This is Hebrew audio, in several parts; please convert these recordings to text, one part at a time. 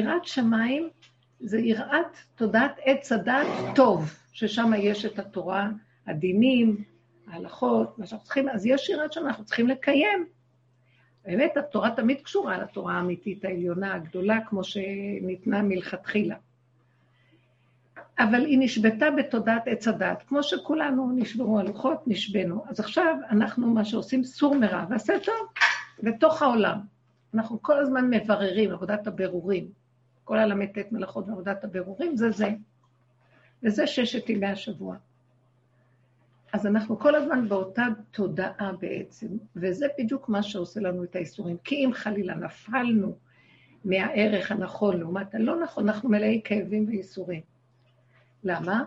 יראת שמיים זה יראת תודעת עץ הדת טוב, ששם יש את התורה, הדינים, ההלכות, מה שאנחנו צריכים, אז יש יראת שמיים, אנחנו צריכים לקיים. באמת, התורה תמיד קשורה לתורה האמיתית העליונה, הגדולה, כמו שניתנה מלכתחילה. אבל היא נשבתה בתודעת עץ הדת, כמו שכולנו נשברו הלוחות, נשבנו. אז עכשיו אנחנו, מה שעושים, סור מרע, ועשה טוב, בתוך העולם. אנחנו כל הזמן מבררים, עבודת הבירורים. כל הל"ט מלאכות ועבודת הבירורים, זה זה. וזה ששת ימי השבוע. אז אנחנו כל הזמן באותה תודעה בעצם, וזה בדיוק מה שעושה לנו את האיסורים. כי אם חלילה נפלנו מהערך הנכון לעומת הלא נכון, אנחנו מלאי כאבים ואיסורים. למה?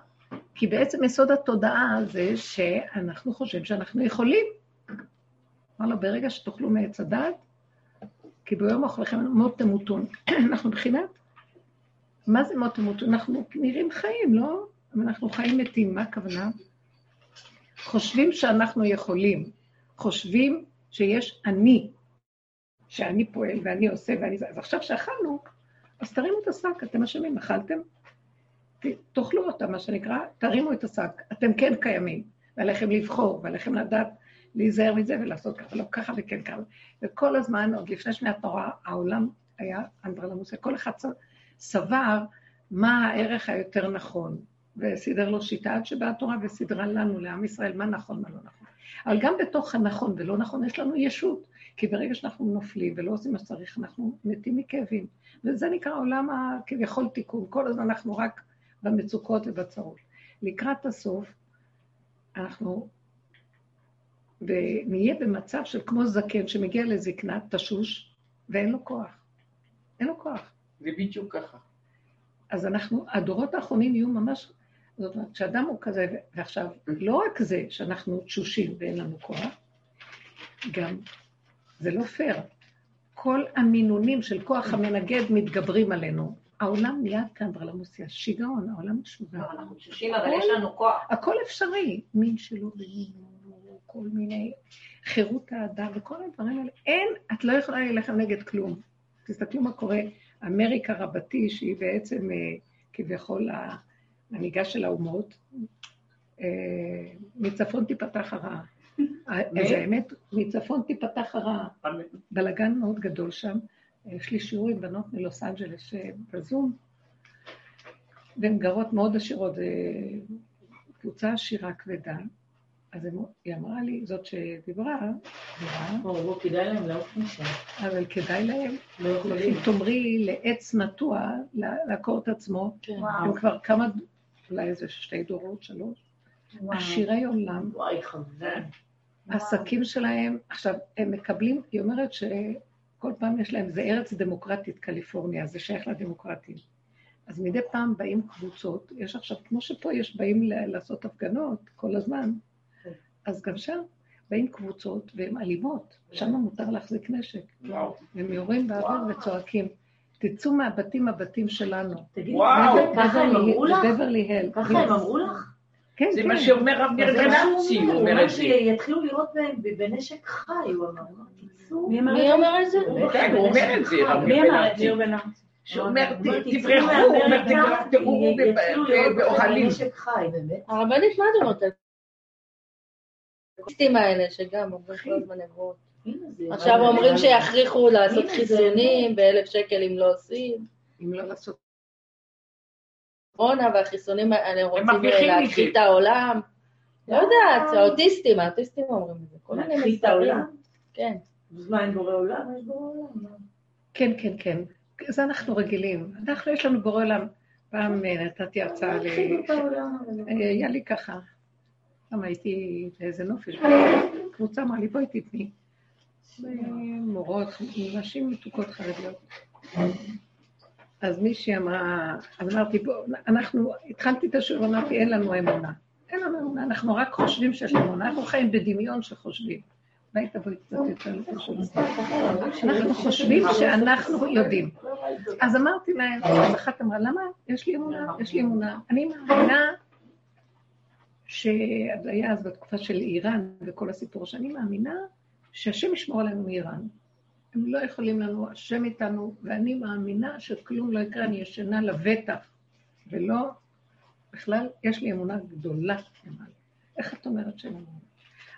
כי בעצם יסוד התודעה זה שאנחנו חושבים שאנחנו יכולים. אמר לו, ברגע שתאכלו מעץ הדת, כי ביום אוכלכם מות תמותון. אנחנו מבחינת, מה זה מות תמותון? אנחנו נראים חיים, לא? אנחנו חיים מתים, מה הכוונה? חושבים שאנחנו יכולים, חושבים שיש אני, שאני פועל ואני עושה ואני... אז עכשיו שאכלנו, אז תרימו את השק, אתם אשמים, אכלתם? תאכלו אותה, מה שנקרא, תרימו את השק, אתם כן קיימים, ועליכם לבחור, ועליכם לדעת להיזהר מזה ולעשות ככה, לא ככה וכן ככה. וכל הזמן, עוד לפני שני התורה, העולם היה אנדרלמוסיה, כל אחד סבר מה הערך היותר נכון, וסידר לו שיטה עד שבאה התורה וסידרה לנו, לעם ישראל, מה נכון, מה לא נכון. אבל גם בתוך הנכון ולא נכון, יש לנו ישות, כי ברגע שאנחנו נופלים ולא עושים מה שצריך, אנחנו מתים מכאבים. וזה נקרא עולם הכביכול תיקון, כל הזמן אנחנו רק במצוקות ובצרות. לקראת הסוף, אנחנו ונהיה במצב של כמו זקן שמגיע לזקנה, תשוש, ואין לו כוח. אין לו כוח. זה בדיוק ככה. אז אנחנו, הדורות האחרונים יהיו ממש, זאת אומרת, כשאדם הוא כזה, ועכשיו, לא רק זה שאנחנו תשושים ואין לנו כוח, גם, זה לא פייר. כל המינונים של כוח המנגד מתגברים עלינו. העולם נהיה כאן ברלמוסיה, שיגעון, העולם משוגע. אנחנו תשושים, אבל יש לנו כוח. הכל אפשרי, מין שלו כל מיני, חירות האדם וכל הדברים האלה. אין, את לא יכולה להילחם נגד כלום. תסתכלו מה קורה, אמריקה רבתי, שהיא בעצם אה, כביכול המנהיגה של האומות, אה, מצפון תיפתח הרע. אז האמת, מצפון תיפתח הרע. בלאגן מאוד גדול שם. יש לי שיעור עם בנות מלוס אנג'לס אה, בזום, והן גרות מאוד עשירות, קבוצה עשירה כבדה. אז היא אמרה לי, זאת שדיברה, דיברה. כדאי להם לעוף משם. אבל כדאי להם. לא אם תאמרי לעץ נטוע, לעקור את עצמו, כן. הם כבר כמה, אולי איזה שתי דורות, שלוש, עשירי עולם. וואי, חבר. העסקים שלהם, עכשיו, הם מקבלים, היא אומרת שכל פעם יש להם, זה ארץ דמוקרטית, קליפורניה, זה שייך לדמוקרטים. אז מדי פעם באים קבוצות, יש עכשיו, כמו שפה יש, באים לעשות הפגנות כל הזמן, אז גם שם באים קבוצות והן אלימות, שם מותר להחזיק נשק. הם יורים באוויר וצועקים. תצאו מהבתים, הבתים שלנו. תגידי, ככה הם אמרו לך? בבברלי הל. ככה הם אמרו לך? כן, זה כן. מה שאומר רב ניר גנצי, הוא הוא אומר אומר את זה. שיתחילו לראות בהם בנשק חי, הוא אמר. תצאו. מי אומר את זה? כן, הוא אומר את זה, רב ניר זה? ארצי? שאומר, הוא אומר, תברחו, הוא אומר, בכם באוהלים. הרבנית, מה את האקטיביסטים האלה שגם אומרים כל הזמן נבואות. עכשיו אומרים שיכריחו לעשות חיסונים באלף שקל אם לא עושים. אם לא לעשות... קורונה והחיסונים האלה רוצים מזה. את העולם. לא יודעת, האוטיסטים, האוטיסטים אומרים את זה. כל מיני להשחית את מספרים. העולם? כן. אז מה, אין בורא עולם? יש בורא עולם. כן, כן, כן. זה אנחנו רגילים. אנחנו, יש לנו בורא עולם. פעם אה, נתתי הרצאה ל... את העולם. אה, היה לי ככה. פעם הייתי באיזה נופש, קבוצה אמרה לי, בואי תתני. מורות, נשים מתוקות חרדיות. אז מישהי אמרה, אז אמרתי, בואו, אנחנו, התחלתי את השיעור, אמרתי, אין לנו אמונה. אין לנו אמונה, אנחנו רק חושבים שיש אמונה, אנחנו חיים בדמיון שחושבים. אולי תבואי קצת יותר לפשוט. אנחנו חושבים שאנחנו יודעים. אז אמרתי להם, אז אחת אמרה, למה? יש לי אמונה, יש לי אמונה. אני מאמינה שזה היה אז בתקופה של איראן וכל הסיפור, שאני מאמינה שהשם ישמור עלינו מאיראן. הם לא יכולים לנו, השם איתנו, ואני מאמינה שכלום לא יקרה, אני ישנה לבטח. ולא, בכלל, יש לי אמונה גדולה למעלה. איך את אומרת שאין אמונה?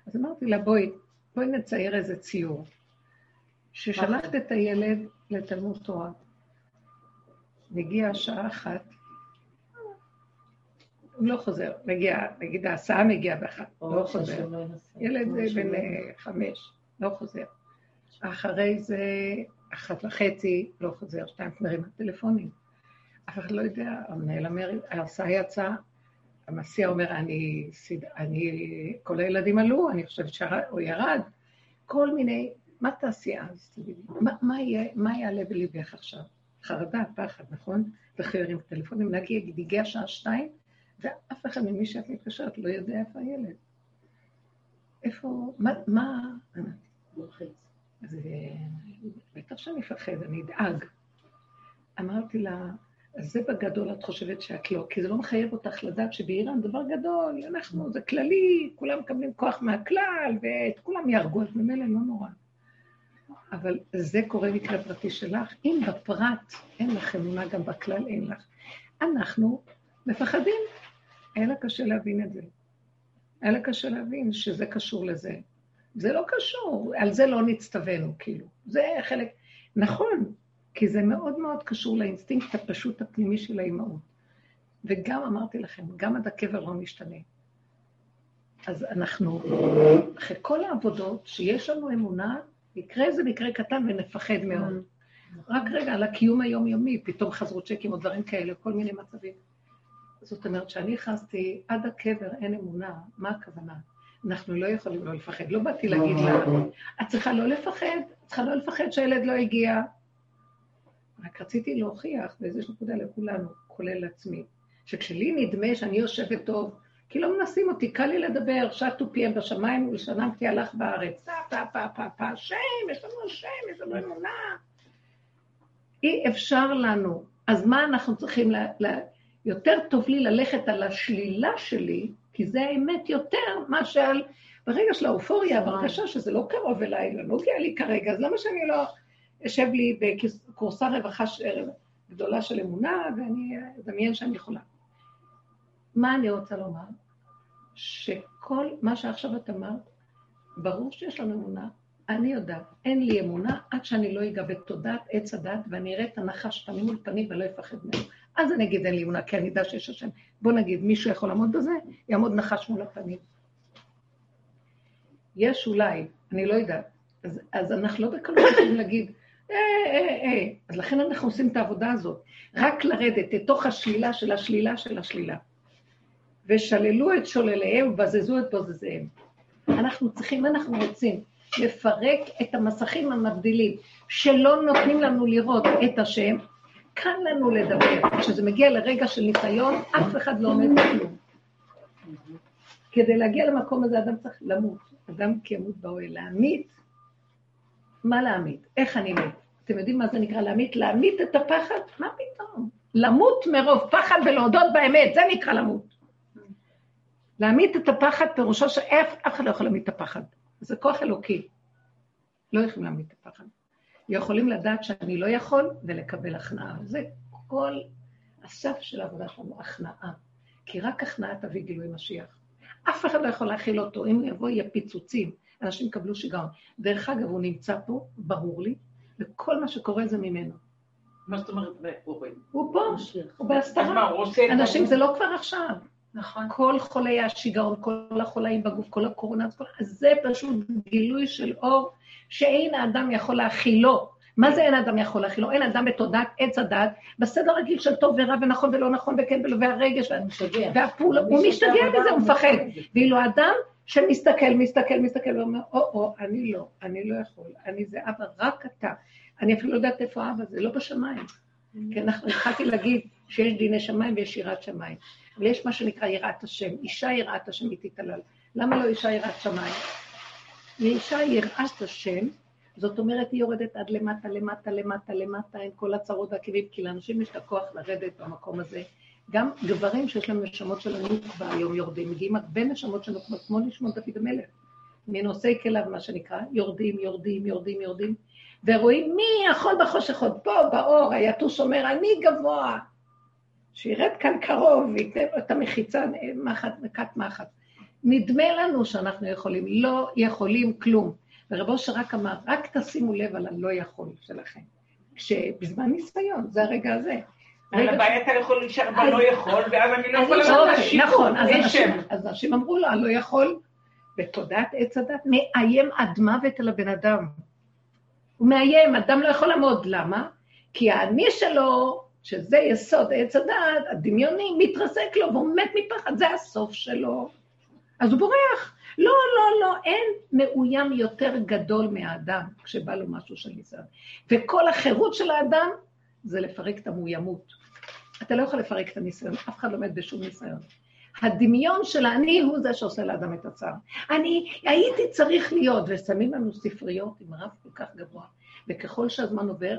אז אמרתי לה, בואי, בואי נצייר איזה ציור. ששלחת את הילד לתלמוד תורה, והגיעה שעה אחת, הוא לא חוזר, מגיע, נגיד ההסעה מגיעה באחת, לא חוזר. ילד בן אה, חמש, לא חוזר. אחרי זה אחת וחצי, לא חוזר, שתיים מרים הטלפונים. אף אחד לא יודע, המנהל אומר, ההסעה יצאה, המסיע אומר, אני, אני, כל הילדים עלו, אני חושבת שהוא ירד. כל מיני, מה תעשי אז? תגידי, מה, מה, יהיה, מה יעלה בליבך עכשיו? חרדה, פחד, נכון? וחירים טלפונים, נגיד, הגיע שעה שתיים, ואף אחד ממי שאת מתקשרת לא יודע איפה הילד. איפה, מה, מה... אז בטח שאני אפחד, אני אדאג. אמרתי לה, זה בגדול את חושבת שאת לא, כי זה לא מחייב אותך לדעת שבאיראן דבר גדול, אנחנו, זה כללי, כולם מקבלים כוח מהכלל, ואת כולם יהרגו, אז ממילא לא נורא. אבל זה קורה מקרה פרטי שלך. אם בפרט אין לך אמונה, גם בכלל אין לך. אנחנו מפחדים. היה לה קשה להבין את זה. היה לה קשה להבין שזה קשור לזה. זה לא קשור, על זה לא נצטווינו, כאילו. זה חלק... נכון, כי זה מאוד מאוד קשור לאינסטינקט הפשוט הפנימי של האימהות. וגם אמרתי לכם, גם עד הקבר לא משתנה. אז אנחנו, אחרי כל העבודות, שיש לנו אמונה, יקרה איזה מקרה קטן ונפחד מאוד. רק רגע, על הקיום היומיומי, פתאום חזרו צ'קים או דברים כאלה, כל מיני מצבים. זאת אומרת, שאני נכנסתי עד הקבר אין אמונה, מה הכוונה? אנחנו לא יכולים לא לפחד. לא באתי להגיד לה, את צריכה לא לפחד, את צריכה לא לפחד שהילד לא הגיע. רק רציתי להוכיח באיזושהי נקודה לכולנו, כולל עצמי, שכשלי נדמה שאני יושבת טוב, כי לא מנסים אותי, קל לי לדבר, שטו פיהם בשמיים ולשנמתי הלך בארץ. פה, פה, פה, פה, פה, שם, יש לנו שם, יש לנו אמונה. אי אפשר לנו. אז מה אנחנו צריכים. לה... יותר טוב לי ללכת על השלילה שלי, כי זה האמת יותר מה שעל... ברגע של האופוריה, בבקשה שזה לא קרוב אליי, לא נוגע לי כרגע, אז למה שאני לא אשב לי בקורסה רווחה ש... גדולה של אמונה, ואני אדמיין שאני יכולה. מה אני רוצה לומר? שכל מה שעכשיו את אמרת, ברור שיש לנו אמונה. אני יודעת, אין לי אמונה עד שאני לא אגע בתודעת עץ הדת ואני אראה את הנחש פנים מול פנים ולא אפחד ממנו. אז אני אגיד אין לי אמונה, כי אני אדע שיש השם. בוא נגיד, מישהו יכול לעמוד בזה? יעמוד נחש מול הפנים. יש אולי, אני לא יודעת. אז, אז אנחנו לא בקלות יכולים להגיד, אה, אה, אה. אז לכן אנחנו עושים את העבודה הזאת. רק לרדת לתוך השלילה של השלילה של השלילה. ושללו את שולליהם ובזזו את בוזזיהם. אנחנו צריכים, אנחנו רוצים לפרק את המסכים המבדילים, שלא נותנים לנו לראות את השם, קל לנו לדבר. כשזה מגיע לרגע של ניסיון, אף אחד לא עומד בכלום. כדי להגיע למקום הזה, אדם צריך למות. אדם כימות באוהל. להמית, מה להמית? איך אני מת? אתם יודעים מה זה נקרא להמית? להמית את הפחד? מה פתאום? למות מרוב פחד ולהודות באמת, זה נקרא למות. להמית את הפחד פירושו שאף אחד לא יכול להמית את הפחד. זה כוח אלוקי. לא יכולים להמית את הפחד. יכולים לדעת שאני לא יכול ולקבל הכנעה. זה כל הסף של העבודה שלנו, הכנעה. כי רק הכנעה תביא גילוי משיח. אף אחד לא יכול להכיל אותו. אם הוא יבוא, יהיה פיצוצים. אנשים יקבלו שיגעון. דרך אגב, הוא נמצא פה, ברור לי, וכל מה שקורה זה ממנו. מה זאת אומרת? הוא פה, הוא בהסתרה. אנשים, זה לא כבר עכשיו. נכון. כל חולי השיגעון, כל החולאים בגוף, כל הקורונה, אז זה פשוט גילוי של אור שאין האדם יכול להכילו. מה זה אין האדם יכול להכילו? אין אדם בתודעת עץ הדת, בסדר רגיל של טוב ורע ונכון ולא נכון וכן ולא, והרגש, והפעולה, הוא משתגע בזה, הוא מפחד. ואילו האדם שמסתכל, מסתכל, מסתכל, ואומר, או-או, אני לא, אני לא יכול, אני זה אבא, רק אתה. אני אפילו לא יודעת איפה אבא, זה לא בשמיים. כי אנחנו התחלתי להגיד שיש דיני שמיים ויש יראת שמיים. אבל יש מה שנקרא יראת השם. אישה יראת השם היא תתעלל. למה לא אישה יראת שמיים? לאישה יראת השם, זאת אומרת, היא יורדת עד למטה, למטה, למטה, למטה, עם כל הצרות והכאבים, כי לאנשים יש את הכוח לרדת במקום הזה. גם גברים שיש להם נשמות של הנוקבה היום יורדים, מגיעים הרבה נשמות של נוקבה, כמו נשמות דוד המלך. מנושאי כליו, מה שנקרא, יורדים, יורדים, יורדים, יורדים, ורואים מי יכול בחושך עוד פה, באור, היתוש אומר, אני גבוה. שירד כאן קרוב וייתן את המחיצה, מחט, מכת מחט. נדמה לנו שאנחנו יכולים, לא יכולים כלום. ורב אושר רק אמר, רק תשימו לב על הלא יכול שלכם. כשבזמן ניסיון, זה הרגע הזה. על הבעיה אתה יכול להישאר בלא יכול, ואז אני לא יכול לעשות את נכון, אנשים-. אז אנשים אמרו לו, הלא יכול, בתודעת עץ הדת, מאיים עד מוות על הבן אדם. הוא מאיים, אדם לא יכול לעמוד. למה? כי האני שלו, שזה יסוד עץ הדת, הדמיוני, מתרסק לו והוא מת מפחד, זה הסוף שלו. אז הוא בורח. לא, לא, לא, אין מאוים יותר גדול מהאדם כשבא לו משהו של ניסיון. וכל החירות של האדם זה לפרק את המאוימות. אתה לא יכול לפרק את הניסיון, אף אחד לא מת בשום ניסיון. הדמיון של האני הוא זה שעושה לאדם את הצער. אני הייתי צריך להיות, ושמים לנו ספריות עם רף כל כך גבוה, וככל שהזמן עובר,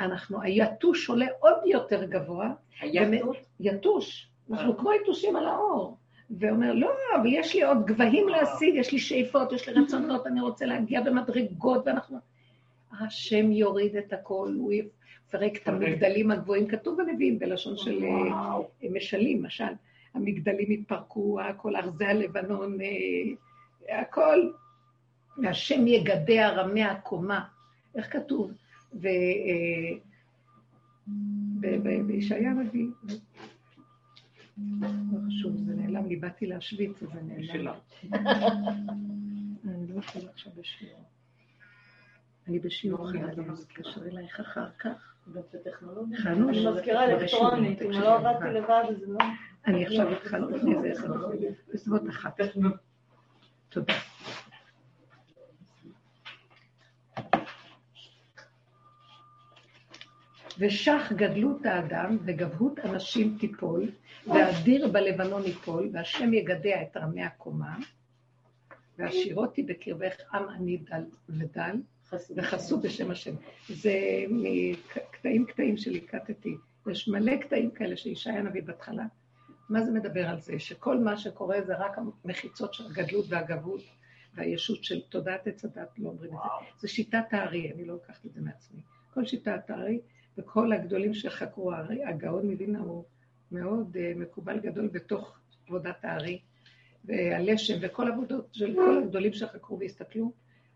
אנחנו, היתוש עולה עוד יותר גבוה, היהדות, יתוש, אנחנו אה. כמו יתושים על האור. ואומר, לא, אבל יש לי עוד גבהים להשיג, יש לי שאיפות, יש לי רצונות, אני רוצה להגיע במדרגות, ואנחנו... השם יוריד את הכל, הוא יפרק את המגדלים הגבוהים, כתוב בנביאים בלשון של אה. משלים, משל. המגדלים התפרקו, הכל ארזי הלבנון, אה, הכל. והשם יגדע רמי הקומה. איך כתוב? ו... אה, הנביא. לא חשוב, זה נעלם לי, באתי להשוויץ, זה נעלם. שלה. אני לא יכולה עכשיו בשיעור. אני בשיעור אחר, אני מתקשר אלייך אחר כך. חנוש. אני מזכירה אלקטרונית, אם לא עבדתי לבד, אז לא... אני עכשיו התחלתי בסביבות אחת. תודה. ושח גדלות האדם וגבהות אנשים תיפול, והאדיר בלבנון ייפול, והשם יגדע את רמי הקומה, והשירותי בקרבך עם אני דל ודל, וחסו בשם השם. זה מקטעים קטעים שליקטתי. יש מלא קטעים כאלה שישעיה הנביא בהתחלה. מה זה מדבר על זה? שכל מה שקורה זה רק המחיצות של הגדלות והגבות והישות של תודעת עץ הדת, לא אומרים את זה. זה שיטת הארי, אני לא לוקחת את זה מעצמי. כל שיטת הארי וכל הגדולים שחקרו הארי, הגאון מווילנה הוא מאוד uh, מקובל גדול בתוך עבודת הארי, והלשם וכל עבודות של כל הגדולים שחקרו והסתכלו,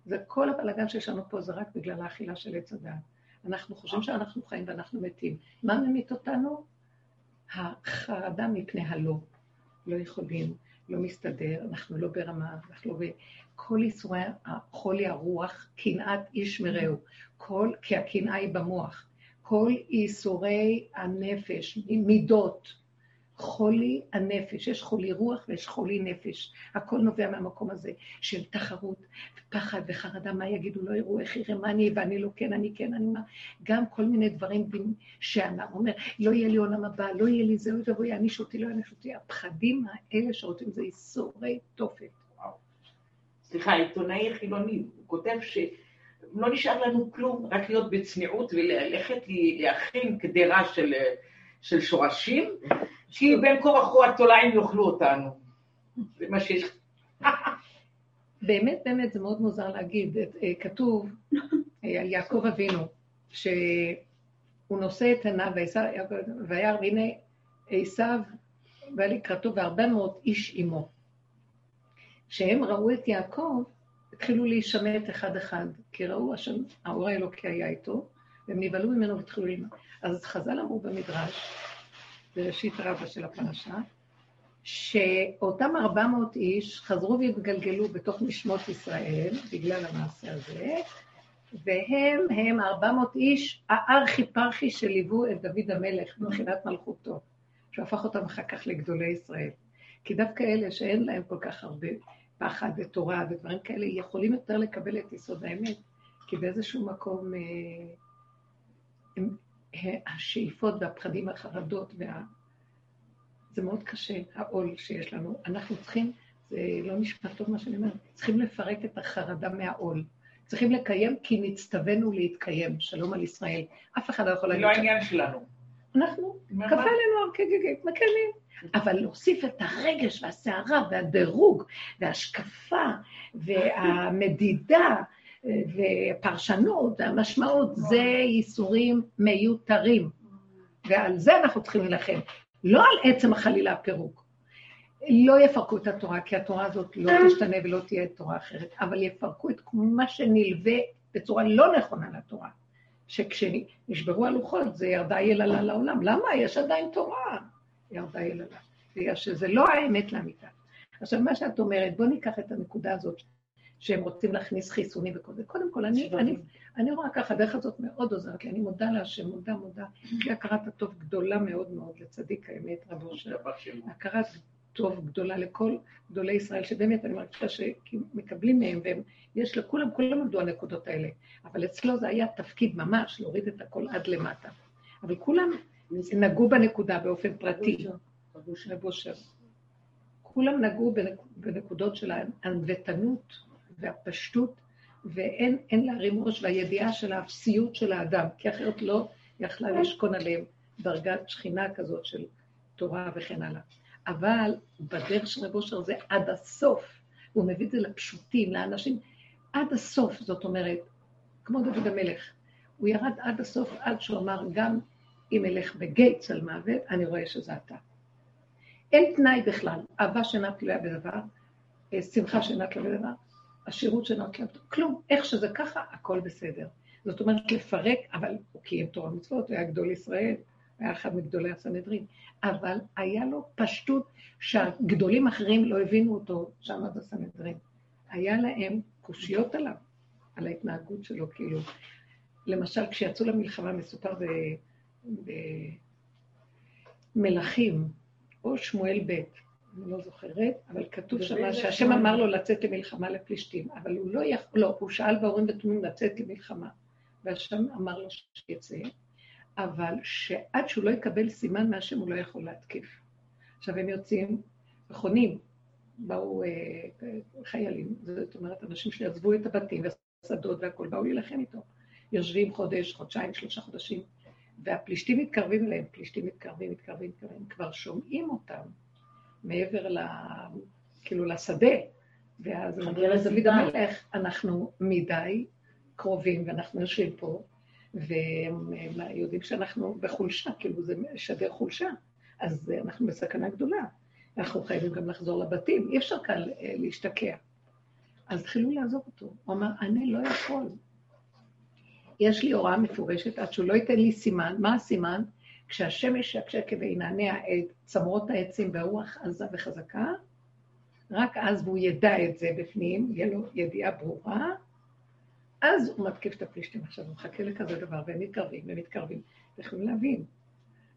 זה כל הבלאגן שיש לנו פה זה רק בגלל האכילה של עץ הדעת. אנחנו חושבים שאנחנו חיים ואנחנו מתים. מה ממית אותנו? החרדה מפני הלא. לא יכולים, לא מסתדר, אנחנו לא ברמה, אנחנו לא ב... כל ייסורי חולי הרוח, קנאת איש מרעהו. כל, כי הקנאה היא במוח. כל ייסורי הנפש, מידות, חולי הנפש, יש חולי רוח ויש חולי נפש. הכל נובע מהמקום הזה של תחרות, פחד וחרדה, מה יגידו, לא יראו איך יראה, מה אני, ואני לא כן, אני כן, אני מה. גם כל מיני דברים שאנה אומר, לא יהיה לי עולם הבא, לא יהיה לי זה, אוי ואבוי, יעניש אותי, לא יעניש אותי. הפחדים האלה שרוצים זה ייסורי תופת. סליחה, עיתונאי חילוני, הוא כותב שלא נשאר לנו כלום, רק להיות בצניעות וללכת להכין קדרה של, של שורשים, כי בין כה וכה התולעים יאכלו אותנו. זה מה שיש. באמת, באמת, זה מאוד מוזר להגיד. אה, כתוב אה, על יעקב אבינו, שהוא נושא את עיניו, וירא, והנה עשיו בא לקראתו והרבה מאוד איש עמו. כשהם ראו את יעקב, התחילו להישמט אחד-אחד, כי ראו השם, האור האלוקי היה איתו, והם נבהלו ממנו והתחילו ללמוד. אז חז"ל אמרו במדרש, בראשית רבה של הפרשה, שאותם 400 איש חזרו והתגלגלו בתוך נשמות ישראל, בגלל המעשה הזה, והם, הם 400 איש, הארכי פרחי שליוו את דוד המלך מבחינת מלכותו, שהוא הפך אותם אחר כך לגדולי ישראל. כי דווקא אלה שאין להם כל כך הרבה פחד ותורה ודברים כאלה, יכולים יותר לקבל את יסוד האמת, כי באיזשהו מקום אה, הם, השאיפות והפחדים והחרדות וה... זה מאוד קשה, העול שיש לנו. אנחנו צריכים, זה לא נשמע טוב מה שאני אומרת, צריכים לפרק את החרדה מהעול. צריכים לקיים כי נצטווינו להתקיים. שלום על ישראל. אף אחד לא יכול זה להגיד... לא העניין שלנו. אנחנו, מה? קפה לנו, כן, כן, כן, מקיימים. אבל להוסיף את הרגש והסערה והדירוג וההשקפה והמדידה ופרשנות, והמשמעות, זה ייסורים מיותרים. ועל זה אנחנו צריכים להילחם. לא על עצם החלילה הפירוק. לא יפרקו את התורה, כי התורה הזאת לא תשתנה ולא תהיה תורה אחרת, אבל יפרקו את מה שנלווה בצורה לא נכונה לתורה. שכשנשברו הלוחות זה ירדה יללה לעולם. למה? יש עדיין תורה. ירדה יללה. בגלל שזה לא האמת לאמיתה. עכשיו, מה שאת אומרת, בואו ניקח את הנקודה הזאת שהם רוצים להכניס חיסונים וכל זה. קודם כל, אני, אני, אני רואה ככה, הדרך הזאת מאוד עוזרת לי, אני מודה להשם, מודה, מודה. לי הכרת הטוב גדולה מאוד מאוד לצדיק האמת, רבו אושר. הכרת טוב גדולה לכל גדולי ישראל, שבאמת אני מרגישה שמקבלים מהם, והם, יש לכולם, כולם עמדו הנקודות האלה. אבל אצלו זה היה תפקיד ממש, להוריד את הכל עד למטה. אבל כולם נגעו בנקודה באופן פרטי. רב אושר. כולם נגעו בנקודות של הענוותנות והפשטות, ואין להרים ראש והידיעה של האפסיות של האדם, כי אחרת לא יכלה לשכון עליהם דרגת שכינה כזאת של תורה וכן הלאה. אבל בדרך של רב אושר זה עד הסוף, הוא מביא את זה לפשוטים, לאנשים, עד הסוף, זאת אומרת, כמו דוד המלך, הוא ירד עד הסוף, עד שהוא אמר, גם אם אלך בגיא צל מוות, אני רואה שזה אתה. אין תנאי בכלל, אהבה שאינה תלויה בדבר, אה, שמחה שאינה תלויה בדבר, השירות שאינה תלויה בדבר, כלום, איך שזה ככה, הכל בסדר. זאת אומרת, לפרק, אבל הוא קיים תורה ומצוות, הוא היה גדול ישראל, היה אחד מגדולי הסנהדרין, אבל היה לו פשטות שהגדולים אחרים לא הבינו אותו שם בסנהדרין. היה להם קושיות עליו, על ההתנהגות שלו, כאילו. למשל, כשיצאו למלחמה, מסופר במלכים, או שמואל ב', אני לא זוכרת, אבל כתוב שם שהשם אמר לו לצאת למלחמה לפלישתים, אבל הוא לא יכול, לא, הוא שאל בהורים ותומים לצאת למלחמה, והשם אמר לו שיצא, אבל שעד שהוא לא יקבל סימן מהשם הוא לא יכול להתקיף. עכשיו הם יוצאים וחונים, באו אה, חיילים, זאת אומרת, אנשים שעזבו את הבתים והשדות והכול, באו להילחם איתו. יושבים חודש, חודשיים, שלושה חודשים, והפלישתים מתקרבים אליהם, פלישתים מתקרבים, מתקרבים, מתקרבים, כבר שומעים אותם מעבר ל... כאילו לשדה, ואז אומרים לדוד המלך, אנחנו מדי קרובים ואנחנו יושבים פה, והם יודעים שאנחנו בחולשה, כאילו זה משדר חולשה, אז אנחנו בסכנה גדולה. אנחנו חייבים גם לחזור לבתים, אי אפשר כאן להשתקע. אז התחילו לעזוב אותו. הוא אמר, אני לא יכול. יש לי הוראה מפורשת, עד שהוא לא ייתן לי סימן. מה הסימן? כשהשמש יקשק וינענע את צמרות העצים והרוח עזה וחזקה, רק אז והוא ידע את זה בפנים, יהיה לו ידיעה ברורה, אז הוא מתקיף את הפלישתים. עכשיו, הוא מחכה לכזה דבר, והם מתקרבים, והם מתקרבים, ויכולים להבין.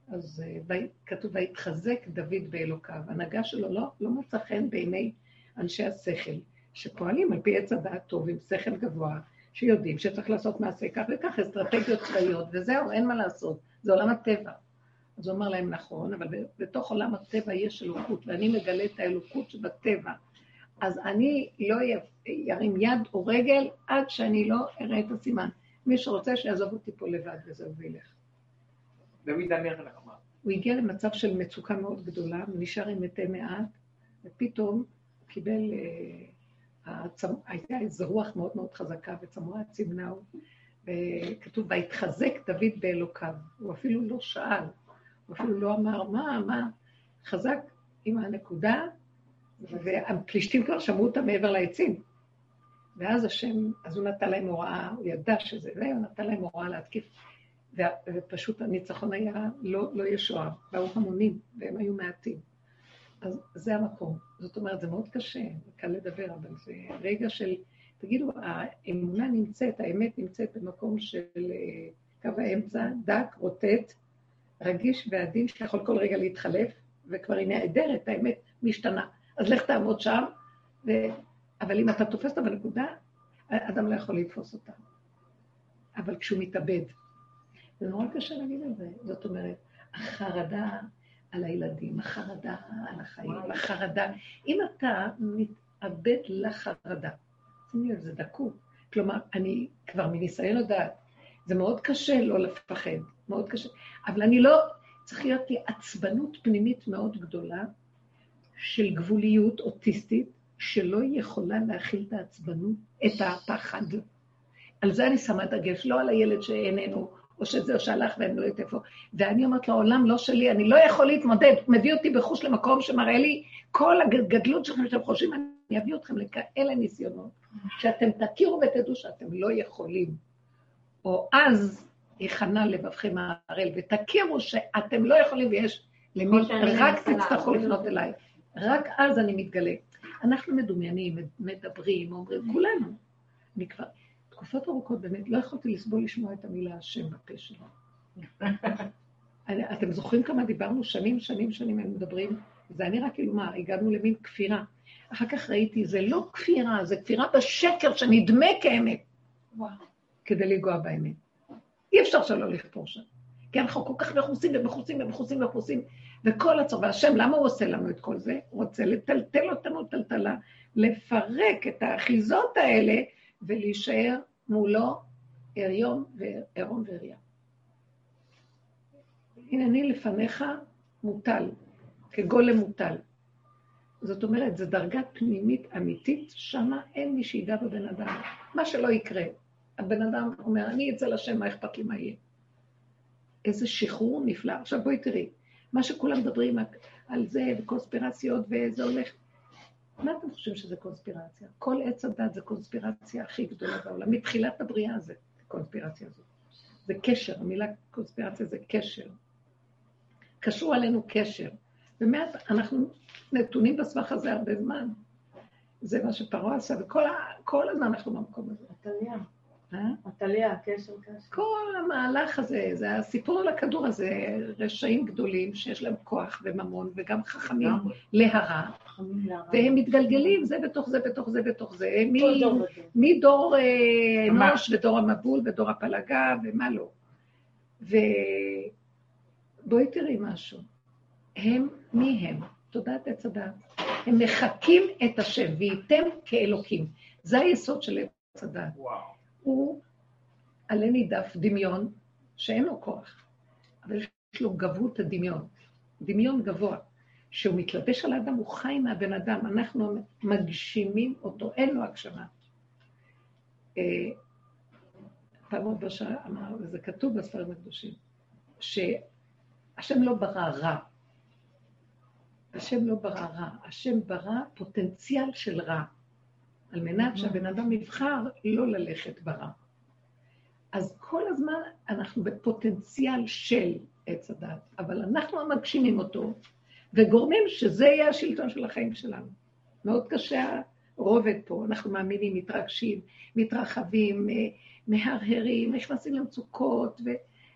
אז uh, כתוב, ויתחזק דוד באלוקיו. הנהגה שלו לא, לא מצא חן בעיני אנשי השכל, שפועלים על פי עץ הדעת טוב, עם שכל גבוה, שיודעים שצריך לעשות מעשה כך וכך, אסטרטגיות צבאיות, וזהו, אין מה לעשות, זה עולם הטבע. אז הוא אמר להם, נכון, אבל בתוך עולם הטבע יש אלוקות, ואני מגלה את האלוקות שבטבע. אז אני לא ירים יד או רגל עד שאני לא אראה את הסימן. מי שרוצה שיעזוב אותי פה לבד וזהו וילך. דוד המלך אמר. הוא הגיע למצב של מצוקה מאוד גדולה, הוא נשאר עם מתי מעט, ופתאום קיבל, אה, הייתה איזו רוח מאוד מאוד חזקה, וצמרה צימנהו, וכתוב, ויתחזק דוד באלוקיו. הוא אפילו לא שאל, הוא אפילו לא אמר, מה, מה, חזק עם הנקודה, והפלישתים כבר שמעו אותה מעבר לעצים. ואז השם, אז הוא נתן להם הוראה, הוא ידע שזה זה, הוא נתן להם הוראה להתקיף. ופשוט הניצחון היה לא, לא ישועה, באו המונים, והם היו מעטים. אז זה המקום. זאת אומרת, זה מאוד קשה, קל לדבר, אבל זה רגע של, תגידו, האמונה נמצאת, האמת נמצאת במקום של אה, קו האמצע, דק, רוטט, רגיש ועדין, שיכול כל רגע להתחלף, וכבר היא נעדרת, האמת משתנה. אז לך תעבוד שם, ו... אבל אם אתה תופס אותה בנקודה, אדם לא יכול לתפוס אותה. אבל כשהוא מתאבד, זה נורא קשה להגיד את זה. זאת אומרת, החרדה על הילדים, החרדה על החיים, החרדה. אם אתה מתאבד לחרדה, שימי לב, זה דקות. כלומר, אני כבר מניסיון יודעת, זה מאוד קשה לא לפחד, מאוד קשה. אבל אני לא, צריך להיות לי עצבנות פנימית מאוד גדולה, של גבוליות אוטיסטית, שלא יכולה להכיל את העצבנות, את הפחד. על זה אני שמה דגש, לא על הילד שאיננו, או שזה או שהלך ואני לא יודעת איפה. ואני אומרת לו, העולם לא שלי, אני לא יכול להתמודד, מביא אותי בחוש למקום שמראה לי כל הגדלות שלכם שאתם חושבים, אני אביא אתכם לכאלה ניסיונות, שאתם תכירו ותדעו שאתם לא יכולים. או אז יכנע לבבכם הערל, ותכירו שאתם לא יכולים ויש למי, רק תצטרכו לפנות אליי. רק אז אני מתגלה. אנחנו מדומיינים, מדברים, אומרים, כולנו. אני כבר, תקופות ארוכות באמת לא יכולתי לסבול לשמוע את המילה השם בפה שלו. אתם זוכרים כמה דיברנו שנים, שנים, שנים, הם מדברים, זה היה נראה כאילו מה, הגענו למין כפירה. אחר כך ראיתי, זה לא כפירה, זה כפירה בשקר שנדמה כאמת, כדי לנגוע באמת. אי אפשר שלא לכפור שם. כי אנחנו כל כך מכוסים ומכוסים ומכוסים ומכוסים, וכל הצורך, והשם, למה הוא עושה לנו את כל זה? הוא רוצה לטלטל אותנו טלטלה, לפרק את האחיזות האלה ולהישאר מולו עריום ועריה. הנה, אני לפניך מוטל, כגולם מוטל. זאת אומרת, זו דרגה פנימית אמיתית, שמה אין מי שיגע בבן אדם. מה שלא יקרה. הבן אדם אומר, אני אצל השם, מה אכפת לי מה יהיה? איזה שחרור נפלא. עכשיו בואי תראי, מה שכולם מדברים על זה, וקונספירציות, וזה הולך... מה אתם חושבים שזה קונספירציה? כל עץ הדת זה קונספירציה הכי גדולה בעולם. מתחילת הבריאה זה קונספירציה הזאת. זה קשר, המילה קונספירציה זה קשר. קשרו עלינו קשר. ומעט אנחנו נתונים בסבך הזה הרבה זמן. זה מה שפרעה עשה, וכל הזמן אנחנו במקום הזה. עתליה. עתליה, הקשר קשר. כל המהלך הזה, זה הסיפור על הכדור הזה, רשעים גדולים שיש להם כוח וממון, וגם חכמים להרע, והם מתגלגלים זה בתוך זה, בתוך זה, בתוך זה, מדור אה, אנוש ודור המבול ודור הפלגה ומה לא. ובואי תראי משהו. הם, מי הם? תודעת עץ הדת. הם מחקים את השם, וייתם כאלוקים. זה היסוד של עץ הדת. הוא עלה נידף דמיון שאין לו כוח, אבל יש לו גבות הדמיון, דמיון גבוה. כשהוא מתלבש על האדם, הוא חי מהבן אדם, אנחנו מגשימים אותו, אין לו הגשמה. אה, פעם עוד בשעה אמר, וזה כתוב בספרים הקדושים, שהשם לא ברא רע, השם לא ברא רע, השם ברא פוטנציאל של רע. על מנת שהבן אדם יבחר לא ללכת ברע. אז כל הזמן אנחנו בפוטנציאל של עץ הדת, אבל אנחנו המגשימים אותו, וגורמים שזה יהיה השלטון של החיים שלנו. מאוד קשה הרובד פה, אנחנו מאמינים, מתרגשים, מתרחבים, אה, מהרהרים, נכנסים למצוקות, ו-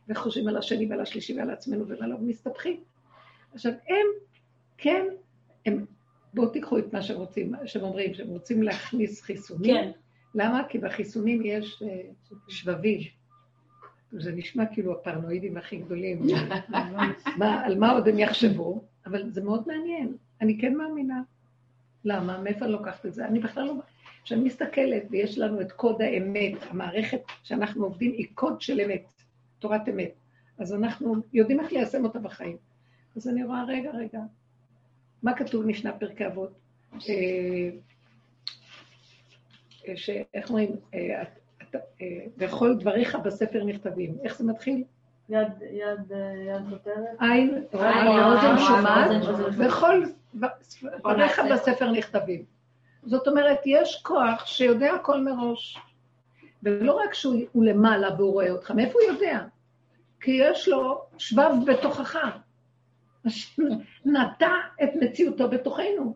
וחושבים על השני ועל השלישי ועל עצמנו ועליו, ומסתבכים. עכשיו, הם, כן, הם בואו תיקחו את מה שרוצים, שהם אומרים, שהם רוצים להכניס חיסונים. כן. למה? כי בחיסונים יש אה, שבבים. זה נשמע כאילו הפרנואידים הכי גדולים. מה, על מה עוד הם יחשבו? אבל זה מאוד מעניין. אני כן מאמינה. למה? מאיפה אני לוקחת את זה? אני בכלל לא... כשאני מסתכלת, ויש לנו את קוד האמת, המערכת שאנחנו עובדים היא קוד של אמת, תורת אמת. אז אנחנו יודעים איך ליישם אותה בחיים. אז אני רואה, רגע, רגע, מה כתוב משנה פרקי אבות? אה, אה, שאיך אומרים, אה, וכל דבריך בספר נכתבים. איך זה מתחיל? יד, כותרת? עין, אוזן שומעת, וכל דבריך בספר נכתבים. זאת אומרת, יש כוח שיודע הכל מראש. ולא רק שהוא למעלה והוא רואה אותך, מאיפה הוא יודע? כי יש לו שבב בתוכך. נטע את מציאותו בתוכנו.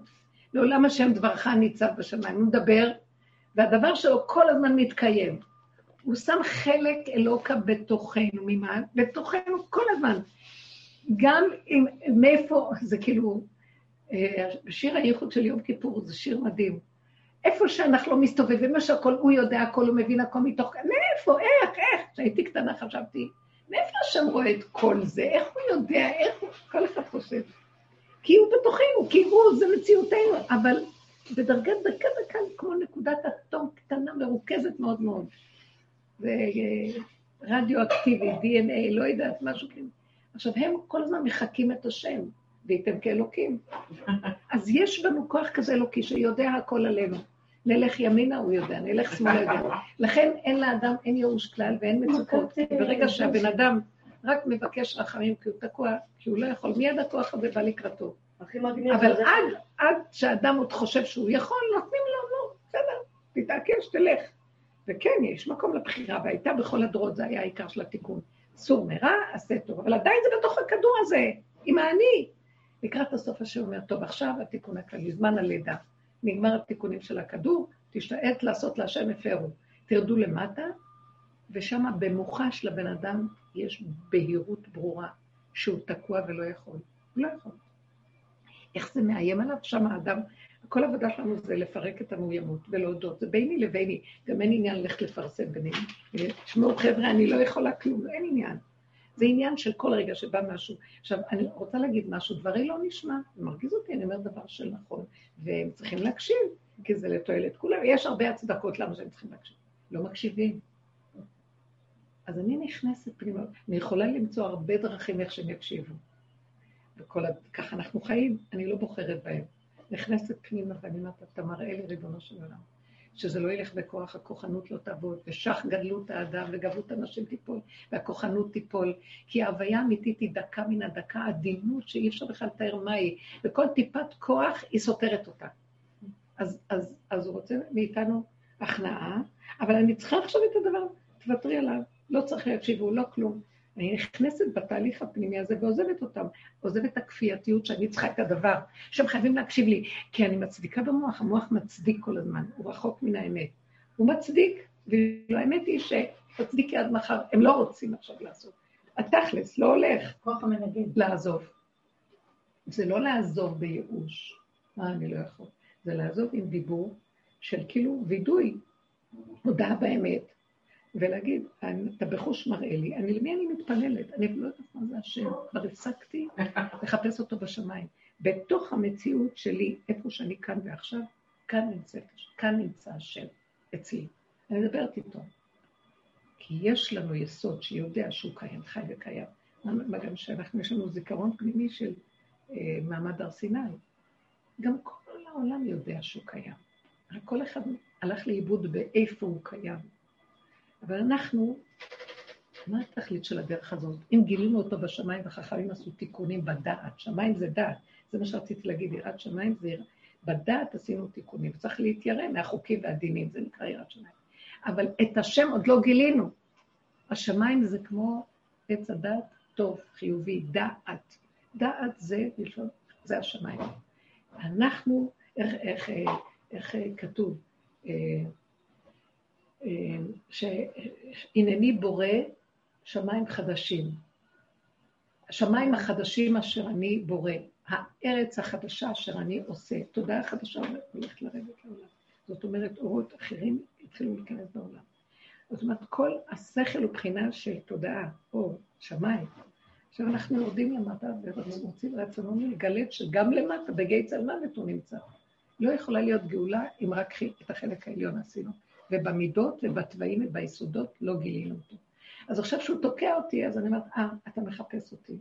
לעולם השם דברך ניצב בשמיים. הוא מדבר, והדבר שלו כל הזמן מתקיים. הוא שם חלק אלוקה בתוכנו, ממה? בתוכנו כל הזמן. גם אם, מאיפה, זה כאילו, אה, שיר הייחוד של יום כיפור זה שיר מדהים. איפה שאנחנו לא מסתובבים, מה שהכל, הוא יודע הכל, הוא מבין הכל מתוך, מאיפה, איך, איך? כשהייתי קטנה חשבתי, מאיפה השם רואה את כל זה? איך הוא יודע? איך הוא... כל אחד חושב. כי הוא בתוכנו, כי הוא, זה מציאותנו, אבל בדרגה דקה דקה, כמו נקודת אטום קטנה, מרוכזת מאוד מאוד. ורדיו-אקטיבי, DNA, לא יודעת, משהו כאילו. עכשיו, הם כל הזמן מחקים את השם, וייתם כאלוקים. אז יש בנו כוח כזה אלוקי שיודע הכל עלינו. נלך ימינה, הוא יודע, נלך שמאלה, יודע. לכן אין לאדם, אין ייאוש כלל ואין מצוקות. ברגע שהבן אדם רק מבקש רחמים כי הוא תקוע, כי הוא לא יכול, מיד הכוח הזה בא לקראתו. אבל עד, עד שהאדם עוד חושב שהוא יכול, נותנים לו, נו, בסדר, תתעקש, תלך. וכן, יש מקום לבחירה, והייתה בכל הדורות, זה היה העיקר של התיקון. סור מרע, עשה טוב, אבל עדיין זה בתוך הכדור הזה, עם האני. לקראת הסוף השם אומר, טוב, עכשיו התיקון הכללי, זמן הלידה. נגמר התיקונים של הכדור, תשתעט לעשות להשם הפרו. תרדו למטה, ושם במוחש לבן אדם יש בהירות ברורה שהוא תקוע ולא יכול. הוא לא יכול. איך זה מאיים עליו? שם האדם, כל העבודה שלנו זה לפרק את המאוימות ולהודות. זה ביני לביני, גם אין עניין ללכת לפרסם בינינו. תשמעו, חבר'ה, אני לא יכולה כלום, אין עניין. זה עניין של כל רגע שבא משהו. עכשיו, אני רוצה להגיד משהו, דברי לא נשמע, זה מרגיז אותי, אני אומר דבר של נכון, והם צריכים להקשיב, כי זה לתועלת כולם. יש הרבה הצדקות למה שהם צריכים להקשיב. לא מקשיבים. אז אני נכנסת פנימה, אני יכולה למצוא הרבה דרכים איך שהם יקשיבו. וכל. ככה אנחנו חיים, אני לא בוחרת בהם. נכנסת פנימה ואני אומרת, אתה מראה לי ריבונו של עולם, שזה לא ילך בכוח, הכוחנות לא תעבוד, ושך גדלות האדם וגבלות הנשים תיפול, והכוחנות תיפול, כי ההוויה האמיתית היא דקה מן הדקה, עדינות שאי אפשר בכלל לתאר מה היא, וכל טיפת כוח היא סותרת אותה. אז, אז, אז הוא רוצה מאיתנו הכנעה, אבל אני צריכה עכשיו את הדבר, תוותרי עליו, לא צריך להקשיבו, לא כלום. אני נכנסת בתהליך הפנימי הזה ועוזבת אותם, עוזבת את הכפייתיות שאני צריכה את הדבר, שהם חייבים להקשיב לי, כי אני מצדיקה במוח, המוח מצדיק כל הזמן, הוא רחוק מן האמת. הוא מצדיק, והאמת היא שתצדיקי עד מחר, הם לא רוצים עכשיו לעשות. התכלס, לא הולך. לעזוב. זה לא לעזוב בייאוש, מה אני לא יכול, זה לעזוב עם דיבור של כאילו וידוי, הודעה באמת, ולהגיד, אתה בחוש מראה לי, אני, למי אני מתפללת? אני לא יודעת מה זה השם, כבר הפסקתי לחפש אותו בשמיים. בתוך המציאות שלי, איפה שאני כאן ועכשיו, כאן נמצא, כאן נמצא השם, אצלי. אני מדברת איתו. כי יש לנו יסוד שיודע שהוא קיים, חי וקיים. מה גם שאנחנו, יש לנו זיכרון פנימי של אה, מעמד הר סיני. גם כל העולם יודע שהוא קיים. כל אחד הלך לאיבוד באיפה הוא קיים. אבל אנחנו, מה התכלית של הדרך הזאת? אם גילינו אותו בשמיים וחכמים עשו תיקונים בדעת, שמיים זה דעת, זה מה שרציתי להגיד, יראת שמיים זה יראת, בדעת עשינו תיקונים, צריך להתיירא מהחוקים והדינים, זה נקרא יראת שמיים. אבל את השם עוד לא גילינו. השמיים זה כמו עץ הדעת טוב, חיובי, דעת. דעת זה, זה השמיים. אנחנו, איך, איך, איך, איך כתוב? אה, שהנני בורא שמיים חדשים. השמיים החדשים אשר אני בורא, הארץ החדשה אשר אני עושה, תודעה חדשה הולכת לרדת לעולם. זאת אומרת, אורות אחרים התחילו להיכנס בעולם. זאת אומרת, כל השכל הוא בחינה של תודעה, אור, שמיים. עכשיו אנחנו יורדים למטה ורוצים רצוננו לגלת שגם למטה, בגיא צל מוות הוא נמצא. לא יכולה להיות גאולה אם רק את החלק העליון עשינו. ובמידות ובתוואים וביסודות לא גילינו אותו. אז עכשיו שהוא תוקע אותי, אז אני אומרת, אה, אתה מחפש אותי.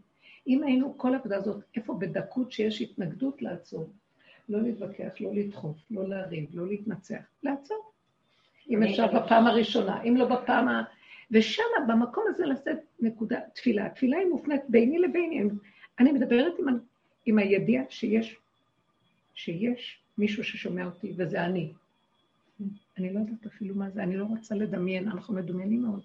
אם היינו כל העבודה הזאת, איפה בדקות שיש התנגדות לעצור, לא להתווכח, לא לדחוף, לא לריב, לא להתנצח, לעצור. אם אפשר בפעם הראשונה, אם לא בפעם ה... ושם, במקום הזה לשאת נקודה, תפילה. התפילה היא מופנית ביני לביני. אני מדברת עם, עם הידיעה שיש, שיש מישהו ששומע אותי, וזה אני. אני לא יודעת אפילו מה זה, אני לא רוצה לדמיין, אנחנו מדומיינים מאוד.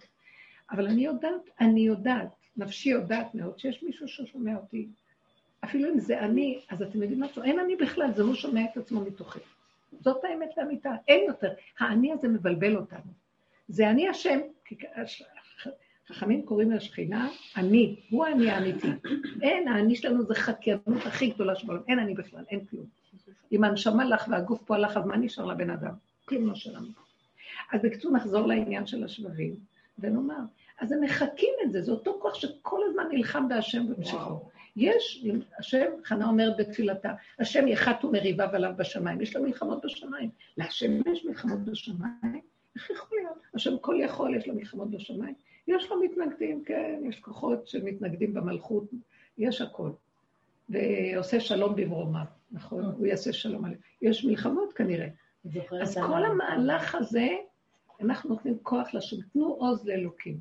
אבל אני יודעת, אני יודעת, נפשי יודעת מאוד, שיש מישהו ששומע אותי. אפילו אם זה אני, אז אתם יודעים משהו, אין אני בכלל, זה הוא שומע את עצמו מתוכי. זאת האמת לאמיתה, אין יותר. האני הזה מבלבל אותנו. זה אני השם, חכמים קוראים לשכינה אני, הוא האני האמיתי. אין, האני שלנו זה חקיינות הכי גדולה שבעולם, אין אני בכלל, אין כלום. אם הנשמה לך והגוף פה הלך, אז מה נשאר לבן אדם? כלום לא שלנו. אז בקיצור, נחזור לעניין של השבבים, ונאמר, אז הם מחקים את זה, זה אותו כוח שכל הזמן נלחם בהשם ובמשכו. יש, השם, חנה אומרת בתפילתה, השם יחת ומריביו עליו בשמיים. יש לו מלחמות בשמיים. להשם יש מלחמות בשמיים? איך יכול להיות? השם כל יכול, יש לו מלחמות בשמיים? יש לו מתנגדים, כן, יש כוחות שמתנגדים במלכות, יש הכל. ועושה שלום במרומיו, נכון? הוא יעשה שלום עליהם. יש מלחמות כנראה, אז כל המהלך הזה, אנחנו נותנים כוח לשם, תנו עוז לאלוקים.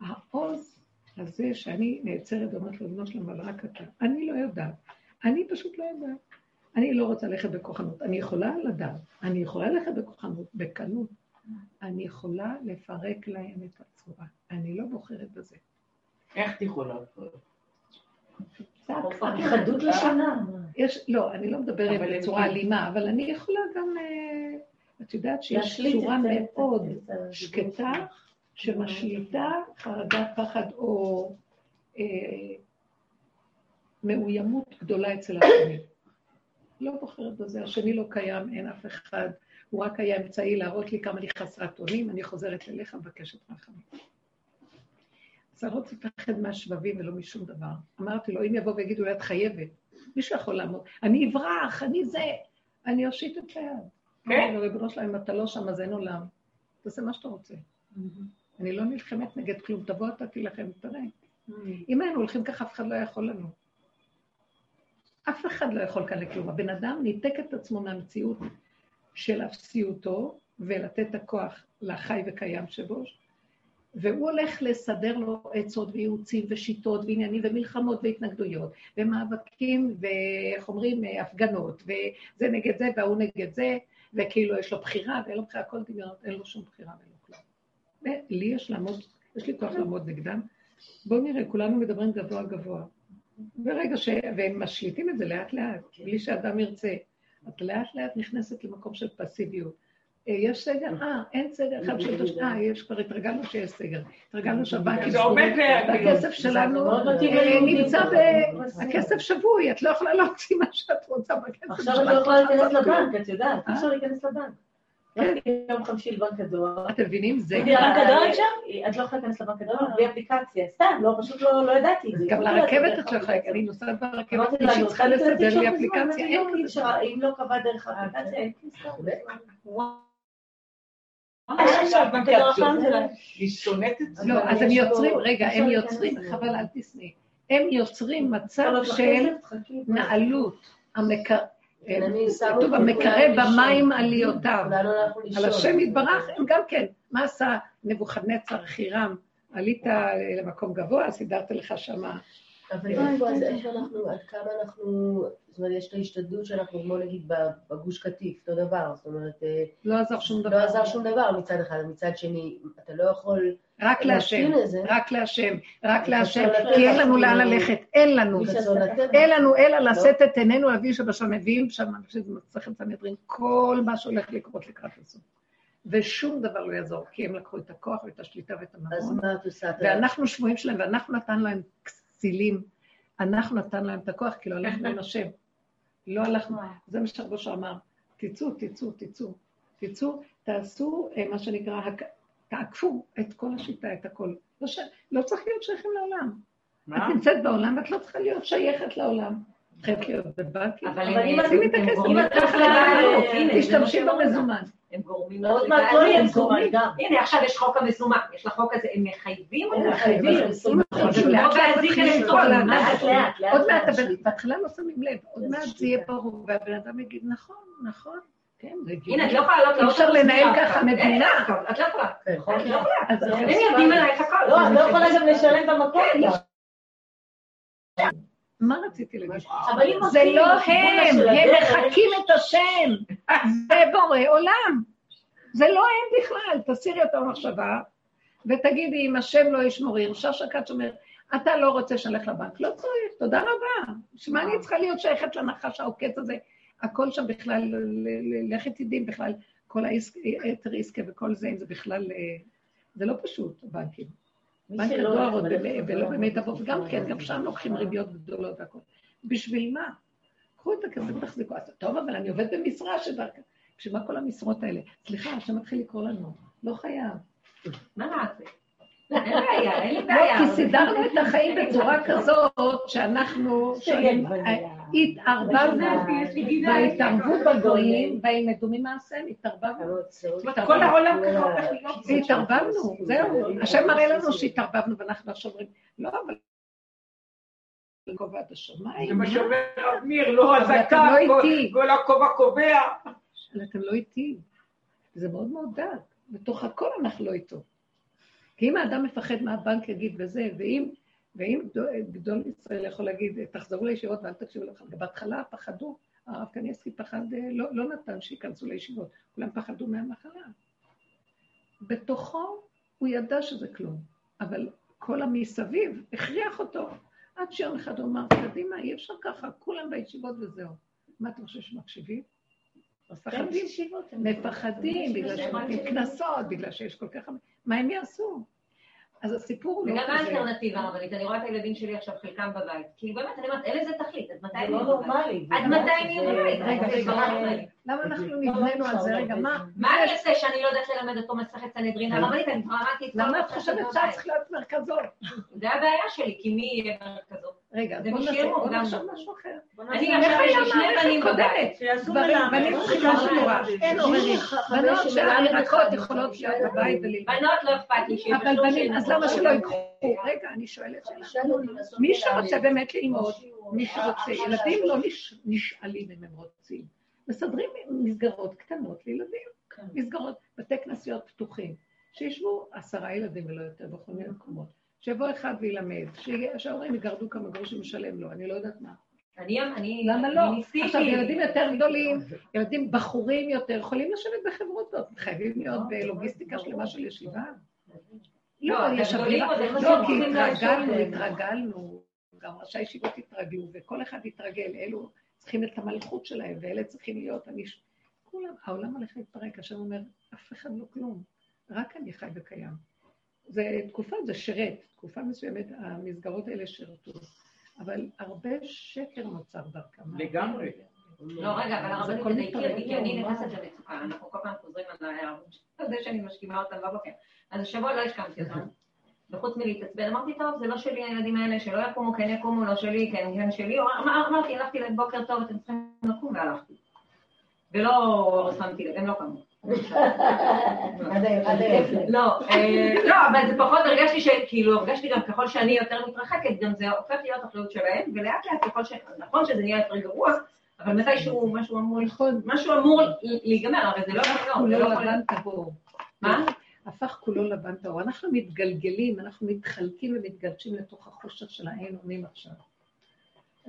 העוז הזה שאני נעצרת ואומרת לבנו שלם, אבל רק אתה. אני לא יודעת. אני פשוט לא יודעת. אני לא רוצה ללכת בכוחנות. אני יכולה לדעת. אני יכולה ללכת בכוחנות, בקלות. אני יכולה לפרק להם את הצורה. אני לא בוחרת בזה. איך את יכולה? זה הכוח. חדות לשונה. יש, לא, אני לא מדברת בצורה אלימה, אבל אני יכולה גם, אה, את יודעת שיש צורה מאוד שקטה. שמשליטה חרדת פחד או אה, מאוימות גדולה אצל השני. לא בוחרת בזה, השני לא קיים, אין אף אחד, הוא רק היה אמצעי להראות לי כמה אני חסרת אונים, אני חוזרת אליך, מבקשת רחמים. רוצה לפחד מהשבבים ולא משום דבר. אמרתי לו, אם יבוא ויגידו לי, את חייבת, מישהו יכול לעמוד, אני אברח, אני זה, אני אושיט את היד. כן. ריבונו שלם, אם אתה לא שם, אז אין עולם. תעשה מה שאתה רוצה. אני לא נלחמת נגד כלום, תבוא אתה תילחם, תראה. אם היינו הולכים ככה, אף אחד לא יכול לנו. אף אחד לא יכול כאן לכלום. הבן אדם ניתק את עצמו מהמציאות של אפסיותו, ולתת את הכוח לחי וקיים שבו, והוא הולך לסדר לו עצות וייעוצים ושיטות ועניינים ומלחמות והתנגדויות ומאבקים ואיך אומרים, הפגנות, וזה נגד זה וההוא נגד זה, וכאילו יש לו בחירה ואין לו בחירה, הכל דמיונות, אין לו שום בחירה ואין לו כלום. ולי יש לעמוד, יש לי כוח לעמוד נגדם. בואו נראה, כולנו מדברים גבוה גבוה. ברגע ש... והם משליטים את זה לאט לאט, בלי שאדם ירצה. את לאט לאט נכנסת למקום של פסיביות. אה, יש סגר? אה, אין סגר אחד של תשע, אה, יש כבר התרגלנו שיש סגר. התרגלנו שהבנקים סגורים, והכסף שלנו אה. נמצא ב... הכסף שבוי, את לא יכולה להוציא מה שאת רוצה בכסף עכשיו שלך. את לא יכולה להיכנס. לבנק, את יודעת, אי אפשר להיכנס לבנק. כן. יום חמישי לבנק הדואר. אתם מבינים? זה לבנק הדואר אפשר? את לא יכולה להיכנס לבנק הדואר בלי אפליקציה, סתם, לא, פשוט לא לא ידעתי. גם לרכבת את יכולה, אני נוסעת ברכבת, מישהי צריכה לסדר לי שם אפליקציה. אם לא קבע דרך האפליקציה, אין כניסה. היא שונאת את זה. לא, אז הם יוצרים, רגע, הם יוצרים. חבל, אל תשנאי. הם יוצרים מצב של. נעלות, כתוב, המקרב במים. עליותיו. על השם יתברך, הם גם כן. מה עשה נבוכדנצר חירם? עלית למקום גבוה, סידרת לך שמה. אבל זה איך אנחנו, עד כמה אנחנו, זאת אומרת, יש את ההשתדלות שאנחנו, כמו נגיד בגוש קטיף, אותו דבר, זאת אומרת, אה, לא עזר שום לא דבר. עזר שום דבר מצד אחד, מצד שני, אתה לא יכול רק להשם. רק להשם, רק להשם, כי אין לנו לאן ללכת, אין לנו. אין לנו אלא לשאת את עינינו להביא שבשם מביאים שם, שזה מסכת סנהדרין, כל מה שהולך לקרות לקראת הסוף. ושום דבר לא יעזור, כי הם לקחו את הכוח ואת השליטה ואת אז הממון. מה את עושה? ואנחנו שבויים שלהם, ואנחנו נתנו להם כסילים, אנחנו נתנו להם את הכוח, כי לא הלכנו עם השם. לא הלכנו, זה מה שהרבושר אמר, תצאו, תצאו, תצאו, תצאו, תעשו אה, מה שנקרא, תעקפו את כל השיטה, את הכל. לא, ש... לא צריך להיות שייכים לעולם. מה? את נמצאת בעולם ואת לא צריכה להיות שייכת לעולם. חייבת להיות בבנקים. אבל הם- אם את הם יכולה, זה תשתמשי. במזומן. הם גורמים עוד לך מעט לא יהיה. מזומן גם. הנה, עכשיו יש חוק המזומן, יש לחוק הזה, הם מחייבים הם אותך. מחייבים. לא לאט, לאט עוד מעט. אבל בהתחלה לא שמים לב, עוד מעט זה יהיה ברור, והבן אדם יגיד, נכון, נכון, כן, זה. הנה, את לא יכולה לעלות אי אפשר לנהל ככה. מדינה. את לא יכולה. כן, את לא יכולה. אז הם הם יודעים עלייך הכל. לא, את לא יכולה גם לשלם במקום. מה רציתי להגיד? זה לא הם, הם מחקים את השם, זה בורא עולם. זה לא הם בכלל, תסירי אותו במחשבה, ותגידי, אם השם לא ישמור, ירשה שקד שאומר, אתה לא רוצה שנלך לבנק, לא צריך, תודה רבה. שמע אני צריכה להיות שייכת לנחש העוקץ הזה? הכל שם בכלל, ל- ל- לכי תדעי בכלל, כל היתר עסקה וכל זה, אם זה בכלל, אה, זה לא פשוט, הבנקים. בנק הדואר עוד ולא לא במיטבו, הולך. וגם כן, גם שם לוקחים ריביות גדולות והכל. בשביל מה? קחו את הכסף ותחזיקו. אז טוב, אבל אני עובד במשרה שדרכה. בשביל מה כל המשרות האלה? סליחה, השם מתחיל לקרוא לנו. לא חייב. מה נעשה? אין בעיה, אין לי לא, בעיה. כי סידרנו את החיים בצורה כזאת שאנחנו כן, התערבבנו בהתערבות בגויים, וילמדו ממעשיהם, התערבבנו. המוצאות. זאת אומרת, כל העולם ככה הופך להיות. התערבבנו, זהו. השם מראה לנו שהתערבבנו, ואנחנו עכשיו אומרים, לא, אבל... את זה השמיים, מה מה? שאומר רב ניר, לא הזקה, לא. כל הכובע קובע. אבל אתם לא איתי. זה מאוד מאוד דק. בתוך הכל אנחנו לא איתו. כי אם האדם מפחד מה הבנק יגיד וזה, ואם, ואם גדול ישראל יכול להגיד, תחזרו לישיבות ואל תקשיבו לך, בהתחלה פחדו, הרב קניאסקי פחד, אה, לא, לא נתן שייכנסו לישיבות, כולם פחדו מהמחלה. בתוכו הוא ידע שזה כלום, אבל כל המסביב הכריח אותו. עד שיום אחד הוא אמר, קדימה, אי אפשר ככה, כולם בישיבות וזהו. מה אתם חושבים שמקשיבים? מפחדים, מפחדים, בגלל שנותנים קנסות, בגלל שיש כל כך. מה הם יעשו? אז הסיפור הוא לא וגם. האלטרנטיבה הרבנית, אני רואה את הילדים שלי עכשיו, חלקם בבית. כאילו באמת, אני אומרת, אין לזה תכלית, עד מתי לא יהיו בבית? עד מתי הם יהיו בבית? רגע. למה אנחנו נבראנו על זה? רגע, מה? מה אני אעשה שאני לא יודעת ללמד אותו מסכת סנהדרין? הרבנית, אני כבר כל למה את חושבת. שאת צריכה להיות מרכזות? זה הבעיה שלי, כי מי יהיה מרכזו? רגע, בוא. נחשוב משהו אחר. אני איך עכשיו יש היה לי שני המערכת בנים בבית. בנים צריכים לעשות תורה, אין עוררין. בנות שהירקות יכולות להיות בבית וללמוד. בנות לא אכפת לי אבל בנים, אז. למה שלא ייקחו? רגע, אני שואלת שאלה. מי שרוצה באמת ללמוד, מי שרוצה, ילדים לא נש- נשאלים אם הם רוצים. מסדרים מסגרות קטנות לילדים, מסגרות, בתי כנסיות פתוחים, שישבו עשרה ילדים ולא יותר בכל מיני מקומות. שיבוא אחד וילמד, שההורים יגרדו כמה גרושים לשלם לו, אני לא יודעת מה. אני אני- למה לא? ניסיתי. עכשיו, ילדים יותר גדולים, ילדים בחורים יותר, יכולים לשבת בחברותות, חייבים להיות בלוגיסטיקה שלמה של ישיבה. לא, לא, יש אווירה, לא, כי התרגלנו, לעשות. התרגלנו, גם ראשי הישיבות התרגלו, וכל אחד התרגל, אלו צריכים את המלכות שלהם, ואלה צריכים להיות, אני... כולם, העולם הולך להתפרק, השם אומר, אף אחד לא כלום, רק אני חי וקיים. זה תקופה, זה שירת, תקופה מסוימת, המסגרות האלה שירתו, אבל הרבה שקר נוצר דרכם. לגמרי. לא, רגע, אבל זה הרבנית, הכל תדייקי כי אני נכנסת למצוקה, אנחנו כל פעם חוזרים על ההערות של זה שאני משכימה אותם בבוקר. אז השבוע לא השכמתי אותם. וחוץ מלהתעצבן, אמרתי, טוב, זה לא שלי הילדים האלה, שלא יקומו, כן יקומו, לא שלי, כן, כן שלי. אמר- אמרתי, הלכתי להם, בוקר טוב, אתם צריכים לקום, והלכתי. ולא שמתי לב, הם לא קמו. לא, אה, לא, אבל זה פחות הרגשתי שכאילו, הרגשתי גם ככל שאני יותר מתרחקת, גם זה הופך להיות אחריות שלהם, ולאט לאט ככל ש... נכון שזה נהיה יותר גרוע, אבל מתישהו משהו אמור, נכון, משהו אמור להיגמר, הרי זה לא יכול להיות, לא. מה? הפך כולו לבן טהור. אנחנו מתגלגלים, אנחנו מתחלקים ומתגלשים לתוך החושך של האין אונים עכשיו.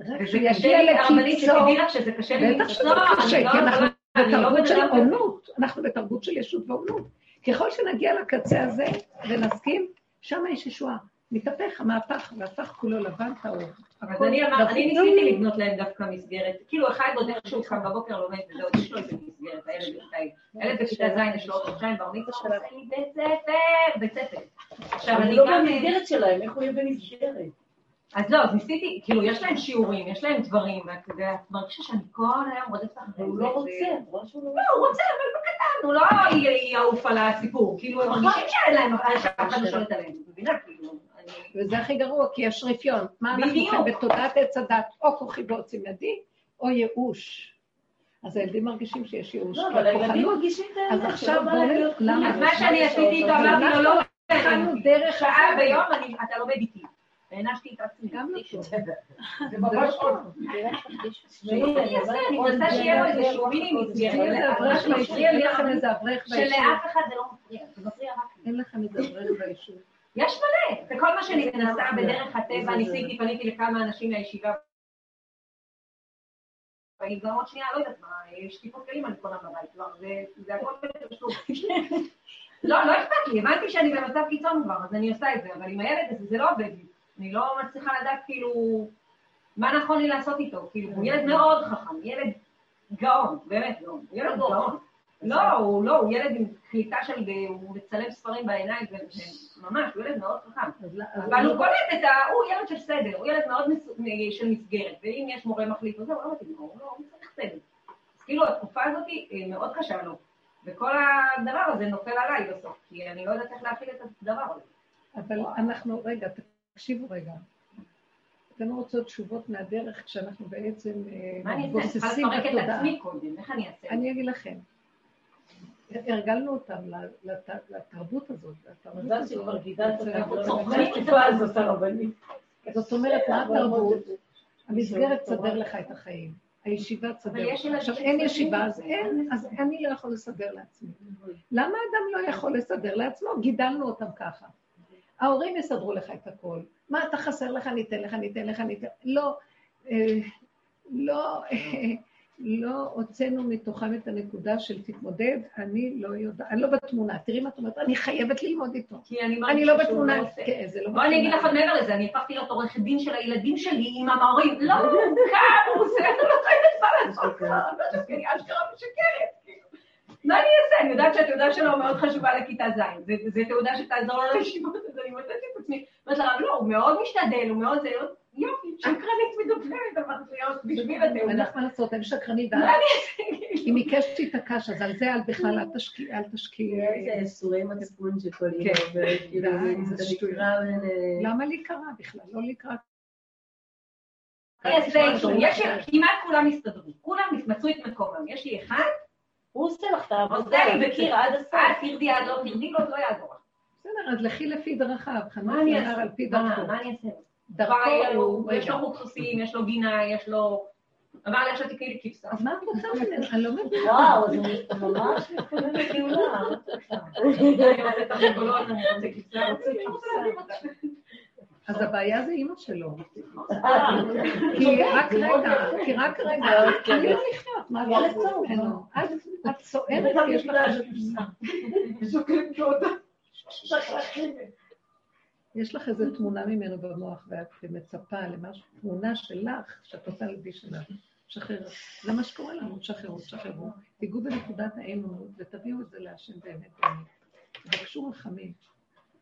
רק וזה קשה לי, הרבנית, שתדעי לך שזה קשה לי. בטח שזה קשה, כי אנחנו אני לא בתרבות של אדם כזה. עונות, אנחנו בתרבות של ישות ועונות. ככל שנגיע לקצה הזה ונסכים, שם יש ישועה. מתהפך המהפך, והפך כולו לבן טהור. אז אני ניסיתי לבנות להם דווקא מסגרת, כאילו אחד עוד איכשהו קם בבוקר לומד וזהו, יש לו איזה מסגרת, הילד בכיתה, הילד בכיתה ז' יש לו עוד חודשיים בר מצווה לי בית ספר, בית ספר. עכשיו אני לא גם, במסגרת שלהם, איך הוא יהיה במסגרת? אז לא, אז ניסיתי, כאילו יש להם שיעורים, יש להם דברים, ואת יודעת, מרגישה שאני כל היום רודפת אחרי הוא זה, לא רוצה, לא לא, הוא רוצה, אבל בקטן, הוא לא יעוף על הסיפור, כאילו הם מרגישים שאין להם, שאף אחד לא שולט עליהם, את מבינה? כאילו. וזה הכי גרוע, כי יש רפיון. מה אנחנו. חיים בתודעת עץ הדת? או כוחי ועוצם ידי, או ייאוש. אז הילדים מרגישים שיש ייאוש. לא, אבל הילדים מרגישים את אז האמת, עכשיו שלא בא בואו להם נ- להיות למה? כלום. אז מה שאני עשיתי איתו, אמרתי לו, לא, התחלנו דרך שעה אחרת. ביום אני- אתה לומד איתי. הענשתי את עצמי. גם לא טוב. זה ממש טוב. אני מנסה שיהיה לו איזשהו מיני מסגרת. שלאף אחד זה לא מפריע, זה מפריע רק. אין לכם איזה אברך ביישוב. יש מלא, זה כל מה שאני מנסה בדרך הטבע, ניסיתי, פניתי לכמה אנשים מהישיבה. ואני גם עוד שנייה, לא יודעת מה, יש שטיפות כלים אני קונה בבית, כבר, זה- הכל. לא, לא אכפת לי, הבנתי שאני במצב קיצון כבר, אז אני עושה את זה, אבל עם הילד הזה זה לא עובד לי. אני לא מצליחה לדעת כאילו מה נכון לי לעשות איתו, כאילו, הוא ילד מאוד חכם, ילד גאון, באמת גאון, הוא ילד גאון. לא, הוא לא, הוא ילד עם קליטה של, הוא מצלם ספרים בעיניים, ממש, הוא ילד מאוד חכם. לא- אבל לא- הוא קולט את ה... הוא ילד של סדר, הוא ילד מאוד של מסגרת, ואם יש מורה מחליט הוא לא מתאים לו, הוא לא, צריך סדר. אז כאילו התקופה הזאת היא מאוד קשה לו, וכל הדבר הזה נופל עליי בסוף, כי אני לא יודעת איך להפעיל את הדבר הזה. אבל אנחנו, רגע, תקשיבו רגע. אתן לא רוצות תשובות מהדרך כשאנחנו בעצם אה, מה אני אעשה? אני צריכה מתבוססים לפרק את בתודעה. עצמי קודם, איך אני אעשה? אני אגיד לכם, הרגלנו אותם לת- לתרבות הזאת. לתרבות מזל הזאת. שכבר גידלת אותם, לא. זאת אומרת, מה התרבות? המסגרת תסדר לך את החיים. הישיבה תסדר. עכשיו, אין ישיבה, אז. אין, אז אני לא יכול לסדר לעצמי. למה אדם לא יכול לסדר לעצמו? גידלנו אותם ככה. ההורים יסדרו לך את הכל. מה, אתה חסר לך, אני אתן לך, אני אתן לך, אני אתן... לא, אה, לא, אה, לא הוצאנו מתוכם את הנקודה של תתמודד, אני לא יודעת, אני לא בתמונה. תראי מה את אומרת, אני חייבת ללמוד איתו. כי אני אני לא מרגישה בתמונה, לא. כן, זה לא בואי אני אגיד לך עוד מעבר לזה, אני הפכתי להיות עורכת דין של הילדים שלי עם המורים. לא, כאן הוא עושה, אני לא יודעת מה לעשות אני לא כי אני אשכרה משקרת. מה אני אעשה? אני יודעת שהתעודה שלו מאוד חשובה לכיתה ז', זה- זה תעודה שתעזור לו לישיבות, אז אני מוצאת את עצמי, אומרת לה, לא, הוא מאוד משתדל, הוא מאוד זה, יופי, שקרנית מדוברת, אמרתי להיות בשביל אין התעודה. לך מה לעשות, הם שקרנים, מה אני אעשה? אם עיקש תתעקש, אז על זה אל בכלל, אל תשקיעי, אל תשקיעי. איזה ייסורי מצפון שכל אימא כן. עוברת, כאילו, זה בין... אה, למה להיקרא בכלל? לא להיקרא. יש, כמעט כולם הסתדרו, כולם מצאו את מקומם, יש לי אחד, הוא עושה לך את העבודה, עושה לי מכיר עד הסוף. אל תרדי עד לא תרדי לו, לא יעזור לך. בסדר, אז לכי לפי דרכיו, חנוך מה אני ינר אעשה? על פי מה דרכו. מה אני אעשה? דרכו הוא... יש לו חוסים, יש לו גינה, יש לו... אמר לי עכשיו תקראי לי כבשה. אז מה את רוצה ממנו? אני לא מבינה. וואו, זה ממש מתכונן לגאולה. את? אני רוצה תרנגולות, אני רוצה כבשה. אז הבעיה זה אימא שלו. כי רק רגע, כי רק רגע, אני לא לחיות, מה את רוצה ממנו? את את צוערת, יש לך. יש לך איזו תמונה ממנו במוח, ואת מצפה למשהו, תמונה שלך, שאת רוצה להלביש עליו. שחרר. זה מה שקורה לנו, תשחררו, תשחררו. תיגעו בנקודת האמונות ותביאו את זה להשם באמת באמת. תבקשו רחמים.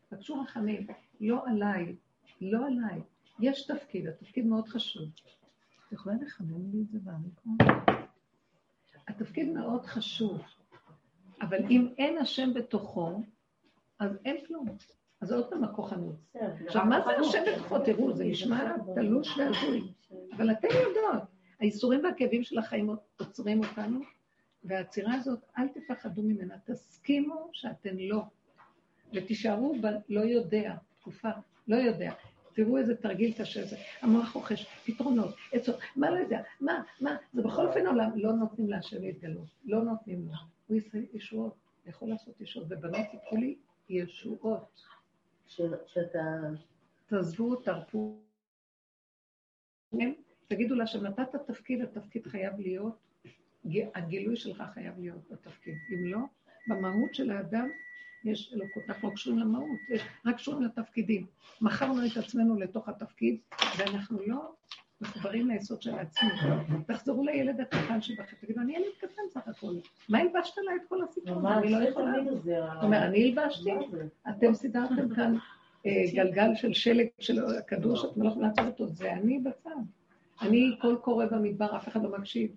תבקשו רחמים. לא עליי, לא עליי. יש תפקיד, התפקיד מאוד חשוב. את יכולה לחמם לי את זה במיקרון? התפקיד מאוד חשוב, אבל אם אין השם בתוכו, אז אין כלום. אז עוד פעם הכוחנות. עכשיו, מה זה השם בתוכו? תראו, זה נשמע תלוש והזוי, אבל אתן יודעות, הייסורים והכאבים של החיים עוצרים אותנו, והעצירה הזאת, אל תפחדו ממנה, תסכימו שאתן לא, ותישארו בלא יודע, תקופה, לא יודע. תראו איזה תרגיל קשה זה. המוח רוכש פתרונות, עצות, מה לא יודע, מה, מה, זה בכל אופן עולם, לא נותנים להשם להתגלות, לא נותנים לו. הוא יעשה ישועות, יכול לעשות ישועות, ובנות יקחו לי ישועות. שאתה... תעזבו, תרפו. תגידו לה שנתת תפקיד, התפקיד חייב להיות, הגילוי שלך חייב להיות בתפקיד. אם לא, במהות של האדם יש אלוקות. אנחנו לא קשורים למהות, יש- רק קשורים לתפקידים. מכרנו את עצמנו לתוך התפקיד, ואנחנו לא מחוברים ליסוד של העצמי. תחזרו לילד הקטן שבכם, תגידו, אני ילד קטן סך הכול. מה הלבשת עליי את כל הסיפור? אני לא יכולה. זאת אומרת, אני הלבשתי? אתם סידרתם כאן אה, גלגל של שלג של הכדור שאתם לא יכולים לעצור אותו, זה אני בצד. אני קול קורא במדבר, אף אחד לא מקשיב.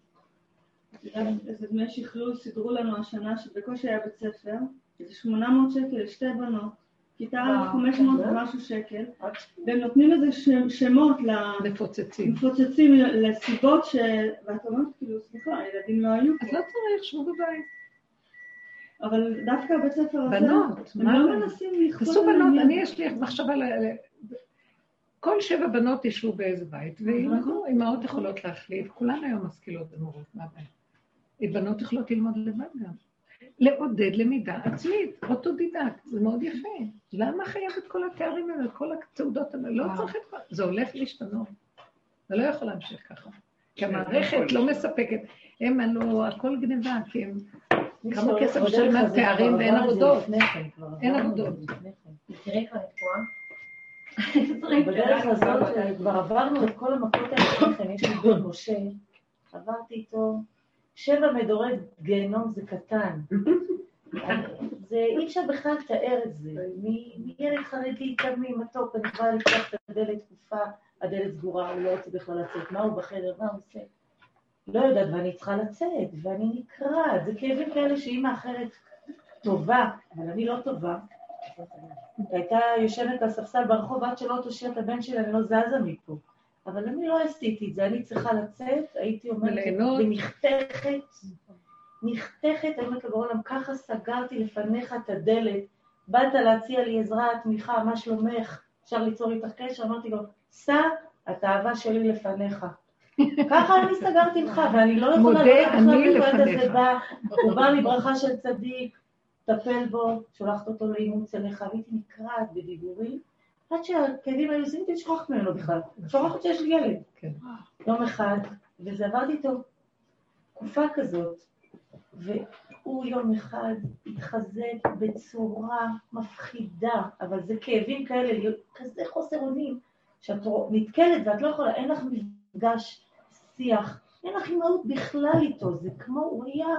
איזה דמי שכלול סידרו לנו השנה שבקושי היה בית ספר, איזה 800 שקל לשתי בנות, כיתה א' 500 ומשהו שקל, והם נותנים איזה ש- שמות מפוצצים. למפוצצים לסיבות ש... ואת אומרת, כאילו, סליחה, הילדים לא היו אז פה, לא צריך, שבו בבית. אבל דווקא הבית ספר הזה, בנות, הם מה לא? מנסים לכפות תעשו בנות. אני יש לי מחשבה ל... ל- כל שבע בנות ישבו באיזה בית, וילמדו, אמהות יכולות להחליף, כולן היום משכילות ומורות, מה הבעיה? בנות יכולות ללמוד לבד גם. לעודד למידה עצמית, אוטודידקט, זה מאוד יפה. למה חייב את כל התארים האלה, את כל התעודות האלה? לא צריך את כל... זה הולך להשתנות. זה לא יכול להמשיך ככה. כי המערכת לא מספקת. הם עלו, הכל גניבה, כי הם... כמה כסף משלמים על תארים ואין עבודות. אין עבודות. תראי כבר את תקועה. בדרך הזאת אה, כבר עברנו את כל המכות האלה יש לי בן משה, עברתי איתו שבע מדורי גיהנום זה קטן. זה אי אפשר בכלל לתאר את זה. מילד חרדי תמי מתוק, אני יכולה לפתוח את הדלת תקופה, הדלת סגורה, הוא לא רוצה בכלל לצאת, מה הוא בחדר, מה הוא עושה? לא יודעת, ואני צריכה לצאת, ואני נקרעת, זה כאבים כאלה שאימא אחרת טובה, אבל אני לא טובה. הייתה יושבת על ספסל ברחוב עד שלא תושיע את הבן שלי, אני לא זזה מפה. אבל אני לא עשיתי את זה, אני צריכה לצאת, הייתי אומרת. ונחתכת, נחתכת, אני אומרת בעולם, ככה סגרתי לפניך את הדלת, באת להציע לי עזרה, תמיכה, מה שלומך, אפשר ליצור איתך קשר, אמרתי לו, סע, את האהבה שלי לפניך. ככה אני סגרתי איתך, ואני לא יכולה לדעת אני בכלל מאיפה לפניך. זה בא. הוא בא מברכה של צדיק, טפל בו, שולחת אותו לאימוץ אליך, והייתי נקרעת בדיבורים, עד שהכאבים היו עושים אותי לשכוח ממנו בכלל. שוכחת שיש לי ילד. כן. יום אחד, וזה עבד איתו תקופה כזאת, והוא יום אחד התחזק בצורה מפחידה, אבל זה כאבים כאלה, להיות כזה חוסר אונים, שאת נתקלת ואת לא יכולה, אין לך מפגש שיח, אין לך אימהות בכלל איתו, זה כמו, הוא היה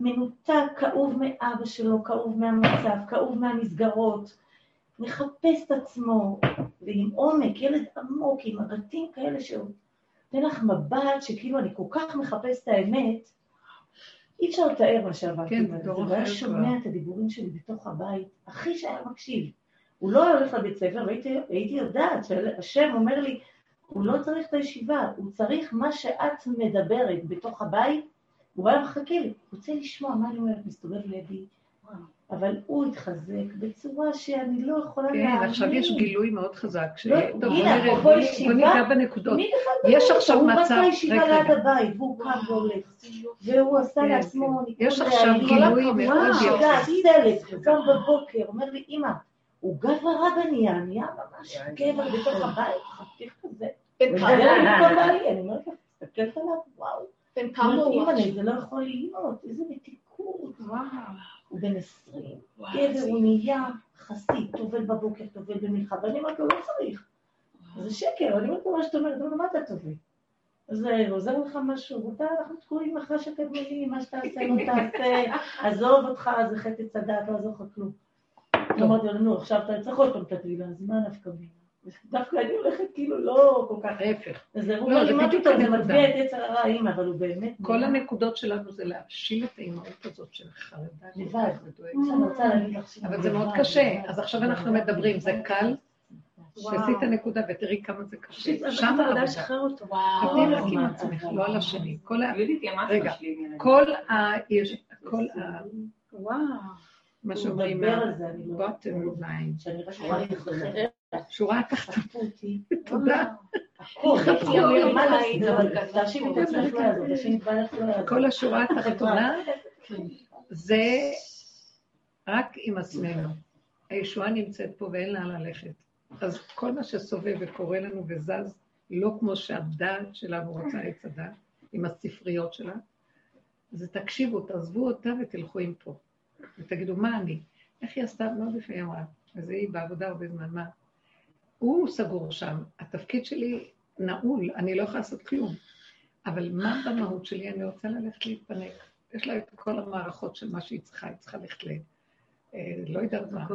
מנותק, כאוב מאבא שלו, כאוב מהמצב, כאוב מהמסגרות, מחפש את עצמו, ועם עומק, ילד עמוק, עם מבטים כאלה שהוא נותן לך מבט שכאילו אני כל כך מחפש את האמת, אי אפשר לתאר מה שעברתי. כן. דור הוא היה אחר שומע. את הדיבורים שלי בתוך הבית, אחי שהיה מקשיב. הוא לא היה הולך לבית ספר, והייתי הייתי יודעת שהשם אומר לי, הוא לא צריך את הישיבה, הוא צריך מה שאת מדברת בתוך הבית, הוא היה מחכה לי, רוצה לשמוע מה אני אומרת, מסתובב לידי. אבל הוא התחזק בצורה שאני לא יכולה כן, להאמין. עכשיו יש גילוי מאוד חזק. ש- לא, טוב, בוא הנה, בוא ישיבה, ניגע בנקודות. מי בכלל יש עכשיו? מצב- הוא בא לישיבה רגע, ליד. הבית, והוא קם והולך. והוא עשה כן, לעצמו כן. יש עכשיו. גילוי מאוד. יפה. סלק, הוא קם בבוקר, אומר לי, אמא, הוא גבר רבא נהיה, נהיה ממש גבר בתוך הבית, חתיך כזה. בעלי, אני אומרת לך, מסתכלת עליו, וואו. בן כמה הוא? אימא, זה לא יכול להיות, איזה מתיקות. וואו. הוא בן עשרים. גבר, זה- הוא נהיה חסיד, טובל בבוקר, טובל במנחה, ואני אומרת לו, לא צריך. זה שקר, אני אומרת לו מה שאת אומרת, אבל מה אתה טובל? אז אה, עוזר לך משהו, אתה, אנחנו תקועים אחרי שקדמונים, מה שתעשה, לא תעשה, עזוב אותך, זה חטא צדק, לא יעזור לך כלום. אמרתי לו, נו, עכשיו אתה צריך עוד פעם את הטבילה, אז מה נפקא מינה? דווקא אני הולכת כאילו לא כל כך... ההפך. אז הוא לא, אומר לי, זה מה בדיוק פתאום, זה הנקודה. מטביע את יצר הרע, אימא, אבל הוא באמת... כל הנקודות שלנו זה להפשיל את האימהות הזאת של חרדה. לבד. ודואגת. אני רוצה להגיד לך שהיא אבל זה מאוד קשה. אז עכשיו אנחנו מדברים. זה קל? וואו. שעשית נקודה ותראי כמה זה קשה. שם העבודה. לשחרר אותו. וואו. תתני כל רק עם עצמך, לא על השני. כל ה- רגע. כל ה... כל ה... וואו. מה שאומרים, לא... bottom line. שורה תחתונה. שורה התחתונה. תודה. את לא את לא. כל השורה התחתונה זה רק עם עצמנו. הישועה נמצאת פה ואין לאן ללכת. אז כל מה שסובב וקורה לנו וזז, לא כמו שהדעת שלנו רוצה עץ הדעת, עם הספריות שלה, אז תקשיבו, תעזבו אותה ותלכו עם פה. ותגידו, מה אני? איך היא עשתה? מאוד יפה היא אמרה. אז היא בעבודה הרבה זמן, מה? הוא סגור שם, התפקיד שלי נעול, אני לא יכולה לעשות כלום. אבל מה במהות שלי? אני רוצה ללכת להתפנק. יש לה את כל המערכות של מה שהיא צריכה, היא צריכה ללכת ל... אה, לא יודעת מה,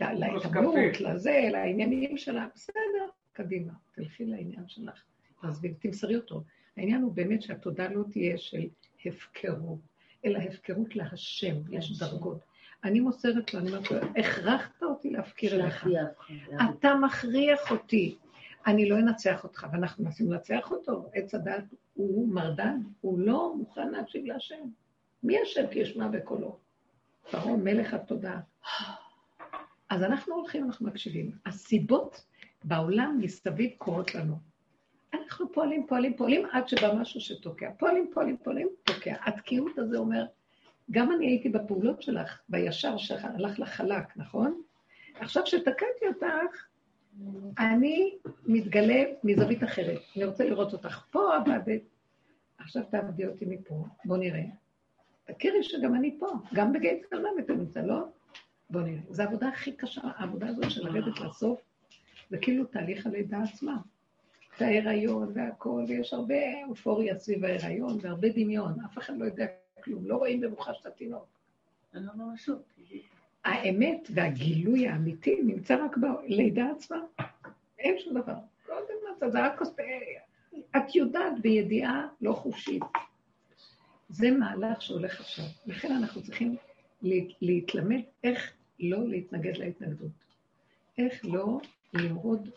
להתעמלות, לזה, לעניינים שלה, בסדר, קדימה, תלכי לעניין שלך, תעזבי, תמסרי אותו. העניין הוא באמת שהתודה לא תהיה של הפקרות, אלא הפקרות להשם, יש דרגות. אני מוסרת לו, אני אומרת לו, הכרחת אותי להפקיר אליך. אתה מכריח אותי. אני לא אנצח אותך, ואנחנו מנסים לנצח אותו. עץ הדת הוא מרדן, הוא לא מוכן להקשיב להשם. מי השם כי ישמע בקולו? פרעה מלך התודעה. אז אנחנו הולכים, אנחנו מקשיבים. הסיבות בעולם מסביב קורות לנו. אנחנו פועלים, פועלים, פועלים, עד שבא משהו שתוקע. פועלים, פועלים, פועלים, תוקע. התקיעות הזה אומר, גם אני הייתי בפעולות שלך, בישר שהלך לך חלק, נכון? עכשיו שתקעתי אותך, אני מתגלה מזווית אחרת. אני רוצה לראות אותך פה, עבדת. עכשיו תעבדי אותי מפה, בוא נראה. תכירי שגם אני פה, גם בגיא צלמם אתה נמצא, לא? בוא נראה. זו העבודה הכי קשה, העבודה הזאת של לרדת לסוף, זה כאילו תהליך הלידה עצמה. את ההיריון והכל, ויש הרבה אופוריה סביב ההיריון והרבה דמיון, אף אחד לא יודע כלום, לא רואים במוחש את התינוק. לא. האמת והגילוי האמיתי נמצא רק בלידה עצמה. אין שום דבר. קודם אתה, זה רק כוס... את יודעת בידיעה לא חופשית. זה מהלך שהולך עכשיו. לכן אנחנו צריכים לה- להתלמד איך לא להתנגד להתנגדות. איך לא למרוד,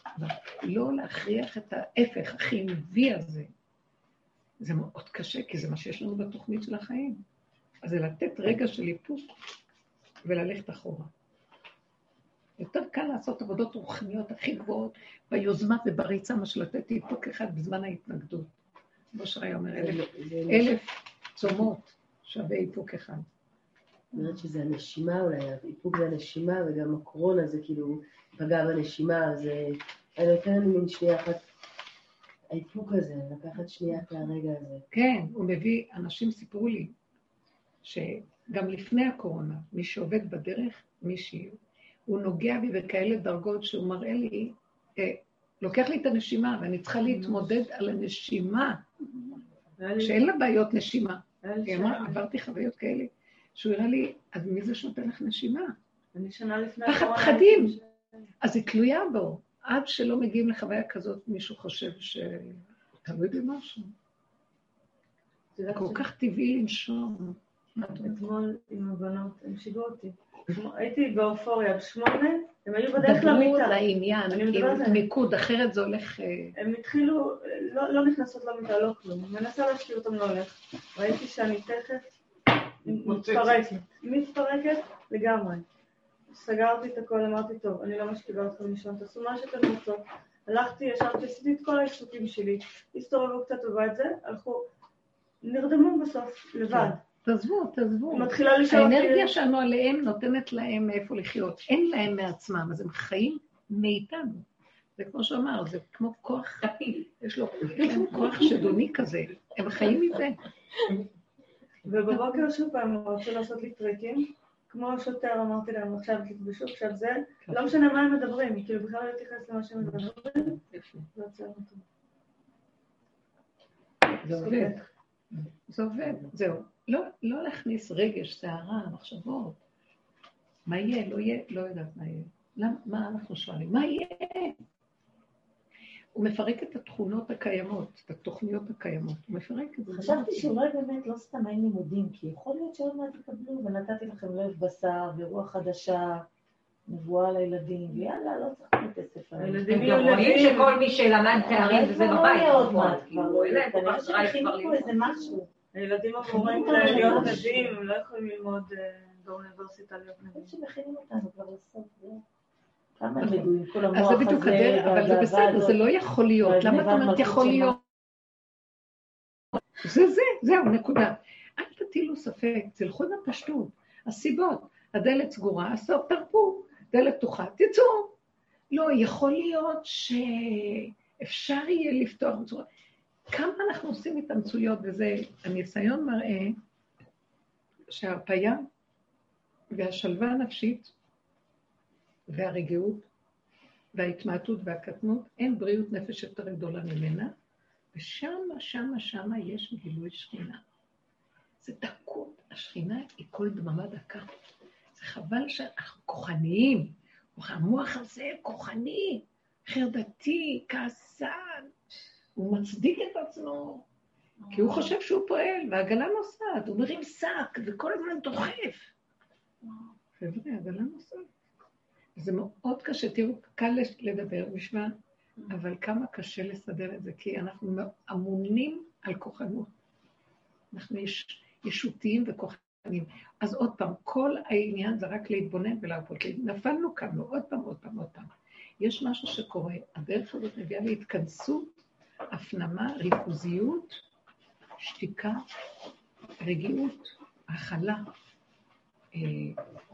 לא להכריח את ההפך החיובי הזה. זה מאוד קשה, כי זה מה שיש לנו בתוכנית של החיים. אז זה לתת רגע של איפוק וללכת אחורה. יותר קל לעשות עבודות רוחניות הכי גבוהות ביוזמה ובריצה, מה שלתת איפוק אחד בזמן ההתנגדות. כמו שהיה אומר, אלף, זה- זה- אלף צומות שווה איפוק אחד. אומרת שזה הנשימה אולי, האיפוק זה הנשימה, וגם הקורונה זה כאילו פגע בנשימה, זה... אני נותן לנו מין שנייה אחת, האיפוק הזה, לקחת שנייה את הרגע הזה. כן, הוא מביא, אנשים סיפרו לי, שגם לפני הקורונה, מי שעובד בדרך, מישהי, הוא נוגע בי בכאלה דרגות שהוא מראה לי, אה, לוקח לי את הנשימה, ואני צריכה להתמודד על הנשימה, שאין לה בעיות נשימה. היא אמרה, שנה- עברתי חוויות כאלה, שהוא הראה לי, אז מי זה שנותן לך נשימה? אני שנה לפני פחד פחדים. אז היא תלויה בו. עד שלא מגיעים לחוויה כזאת, מישהו חושב שתלוי במשהו. כל כך טבעי לנשום. אתמול עם הבנות, הם שיגעו אותי. הייתי באופוריה בשמונה, הם היו בדרך דברו למיטה. לעניין, אני עם. מיקוד, אחרת זה הולך... אה, הם התחילו, לא, לא נכנסות למיטה, לא כלום. מנסה להשאיר אותם לא הולך. ראיתי שאני תכף. מתפרקת. מתפרקת לגמרי. סגרתי את הכל, אמרתי, טוב, אני לא משכיבה אתכם לישון, תעשו מה שאתם רוצות. הלכתי, ישבתי, עשיתי את כל העיסוקים שלי, הסתובבו קצת בבית זה, הלכו, נרדמו בסוף, לבד. תעזבו, תעזבו. מתחילה לשאול. האנרגיה שלנו עליהם נותנת להם מאיפה לחיות. אין להם מעצמם, אז הם חיים מאיתנו. זה כמו שאמר, זה כמו כוח, יש לו יש להם כוח שדוני כזה, הם חיים מזה. ובבוקר שוב פעם הם רצו לעשות לי טריקים, כמו שוטר אמרתי להם, עכשיו תתבשו, עכשיו זה, לא משנה מה הם מדברים, כאילו בכלל לא להתייחס למה שהם מדברים, לא. זה עובד. זה עובד, זהו. לא, לא להכניס רגש, סערה, מחשבות. מה יהיה, לא יהיה, לא יודעת מה יהיה. למה, מה אנחנו שואלים? מה יהיה? הוא מפרק את התכונות הקיימות, את התוכניות הקיימות. הוא מפרק את זה. חשבתי שאולי באמת לא סתם אין לימודים, כי יכול להיות שעוד מעט תקבלו, ונתתי לכם לב בשר, ורוח חדשה, נבואה לילדים, ויאללה, לא צריך בתי ספר. הילדים גם רואים לבים, שכל מי שלמד תארים וזה לא בבית, יהיה עוד נכון, מעט, כאילו, כנראה כבר פה איזה. משהו. הילדים אמורים להיות. נביאים, הם לא יכולים ללמוד אה, באוניברסיטה להיות אני נביאים. חושבת שמכינים אותנו כבר לסוף, זהו. אז זה בדיוק הדרך, אבל זה בסדר. זה לא יכול להיות. למה את אומרת יכול להיות? זה זה, זהו, נקודה. אל תטילו ספק, תלכו בפשטות. הסיבות, הדלת סגורה, הסוף תרפו, דלת פתוחה, תצאו. לא, יכול להיות שאפשר יהיה לפתוח בצורה... כמה אנחנו עושים התאמצויות, וזה, הניסיון מראה שההרפאיה והשלווה הנפשית והרגיעות וההתמעטות והקטנות, אין בריאות נפש יותר גדולה ממנה, ושמה, שמה, שמה יש גילוי שכינה. זה דקות, השכינה היא כל דממה דקה. זה חבל שאנחנו כוחניים. המוח הזה כוחני, חרדתי, כעסן. הוא מצדיק את עצמו, כי הוא חושב שהוא פועל, והעגלה נוסעת, הוא מרים שק, וכל הזמן דוחף. חבר'ה, העגלה נוסעת. זה מאוד קשה, תראו, קל לדבר בשמה, אבל כמה קשה לסדר את זה, כי אנחנו אמונים על כוחנות. אנחנו יש, ישותיים וכוחניים. אז עוד פעם, כל העניין זה רק להתבונן ולעבוד. נפלנו, קמנו, עוד פעם, עוד פעם, עוד פעם. יש משהו שקורה, הדרך הזאת מביאה להתכנסות, הפנמה, ריכוזיות, שתיקה, רגיעות, הכלה,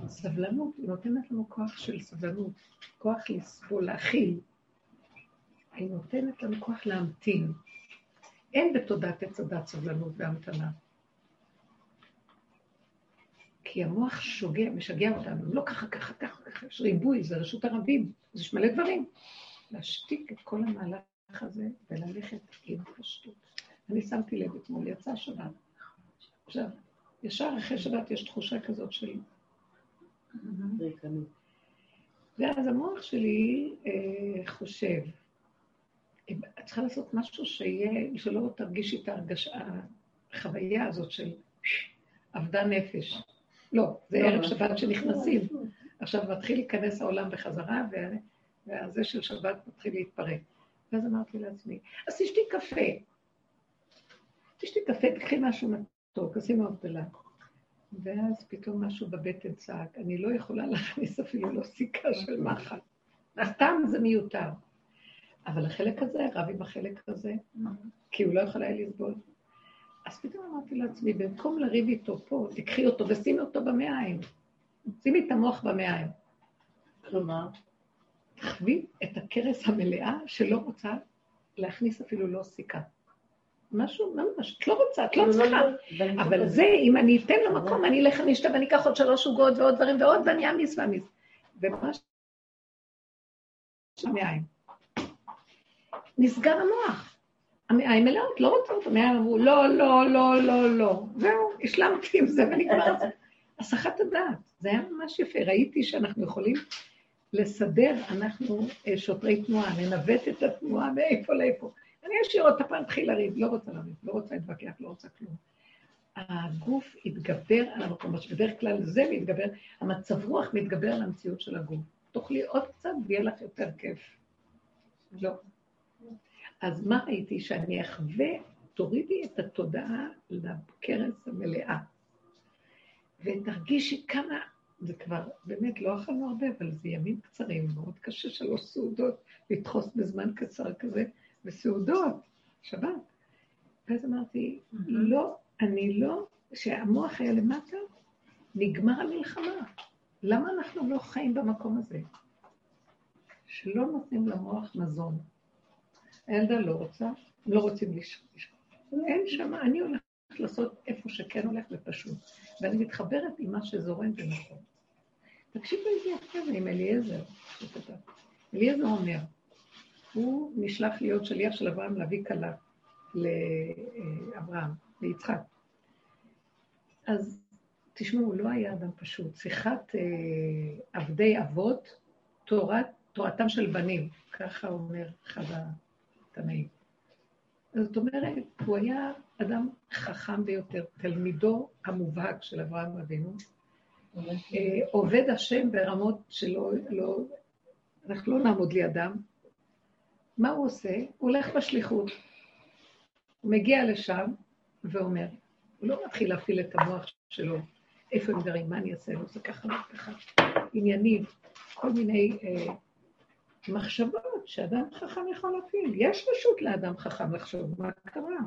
סבלנות, היא נותנת לנו כוח של סבלנות, כוח לסבול, להכיל. היא נותנת לנו כוח להמתין. אין בתודעת עץ הדת סבלנות והמתנה. כי המוח שוגע, משגע אותנו, לא ככה, ככה, ככה, ככה, יש ריבוי, זה רשות הרבים, יש מלא דברים. להשתיק את כל המהלך הזה וללכת עם פשטות. אני שמתי לב אתמול, יצא שבת. עכשיו, ישר אחרי שבת יש תחושה כזאת של... ואז המוח שלי אה, חושב, את צריכה לעשות משהו שיהיה, שלא תרגישי את ההרגשה, החוויה הזאת של אבדה נפש. לא, זה ערב שבת שנכנסים. עכשיו מתחיל להיכנס העולם בחזרה, והזה של שבת מתחיל להתפרק. ואז אמרתי לעצמי, אז תשתי קפה. תשתי קפה, תקחי משהו מתוק, עשינו הבדלה. ואז פתאום משהו בבטן צעק, אני לא יכולה להכניס אפילו לא סיכה של מחט. סתם זה מיותר. אבל החלק הזה רב עם החלק הזה, כי הוא לא יכול היה לסבול. אז פתאום אמרתי לעצמי, במקום לריב איתו פה, תקחי אותו ושימי אותו במעיים. שימי את המוח במעיים. כלומר, תחווי את הכרס המלאה שלא רוצה להכניס אפילו לא סיכה. משהו ממש, את לא רוצה, את לא צריכה. אבל זה, אם אני אתן לו מקום, אני אלך, אני אשתה ואני אקח עוד שלוש עוגות ועוד דברים ועוד, ואני אעמיס ואעמיס. ומה ש... המעיים. נסגר המוח. המעיים מלאות, לא רוצות, המעיים אמרו, לא, לא, לא, לא, לא. זהו, השלמתי עם זה ונגמר. הסחת הדעת, זה היה ממש יפה. ראיתי שאנחנו יכולים לסדר, אנחנו אה, שוטרי תנועה, לנווט את התנועה מאיפה לאיפה. אני אשאיר אותה פעם, תתחיל לריב, לא רוצה לריב, לא רוצה להתווכח, לא רוצה כלום. הגוף יתגבר על המקום, בדרך כלל זה מתגבר, המצב רוח מתגבר על המציאות של הגוף. תאכלי עוד קצת ויהיה לך יותר כיף. לא. אז מה ראיתי? שאני אחווה, תורידי את התודעה לכרס המלאה, ותרגישי כמה, זה כבר, באמת, לא אכלנו הרבה, אבל זה ימים קצרים, מאוד קשה שלוש סעודות, לדחוס בזמן קצר כזה, וסעודות, שבת. ואז אמרתי, לא, אני לא, כשהמוח היה למטה, נגמר המלחמה. למה אנחנו לא חיים במקום הזה? שלא נותנים למוח מזון. הילדה לא רוצה, לא רוצים לשחוט. אין שם, אני הולכת לעשות איפה שכן הולך ופשוט. ואני מתחברת עם מה שזורם ונכון. תקשיבו איזה יפה זה עם אליעזר, אליעזר אומר, הוא נשלח להיות שליח של אברהם להביא כלה לאברהם, ליצחק. אז תשמעו, הוא לא היה אדם פשוט. שיחת אה, עבדי אבות, תורת, תורתם של בנים, ככה אומר אחד התנאים. זאת אומרת, הוא היה אדם חכם ביותר, תלמידו המובהק של אברהם אבינו, אה, עובד השם ברמות שלא, לא, אנחנו לא נעמוד לידם. מה הוא עושה? הוא הולך בשליחות. הוא מגיע לשם ואומר, הוא לא מתחיל להפעיל את המוח שלו, איפה הם גרים, מה אני אעשה, לא עושה ככה וככה, עניינים, כל מיני אה, מחשבות שאדם חכם יכול להפעיל. יש רשות לאדם חכם לחשוב מה קרה.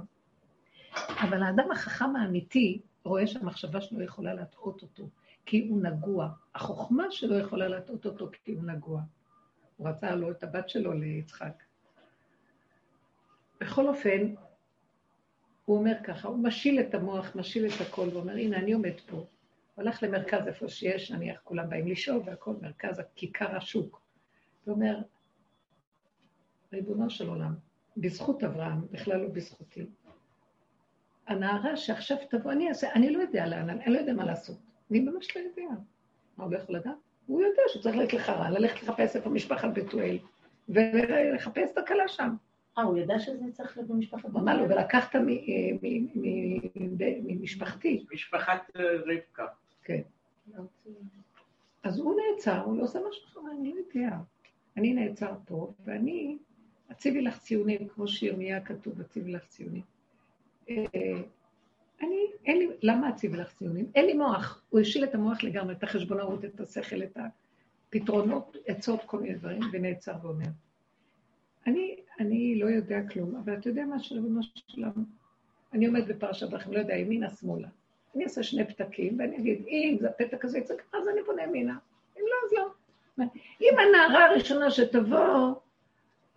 אבל האדם החכם האמיתי רואה שהמחשבה שלו יכולה להטעות אותו, כי הוא נגוע. החוכמה שלו יכולה להטעות אותו כי הוא נגוע. הוא רצה לו את הבת שלו ליצחק. בכל אופן, הוא אומר ככה, הוא משיל את המוח, משיל את הכל, ואומר, הנה, אני עומד פה. הוא הלך למרכז איפה שיש, נניח, כולם באים לשאול, והכל מרכז הכיכר השוק. הוא אומר, ריבונו של עולם, בזכות אברהם, בכלל לא בזכותי. הנערה שעכשיו תבוא, אני אעשה, אני לא יודע לאן, אני לא יודע מה לעשות. אני ממש לא יודע. מה הוא לא יכול לדעת? הוא יודע שהוא צריך ללכת לחרן, ללכת לחפש איפה משפחת בתואל, ולחפש את הכלה שם. אה, הוא ידע שזה צריך להיות במשפחת הוא אמר לו, ולקחת ממשפחתי. משפחת אה, רבקה. כן. אז הוא נעצר, הוא לא עושה משהו אחר, אני לא יודע. אני נעצר פה, ואני, אציבי לך ציונים, כמו שירמיה כתוב, אציבי לך ציונים. אה, אני, אין לי, למה אציבי לך ציונים? אין לי מוח. הוא השיל את המוח לגמרי, את החשבונאות, את השכל, את הפתרונות, עצות, כל מיני דברים, ונעצר ואומר. אני, אני לא יודע כלום, אבל אתה יודע מה שלום שלום? אני עומד בפרשת דרכים, לא יודע, ימינה, שמאלה. אני אעשה שני פתקים, ואני אגיד, אם זה הפתק הזה יצא ככה, אז אני פונה ימינה. אם לא, אז לא. אם הנערה הראשונה שתבוא,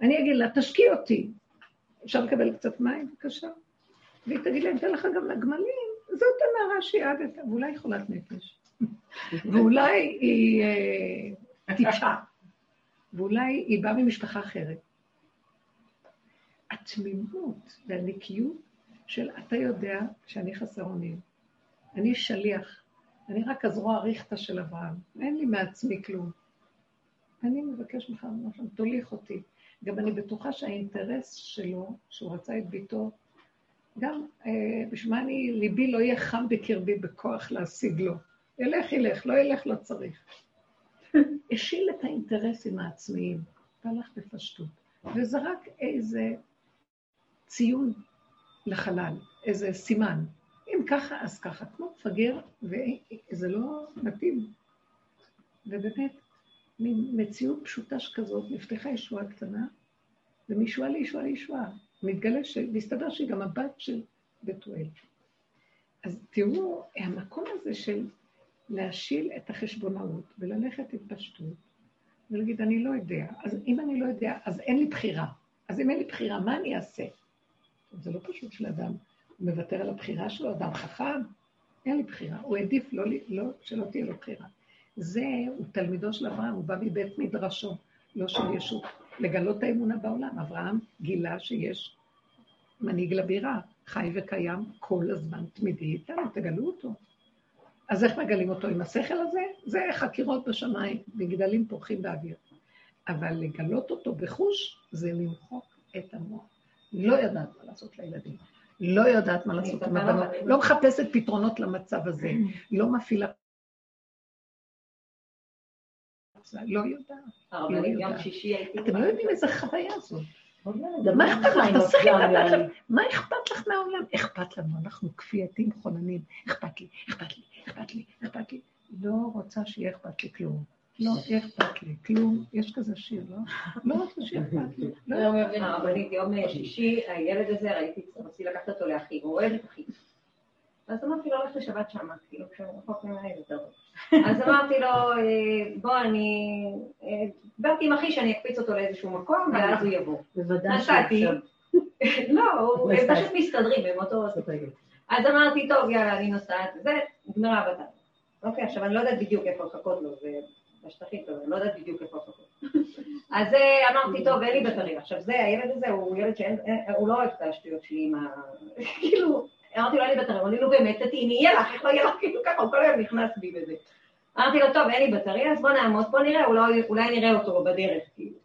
אני אגיד לה, תשקיע אותי. אפשר לקבל קצת מים, בבקשה? והיא תגיד לי, אני אתן לך גם לגמלים, זאת הנערה שיעדת, ואולי היא חולת נפש. ואולי היא אה, טיפשה. ואולי היא באה ממשפחה אחרת. התמימות והנקיות של אתה יודע שאני חסר אונים. אני שליח, אני רק הזרוע הריכטה של אברהם, אין לי מעצמי כלום. אני מבקש ממך, תוליך אותי. גם אני בטוחה שהאינטרס שלו, שהוא רצה את ביתו, גם אה, בשביל מה אני, ליבי לא יהיה חם בקרבי בכוח להשיג לו. ילך, ילך, לא ילך, לא צריך. השיל את האינטרסים העצמיים, והלך בפשטות, וזרק איזה ציון לחלל, איזה סימן. אם ככה, אז ככה, כמו מפגר, וזה לא מתאים. ובאמת, מין מציאות פשוטה שכזאת, נפתחה ישועה קטנה, ומישועה לישועה לישועה. מתגלה שמסתבר שהיא גם הבת של בתואל. אז תראו, המקום הזה של להשיל את החשבונאות וללכת התפשטות ולהגיד, אני לא יודע. אז אם אני לא יודע, אז אין לי בחירה. אז אם אין לי בחירה, מה אני אעשה? זה לא פשוט של אדם. הוא מוותר על הבחירה שלו, אדם חכם, אין לי בחירה. הוא העדיף לא, לא, שלא תהיה לו בחירה. זה, הוא תלמידו של אברהם, הוא בא מבית מדרשו, לא של ישות. לגלות האמונה בעולם. אברהם גילה שיש מנהיג לבירה, חי וקיים כל הזמן תמידי איתנו, תגלו אותו. אז איך מגלים אותו עם השכל הזה? זה חקירות בשמיים, מגדלים פורחים באוויר. אבל לגלות אותו בחוש זה למחוק את המוח. לא יודעת מה לעשות לילדים. לא יודעת מה לעשות עם הבנות. לא מחפשת פתרונות למצב הזה. לא מפעילה... לא יודעת. שישי הייתי... אתם לא יודעים איזה חוויה זאת. מה אכפת לך. מה אכפת לך מהעולם? אכפת לנו, אנחנו כפייתים חוננים. אכפת לי, אכפת לי, אכפת לי, אכפת לי. לא רוצה שיהיה אכפת לי כלום. לא אכפת לי, כלום. יש כזה שיר, לא? לא רוצה שיהיה אכפת לי. לא הרבנית, יום שישי, הילד הזה, ראיתי, רציתי לקחת אותו לאחי, הוא אוהב את אחי. אז אמרתי לו, הולך לשבת שמה, כאילו, כשהוא רחוק ממני זה טוב. אז אמרתי לו, בוא, אני... דיברתי עם אחי שאני אקפיץ אותו לאיזשהו מקום, ואז הוא יבוא. בוודאי נסעתי. לא, הם פשוט מסתדרים, הם אותו... אז אמרתי, טוב, יאללה, אני נוסעת, זה, נגמרה הבטה. אוקיי, עכשיו אני לא יודעת בדיוק איפה לחכות לו, זה בשטחים, אני לא יודעת בדיוק איפה לחכות. אז אמרתי, טוב, אין לי בטריה. עכשיו זה, הילד הזה הוא ילד שאין, הוא לא אוהב את השטויות שלי עם ה... כאילו, אמרתי לו, אין לי בטריה, אמרתי לו, באמת, תטעיני, יהיה לך, איך לא יהיה לך, כאילו ככה, הוא כל היום נכנס בי בזה. אמרתי לו, טוב, אין לי בטריה, אז בוא נעמוד, בוא נראה, אולי נראה אותו בדרך, כאילו.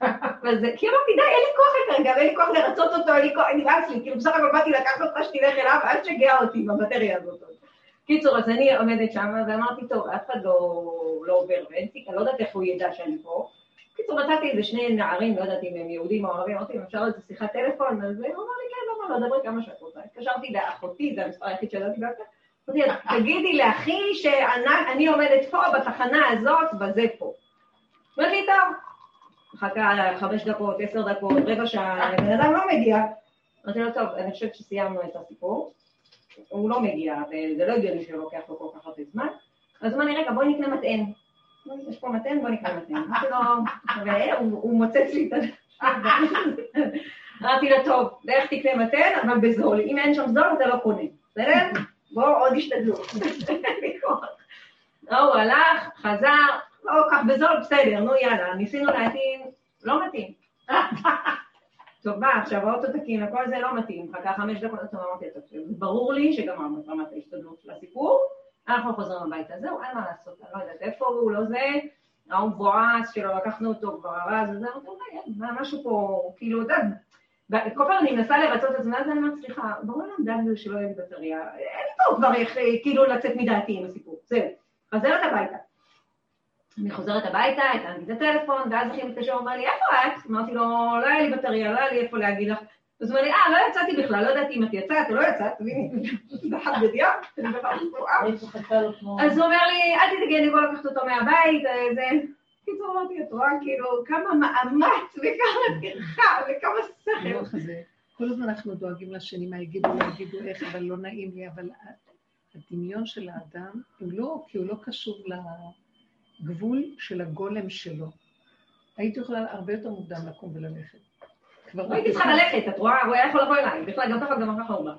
וזה, כי אמרתי, די, אין לי כוח כרגע, ואין לי כוח לרצות אותו, אין לי כוח, נמאס לי, כאילו בסך הכל באתי לקחת אותך שתלך אליו, אל תשגע אותי בבטריה הזאת. קיצור, אז אני עומדת שם, ואמרתי, טוב, אף אחד לא, לא עובר ואין אני לא יודעת איך הוא ידע שאני פה. קיצור, נתתי איזה שני נערים, לא יודעת אם הם יהודים או ערבים, אמרתי, אם אפשר איזה שיחת טלפון, אז הוא אמר לי, כן, לא, לא, דברי כמה שאת רוצה. התקשרתי לאחותי, זה המספר היחיד שידעתי בעצם. תגידי לאחי שאני עומדת פה, בתחנה הזאת, בזה פה. אמרתי לי, טוב. מחכה חמש דקות, עשר דקות, רבע שעה, הבן אדם לא מגיע. אמרתי לו, טוב, אני חושבת שסיימנו את הסיפור. הוא לא מגיע, וזה לא הגיוני שהוא לוקח לו כל כך הרבה זמן. אז הוא לי, רגע, בואי נקנה מטען. יש פה מטען, בואי נקנה מטען. אמרתי לו, והוא מוצץ לי את ה... אמרתי לו, טוב, לך תקנה מטען, אבל בזול. אם אין שם זול, אתה לא קונה. בסדר? בואו עוד השתדלות. הוא הלך, חזר, לא כך בזול, בסדר, נו יאללה, ניסינו להתאים, לא מתאים. טוב, מה, עכשיו האוטו תקין, הכל זה לא מתאים, חכה חמש דקות, טוב, אמרתי, טוב, ברור לי שגמרנו את רמת ההשתדלות של הסיפור, אנחנו חוזרים הביתה, זהו, אין מה לעשות, אני לא יודעת איפה הוא, לא זה, ההוא מבואס שלו, לקחנו אותו כבר הרז, וזה, אמרתי, משהו פה, כאילו, יודע, כל פעם אני מנסה לרצות את זה, ואז אני אומרת, סליחה, ברור לנו דאג לזה שלא יהיה לי בטריה, אין לי פה כבר איך, כאילו, לצאת מדעתי עם הסיפור, זהו, חזרת הביתה. אני חוזרת הביתה, התנתי את הטלפון, ואז אחי מתקשר ואומר לי, איפה את? אמרתי לו, לא היה לי בטריה, לא היה לי איפה להגיד לך. אז הוא אומר לי, אה, לא יצאתי בכלל, לא ידעתי אם את יצאת או לא יצאת, חד בדיוק, אני בכלל אז הוא אומר לי, אל תדאגי, אני בוא לקחת אותו מהבית, זה... קיצור, אמרתי, את רואה, כאילו, כמה מאמץ וכמה טרחה וכמה שכל. כל הזמן אנחנו דואגים לשני, מה יגידו, לא יגידו איך, אבל לא נעים לי, אבל הדמיון של האדם, הוא לא, כי הוא לא קשור ל... גבול של הגולם שלו. הייתי יכולה הרבה יותר מוקדם לקום וללכת. כבר הייתי צריכה ללכת, את רואה? הוא היה יכול לבוא אליי, בכלל גם ככה גם ככה הוא בא.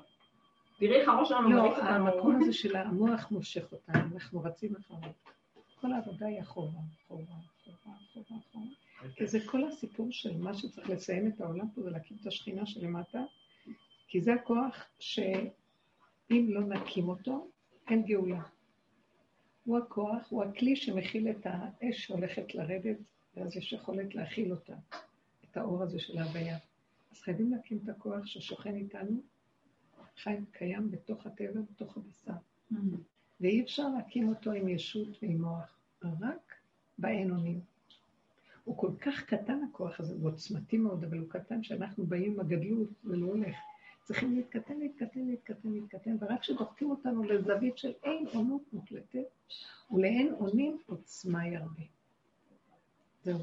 תראי איך הראש שלנו לא, המקום הזה של המוח מושך אותנו, אנחנו רצים אחריו. כל העבודה היא אחורה, אחורה, אחורה, אחורה, אחורה. כי זה כל הסיפור של מה שצריך לסיים את העולם פה ולהקים את השכינה שלמטה, כי זה הכוח שאם לא נקים אותו, אין גאולה. הוא הכוח, הוא הכלי שמכיל את האש שהולכת לרדת, ואז יש יכולת להכיל אותה, את האור הזה של ההוויה. אז חייבים להקים את הכוח ששוכן איתנו, חי קיים בתוך הטבע, בתוך הבשר. ואי אפשר להקים אותו עם ישות ועם מוח, רק באין אונים. הוא כל כך קטן הכוח הזה, הוא עוצמתי מאוד, אבל הוא קטן שאנחנו באים עם הגדלות ולא הולך. צריכים להתקטן, להתקטן, להתקטן, להתקטן, ורק כשדוחקים אותנו לזווית של אין עונות מוחלטת, ולאין אונים עוצמה ירבה. זהו.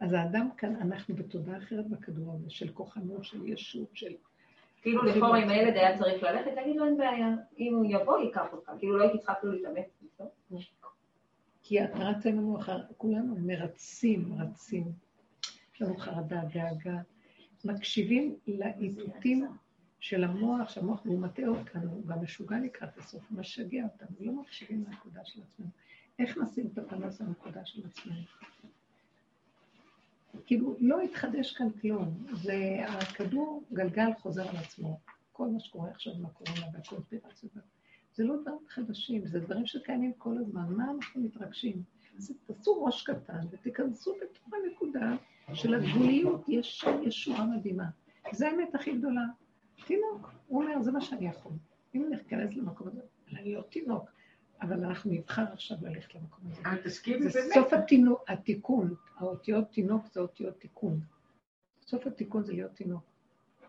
אז האדם כאן, אנחנו בתודעה אחרת בכדור הזה, של כוחנות, של ישות, של... כאילו לכאורה אם הילד היה צריך ללכת, תגיד לו אין בעיה, אם הוא יבוא ייקח אותך, כאילו לא הייתי צריכה אפילו להתאמץ. כי רצה לנו אחר, כולנו מרצים, רצים. יש לנו חרדה, דאגה. מקשיבים לאיתותים של המוח, שהמוח הוא מטעה אותנו, הוא גם משוגע לקראת הסוף, הוא משגע אותנו, לא מקשיבים לנקודה של עצמנו. איך נשים את הפנס לנקודה של עצמנו? כאילו, לא התחדש כאן כלום. זה הכדור גלגל חוזר על עצמו. כל מה שקורה עכשיו עם הקורונה והקונספירציה. זה לא דברים חדשים, זה דברים שקיימים כל הזמן. מה אנחנו מתרגשים? אז תעשו ראש קטן ותיכנסו בתוך הנקודה של הגבוליות. יש ישועה מדהימה. זו האמת הכי גדולה. תינוק, הוא אומר, זה מה שאני יכול. אם ניכנס למקום הזה, אני לא תינוק, אבל אנחנו נבחר עכשיו ללכת למקום הזה. אבל תסכימי זה באמת. סוף התינו, התיקון, האותיות תינוק זה אותיות תיקון. סוף התיקון זה להיות תינוק.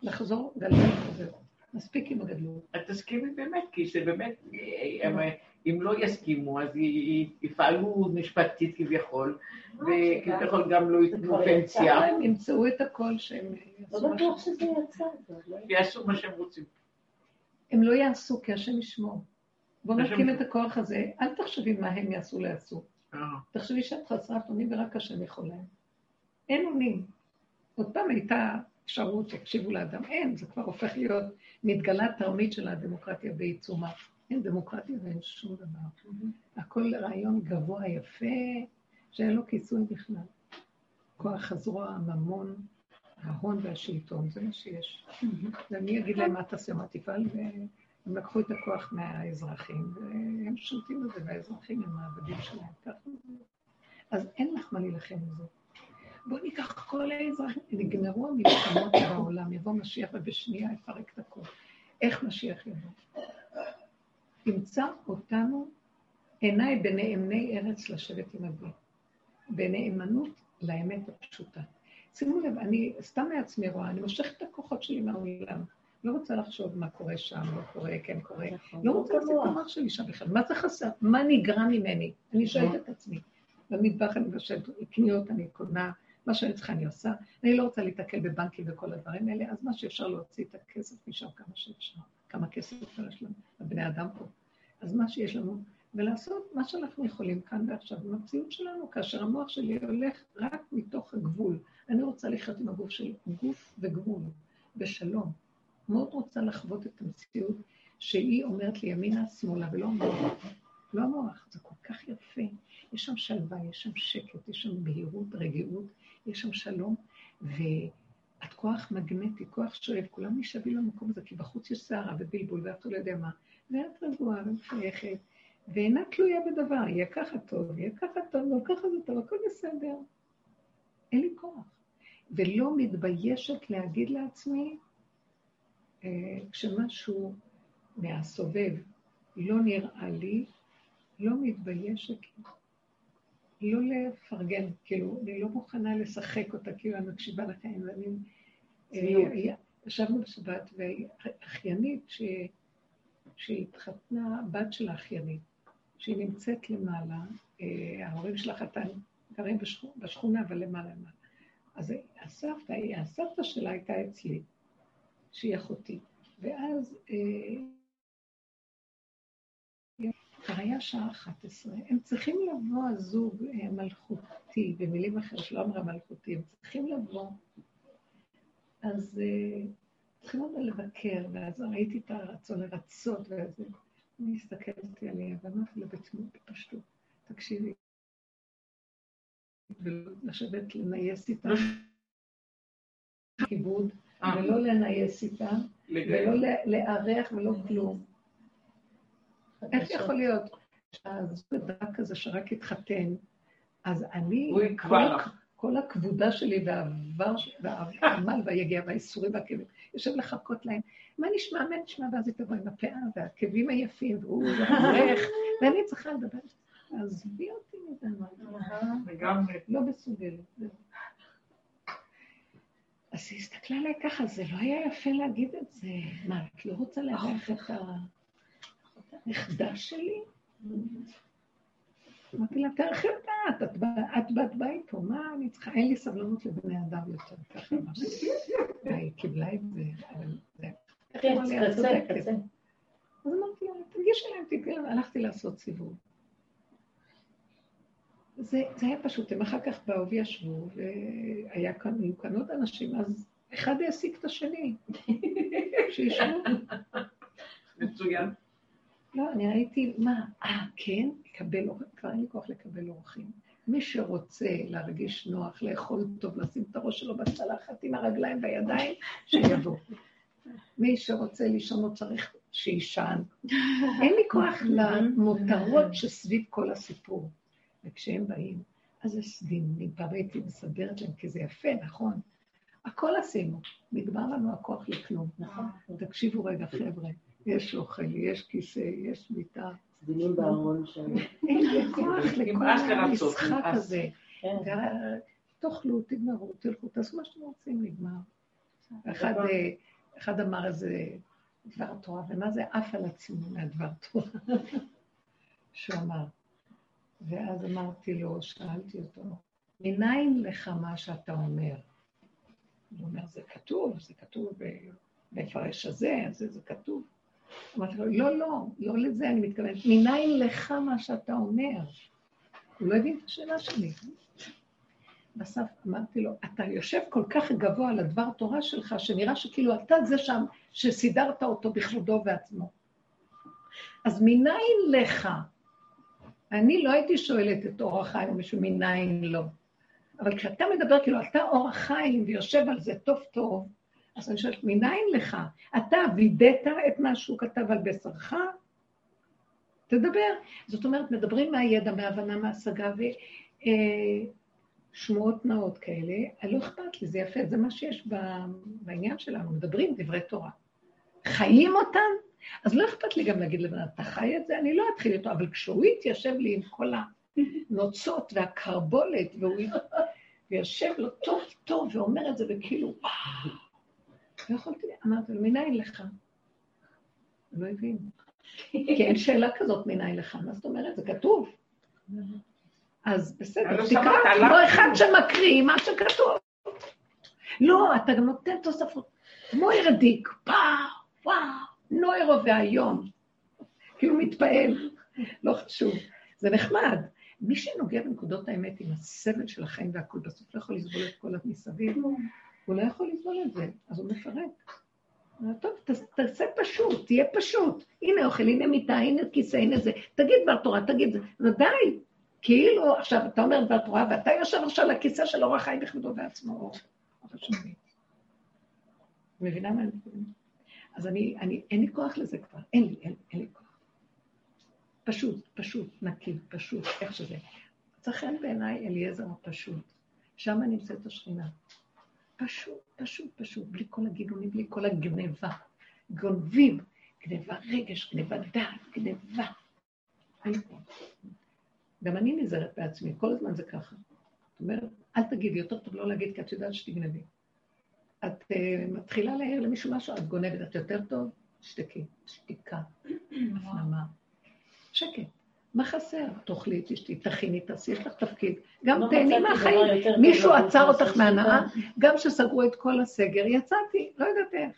לחזור גלגל חוזר. מספיק עם הגדלות. את תסכימי באמת, כי זה באמת, אה, הם, אם לא יסכימו, אז י- י- יפעלו משפטית כביכול, וכביכול גם לא ייתנו פנסיה, הם ימצאו את הכל שהם יעשו לא מה שהם- לא יצא. ויעשו מה שהם רוצים. הם לא יעשו כי השם ישמור. בואו נקים. את הכוח הזה, אל תחשבי מה הם יעשו לא יעשו. אה, תחשבי שאת חסרת אונים ורק השם יכול להם. אין אונים. עוד פעם הייתה אפשרות שיקשיבו לאדם, אין, זה כבר הופך להיות מתגלה תרמית של הדמוקרטיה בעיצומה. אין דמוקרטיה ואין שום דבר. הכל רעיון גבוה, יפה, שאין לו כיסוי בכלל. כוח הזרוע, הממון, ההון והשלטון, זה מה שיש. ואני אגיד להם מה תעשה, מה תפעל, והם לקחו את הכוח מהאזרחים, והם שולטים בזה, והאזרחים הם העבדים שלהם. זה. אז אין לך מה להילחם בזה. בואו ניקח כל האזרחים, נגמרו המלחמות בעולם, יבוא משיח ובשנייה יפרק את הכול. איך משיח יבוא? ימצא אותנו עיניי בנאמני ארץ לשבת עם אבי, בנאמנות לאמת הפשוטה. שימו לב, אני סתם מעצמי רואה, אני מושכת את הכוחות שלי מהעולם. לא רוצה לחשוב מה קורה שם, לא קורה, כן קורה. לא רוצה לעשות את המוח שלי שם בכלל. מה זה חסר? מה נגרע ממני? אני שואלת את עצמי. במטבח אני מבשלת, קניות אני קונה, מה שאני צריכה אני עושה. אני לא רוצה להתקל בבנקים וכל הדברים האלה, אז מה שאפשר להוציא את הכסף משם כמה שאפשר. כמה כסף יש לנו, לבני אדם פה. אז מה שיש לנו, ולעשות מה שאנחנו יכולים כאן ועכשיו במציאות שלנו, כאשר המוח שלי הולך רק מתוך הגבול. אני רוצה לחיות עם הגוף שלי, גוף וגבול, בשלום. מאוד רוצה לחוות את המציאות שהיא אומרת לי ימינה, שמאלה, ולא המוח. לא המוח, זה כל כך יפה. יש שם שלווה, יש שם שקט, יש שם בהירות, רגיעות, יש שם שלום, ואת כוח מגנטי, כוח שואב, כולם נשאבים למקום הזה, כי בחוץ יש סערה ובלבול, ואת לא יודע מה. ואת רגועה ומחייכת, ואינה תלויה בדבר, יהיה ככה טוב, יהיה ככה טוב, לא ככה זה טוב, הכל בסדר. אין לי כוח. ולא מתביישת להגיד לעצמי, אה, כשמשהו מהסובב לא נראה לי, לא מתביישת לא לפרגן, כאילו, אני לא מוכנה לשחק אותה, כאילו אני מקשיבה לכם, ואני... אה, ישבנו בשבת, ואחיינית ש... שהתחתנה, בת של האחיינית, שהיא נמצאת למעלה, אה, ההורים שלה חתן, גרים בשכונה, בשכונה, אבל למעלה למעלה. אז הסבתא, הסבתא שלה הייתה אצלי, שהיא אחותי, ואז אה, כבר היה שעה 11, הם צריכים לבוא, הזוג אה, מלכותי, במילים אחרות, שלא אמרה מלכותי, הם צריכים לבוא. אז אה, צריכים לבוא לבקר, ואז ראיתי את הרצון לרצות, ואז אני הסתכלתי עליה, ואמרתי לה בתמות, בפשטות, תקשיבי, ולשבת לנייס איתה. כיבוד, ולא לנייס איתה, ולא לארח ולא כלום. איך יכול להיות שהזוג הדק הזה שרק התחתן, אז אני. כל הכבודה שלי והעבר, והעמל והיגיעה והאיסורים והכאבים, יושב לחכות להם, מה נשמע, מה נשמע, ואז היא תבוא עם הפאה והעקבים היפים, והוא הולך, ואני צריכה לדבר. עזבי אותי מזה. לא מסוגלת. אז היא הסתכלה עליי ככה, זה לא היה יפה להגיד את זה. מה, את לא רוצה לארח את הנכדה שלי? אמרתי לה, תערכי אותה, את, בת בית פה, מה אני צריכה, אין לי סבלנות לבני אדם יותר, ככה אמרתי. היא קיבלה את זה, אבל זה... כן, קצה, קצה. אז אמרתי לה, תגישי להם, תגידי להם, הלכתי לעשות סיבוב. זה, זה היה פשוט, הם אחר כך באו וישבו, והיה כאן, היו כאן עוד אנשים, אז אחד העסיק את השני. שישבו. מצוין. לא, אני ראיתי, מה, אה, כן? לקבל אורחים, כבר אין לי כוח לקבל אורחים. מי שרוצה להרגיש נוח, לאכול טוב, לשים את הראש שלו בצלחת עם הרגליים והידיים, שיבוא. מי שרוצה לישון, הוא צריך שיישן. אין לי כוח למותרות שסביב כל הסיפור. וכשהם באים, אז פעם הייתי מסדרת להם, כי זה יפה, נכון? הכל עשינו, נגמר לנו הכוח לכלום. נכון. תקשיבו רגע, חבר'ה, יש אוכל, יש כיסא, יש מיטה. סדינים בארון שם. אין לי כוח לכל המשחק הזה. כן. תאכלו, תגמרו, תלכו, תעשו מה שאתם רוצים, נגמר. אחד, אה, אחד אמר איזה דבר תורה, ומה זה עף על עצמו מהדבר תורה? שהוא אמר. ואז אמרתי לו, שאלתי אותו, מניין לך מה שאתה אומר? הוא אומר, זה כתוב, זה כתוב במפרש הזה, זה, זה כתוב. אמרתי לו, לא, לא, לא לזה אני מתכוונת. מניין לך מה שאתה אומר? הוא לא הבין את השאלה שלי. בסוף אמרתי לו, אתה יושב כל כך גבוה על הדבר תורה שלך, שנראה שכאילו אתה זה שם שסידרת אותו בכבודו ובעצמו. אז מניין לך? אני לא הייתי שואלת את אור החיים או מישהו מניין לא. אבל כשאתה מדבר, כאילו, אתה אור החיים ויושב על זה טוב טוב, אז אני שואלת, מניין לך? אתה וידאת את מה שהוא כתב על בשרך? תדבר. זאת אומרת, מדברים מהידע, מהבנה, מהשגה, ושמועות אה, נאות כאלה, לא אכפת לי, זה יפה, זה מה שיש בעניין שלנו, מדברים דברי תורה. חיים אותם, אז לא אכפת לי גם להגיד לבן אתה חי את זה? אני לא אתחיל איתו, אבל כשהוא יתיישב לי עם כל הנוצות והקרבולת, והוא יושב לו טוב טוב ואומר את זה, וכאילו, וואו. לא יכולתי, אמרתי לו, מניין לך? הוא לא הבין. כי אין שאלה כזאת מניין לך, מה זאת אומרת? זה כתוב. אז בסדר, לא תקרא, כמו אחד שמקריא מה שכתוב. לא, אתה גם נותן תוספות. כמו הרדיק, וואו, וואו, נוירו והיום. כאילו מתפעל, לא חשוב. זה נחמד. מי שנוגע בנקודות האמת עם הסבל של החיים והכול, בסוף לא יכול לסבול את כל המסביב. הוא לא יכול לסבול את זה, אז הוא מפרק. טוב, תעשה פשוט, תהיה פשוט. הנה אוכל, הנה מיטה, הנה כיסא, הנה זה. תגיד דבר תורה, תגיד זה. ודאי. כאילו, עכשיו, אתה אומר דבר תורה, ואתה יושב עכשיו על הכיסא של אור החיים בכבודו בעצמו. מבינה מה אני מתכוונת? אז אני, אני, אין לי כוח לזה כבר, אין לי, אין, אין לי כוח. פשוט, פשוט, נקי, פשוט, איך שזה. מצא חן בעיניי אליעזר הפשוט. שם נמצאת השכינה. פשוט, פשוט, פשוט, בלי כל הגינונים, בלי כל הגניבה. גונבים, גניבה רגש, גניבה דעת, גניבה. גם אני נזהרת בעצמי, כל הזמן זה ככה. זאת אומרת, אל תגידי, יותר טוב לא להגיד, כי את יודעת שתגנבי. את uh, מתחילה להעיר למישהו משהו, את גונבת, את יותר טוב, שתקי, שתיקה, הפנמה. שקט. מה חסר? תאכלי, תשתי, תכיני, תעשי, יש לך תפקיד. גם תהני מהחיים. מישהו עצר אותך מהנאה, גם כשסגרו את כל הסגר, יצאתי, לא יודעת איך.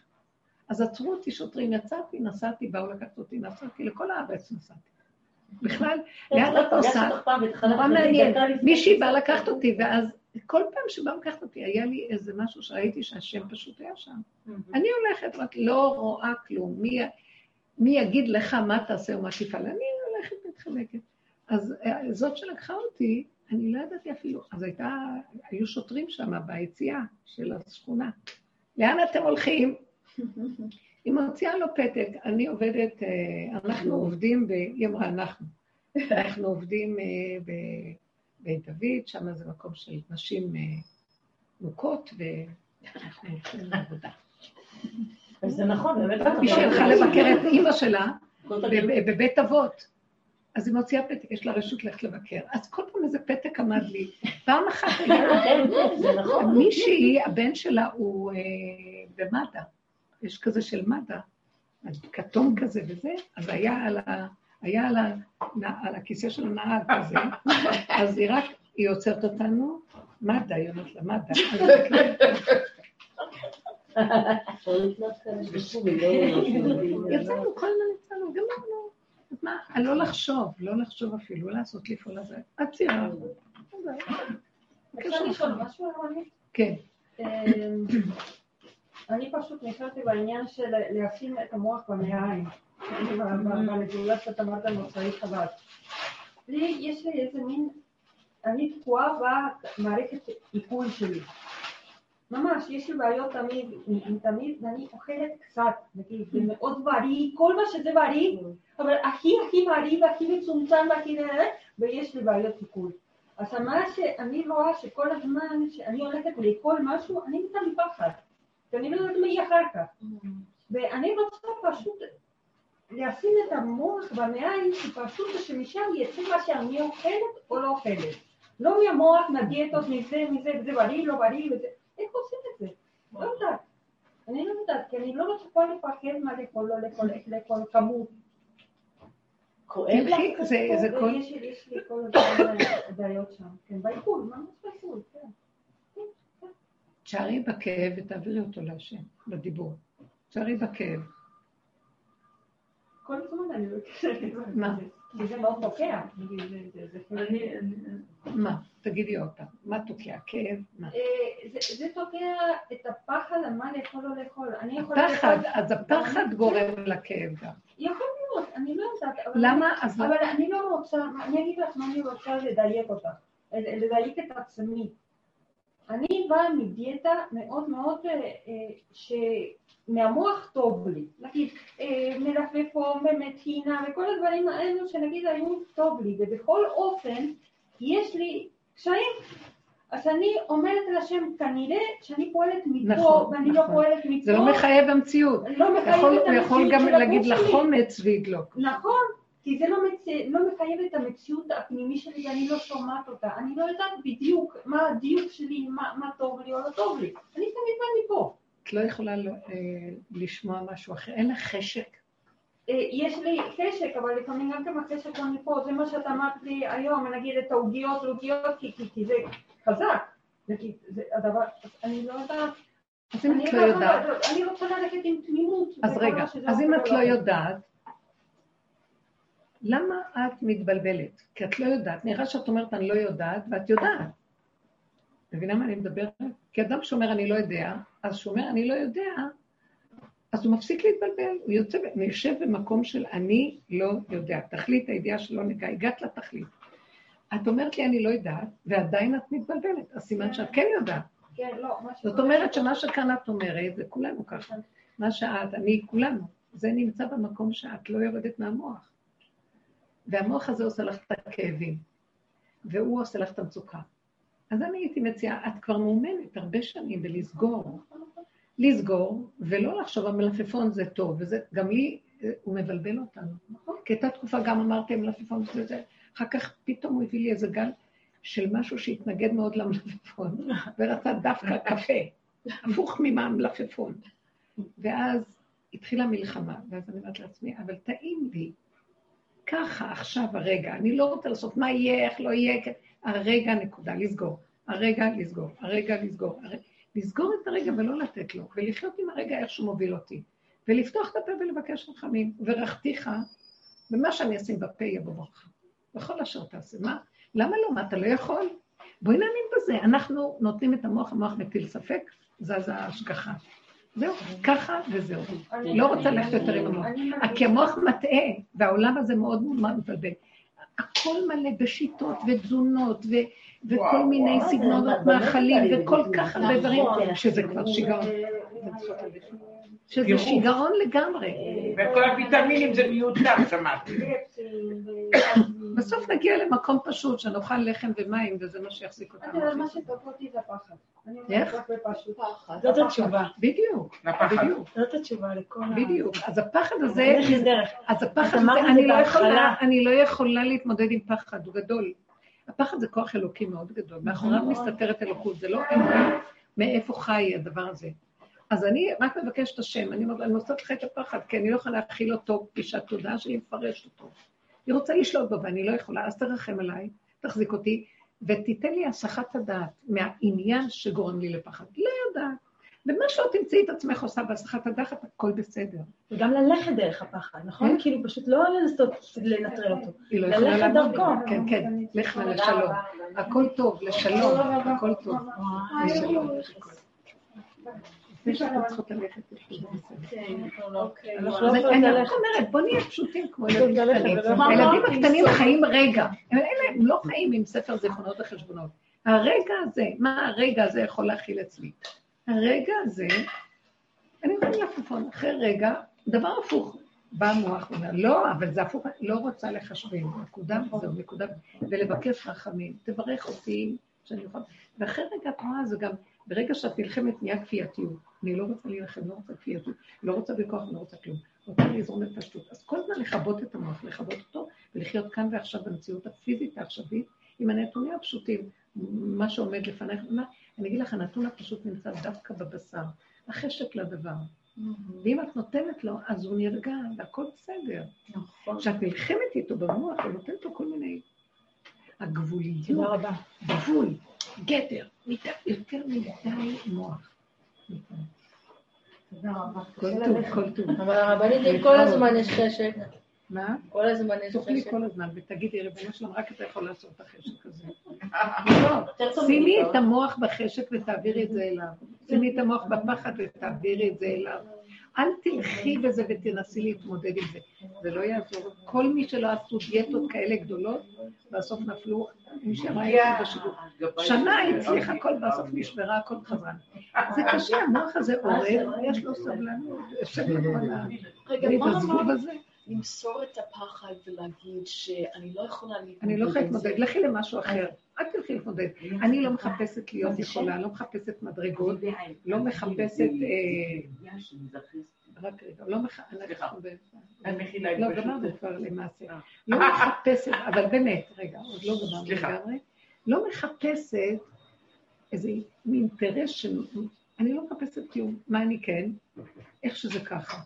אז עצרו אותי שוטרים, יצאתי, נסעתי, באו לקחת אותי, נסעתי, לכל הארץ נסעתי. בכלל, לאן את נוסעת? נורא מעניין. מישהי באה לקחת אותי, ואז כל פעם שבאו לקחת אותי, היה לי איזה משהו שראיתי שהשם פשוט היה שם. אני הולכת, רק לא רואה כלום. מי יגיד לך מה תעשה ומה תפעל? אני מתחלקת. אז אה, זאת שלקחה אותי, אני לא ידעתי אפילו, אז הייתה, היו שוטרים שם ביציאה של השכונה. לאן אתם הולכים? היא מוציאה לו פתק, אני עובדת, אה, אנחנו עובדים, היא אמרה אנחנו, אנחנו עובדים אה, בבית דוד, שם זה מקום של נשים מוכות, ואנחנו הולכים לעבודה. זה נכון, באמת. מי שהלכה לבקר את אימא שלה בבית אבות. אז היא מוציאה פתק, יש לה רשות ללכת לבקר. אז כל פעם איזה פתק עמד לי. פעם אחת היה... זה נכון. מישהי, הבן שלה הוא אה, במד"א. יש כזה של מד"א, כתום כזה וזה, אז היה על היה על, ה, על הכיסא של הנהג כזה, אז היא רק, היא עוצרת אותנו, מד"א, היא אומרת לה, מד"א. יצאנו, כל הזמן יצאנו, גמרנו. אז מה, לא לחשוב, לא לחשוב אפילו, לעשות לפעול לזה. עצירה. אפשר לשאול משהו, רונית? כן. אמ, אני פשוט נשארתי בעניין של לשים את המוח במעיים, בנקודה שאת אמרת מוצאי שבת. לי, יש לי איזה מין, אני תקועה במערכת עיכול שלי. ממש, יש לי בעיות תמיד, עם- תמיד, ואני אוכלת קצת, נגיד, זה מאוד בריא, כל מה שזה בריא, אבל הכי הכי בריא והכי מצומצם והכי זה, ויש לי בעיות עיכול. אז מה שאני רואה שכל הזמן שאני הולכת לאכול משהו, אני מתה מפחד, כי אני לא יודעת מה אחר כך. ואני רוצה פשוט לשים את המוח במעיים, שפשוט שמשם יצא מה שאני אוכלת או לא אוכלת. לא מהמוח, מהדיאטות, מזה, מזה, וזה בריא, לא בריא, וזה... איך עושים את זה? לא יודעת. אני לא יודעת, כי אני לא מצליחה לפחד מה לאכול, לא איך לאכול, כמות. כואב קצת? זה- כל... לי- יש לי כל הזמן בעיות שם. כן, באיחוד, ממש באיחוד, כן. תשארי בכאב ותעבירי אותו להשם, בדיבור. תשארי בכאב. כל הזמן אני מבקשת. מה? כי זה מאוד תוקע. מה? תגידי עוד פעם. מה תוקע? כאב? מה? אה, זה- תוקע את הפחד על מה לאכול או לאכול. אני יכולה הפחד, לאכול- אז הפחד גורם לכאב גם. יכול להיות, אני לא יודעת. למה? אבל אני לא רוצה, אני אגיד לך מה אני רוצה לדייק אותך, לדייק את עצמי. אני באה מדיאטה מאוד מאוד, אה, שמהמוח טוב לי. נגיד, אה, מלפפון ומטינה וכל הדברים האלו שנגיד היו טוב לי, ובכל אופן יש לי קשיים. אז אני אומרת לשם, כנראה שאני פועלת מפה, נכון, ואני לא נכון. פועלת מפה. זה לא מחייב המציאות. לא מחייב יכול- את הוא יכול המציאות גם להגיד הגוף לך שלי. חומץ וידלוק. נכון, כי זה לא, מצ... לא מחייב את המציאות הפנימי שלי ואני לא שומעת אותה. אני לא יודעת בדיוק מה הדיוק שלי, מה, מה טוב לי או לא טוב לי. אני תמיד באה מפה. את לא יכולה לא, אה, לשמוע משהו אחר. אין לך חשק. אה, יש לי חשק, אבל לפעמים גם כן החשק גם מפה. זה מה שאת אמרת לי היום, נגיד את העוגיות, עוגיות, כי, כי, כי זה חזק. נגיד, זה הדבר, אני לא יודעת. אז אם אני את לא לא יודעת, יכולה- אני רוצה ללכת עם תמימות. אז רגע, אז אם את לא. יודעת, למה את מתבלבלת? כי את לא יודעת. נראה שאת אומרת אני לא יודעת, ואת יודעת. מבינה מה אני מדברת? כי אדם שאומר אני לא יודע, אז כשהוא אומר אני לא יודע, אז הוא מפסיק להתבלבל, הוא יוצא, יושב במקום של אני לא יודע. תכלית הידיעה שלא נגע, הגעת לתכלית. את אומרת לי אני לא יודעת, ועדיין את מתבלבלת, אז סימן שאת כן יודעת. כן, לא, זאת אומרת שמה שכאן את אומרת, זה כולנו ככה. מה שאת, אני, כולנו, זה נמצא במקום שאת לא יורדת מהמוח. והמוח הזה עושה לך את הכאבים, והוא עושה לך את המצוקה. אז אני הייתי מציעה, את כבר מאומנת הרבה שנים בלסגור. לסגור, ולא לחשוב, המלפפון זה טוב, וזה, גם לי, אה, הוא מבלבל אותנו. כי הייתה תקופה, גם אמרתי מלפפון זה זה, אחר כך פתאום הוא הביא לי איזה גל של משהו שהתנגד מאוד למלפפון, ורצה דווקא קפה, הפוך מהמלפפון. ואז התחילה מלחמה, ואז אני אומרת לעצמי, אבל טעים לי, ככה, עכשיו, הרגע, אני לא רוצה לעשות מה יהיה, איך לא יהיה. הרגע, נקודה, לסגור. הרגע, לסגור. הרגע, לסגור. הרגע, לסגור את הרגע ולא לתת לו, ולחיות עם הרגע איך שהוא מוביל אותי. ולפתוח את הפה ולבקש רחמים, ורחתיך, ומה שאני אשים בפה יהיה בברכה. בכל אשר תעשה. מה? למה לא? מה, אתה לא יכול? בואי נאמין בזה. אנחנו נותנים את המוח, המוח מטיל ספק, זזה ההשגחה. זהו, ככה וזהו. לא רוצה ללכת יותר עם המוח. כי המוח מטעה, והעולם הזה מאוד מבלבל. הכל מלא בשיטות ותזונות ו- וכל וואו, מיני סגנונות מאכלים וכל כך. הרבה דברים, נכון. שזה כבר שיגעון, שזה. שיגעון לגמרי. וכל הוויטמינים זה מיותר, שמעתי. בסוף נגיע למקום פשוט, שנאכל לחם ומים, וזה מה שיחזיק את יודעת, מה אותנו. שטוב אותי זה הפחד. אני איך? זאת התשובה. בדיוק. בדיוק, זאת התשובה לכל ה... בדיוק. אז הפחד הזה. אז הפחד הזה, אני לא יכולה. אני לא יכולה להתמודד עם פחד, הוא גדול. הפחד זה כוח אלוקי מאוד גדול, מאחוריו מסתתרת אלוקות, זה לא אין מאיפה חי הדבר הזה. אז אני רק מבקשת השם, אני אומרת, אני נושאת לך את הפחד, כי אני לא יכולה להכיל אותו, כפי שהתודעה שלי מפרשת אותו. היא רוצה לשלוט בו ואני לא יכולה, אז תרחם עליי, תחזיק אותי, ותיתן לי הסחת הדעת מהעניין שגורם לי לפחד. לא יודעת. ומה שלא תמצאי את עצמך עושה בהסחת הדעת, הכל בסדר. וגם ללכת דרך הפחד, נכון? כן. כאילו פשוט לא לנסות לנטרל אותו. היא לא יכולה ללכת לעמוד דרכו. כן, כן, לך לשלום. הכל טוב, לשלום, הכל טוב. לפני שאנחנו צריכות ללכת. אנחנו לא אז יכולים אני. רק אומרת, בוא נהיה פשוטים כמו ילדים קטנים. הילדים הקטנים חיים רגע. הם לא חיים עם ספר זיכרונות וחשבונות. הרגע הזה, מה הרגע הזה יכול להכיל אצלי? הרגע הזה, אני אומרת לפופון, אחרי רגע, דבר הפוך. בא המוח ואומר, לא, אבל זה הפוך, לא רוצה לחשבים, נקודה, זהו, נקודה, ולבקש רחמים. תברך אותי, שאני יכולה, ואחרי רגע את רואה, זה גם, ברגע שאת נלחמת נהיה כפייתיות. אני לא רוצה להילחם, לא רוצה כפייתיות, לא רוצה בכוח, לא רוצה כלום. רוצה לזרום בפשטות. אז כל הזמן לכבות את המוח, לכבות אותו, ולחיות כאן ועכשיו במציאות הפיזית העכשווית, עם הנתונים הפשוטים, מה שעומד לפניך. מה, אני אגיד לך, הנתון הפשוט נמצא דווקא בבשר, החשק לדבר. ואם את נותנת לו, אז הוא נרגע, והכל בסדר. כשאת נלחמת איתו במוח, את נותנת לו כל מיני... הגבוליות, תודה רבה. גבול, גדר, יותר מדי מוח. תודה רבה. כל טוב. אבל הרבנית, אם כל הזמן יש חשק, מה? כל הזמן יש תאכלי חשק. כל הזמן ותגידי, ריבונו שלום, רק אתה יכול לעשות את החשק הזה. שימי. את המוח בחשק ותעבירי את זה אליו. שימי את המוח בפחד ותעבירי את זה אליו. אל תלכי בזה ותנסי להתמודד עם זה. זה לא יעזור. כל מי שלא עשו דיאטות כאלה גדולות, בסוף נפלו, מי שאמרה את זה בשידור. שנה הצליחה הכל, בסוף נשברה הכל חזרה. זה קשה, המוח הזה עורר, יש לו סבלנות, יושב בכל ה... רגע, מה אמרת? למסור את הפחד ולהגיד שאני לא יכולה להתמודד אני לא יכולה. להתמודד, לכי למשהו אחר. אל תלכי להתמודד. אני לא מחפשת להיות יכולה, לא מחפשת מדרגות, לא מחפשת... אה, רק רגע, לא מח... אנחנו ב- המחילה לא, פשוט- גמרנו כבר למעשה. לא מחפשת, אבל באמת, רגע, עוד לא גמרנו. לגמרי. לא מחפשת איזה אינטרס של... אני לא מחפשת כלום. מה אני כן? איך שזה ככה.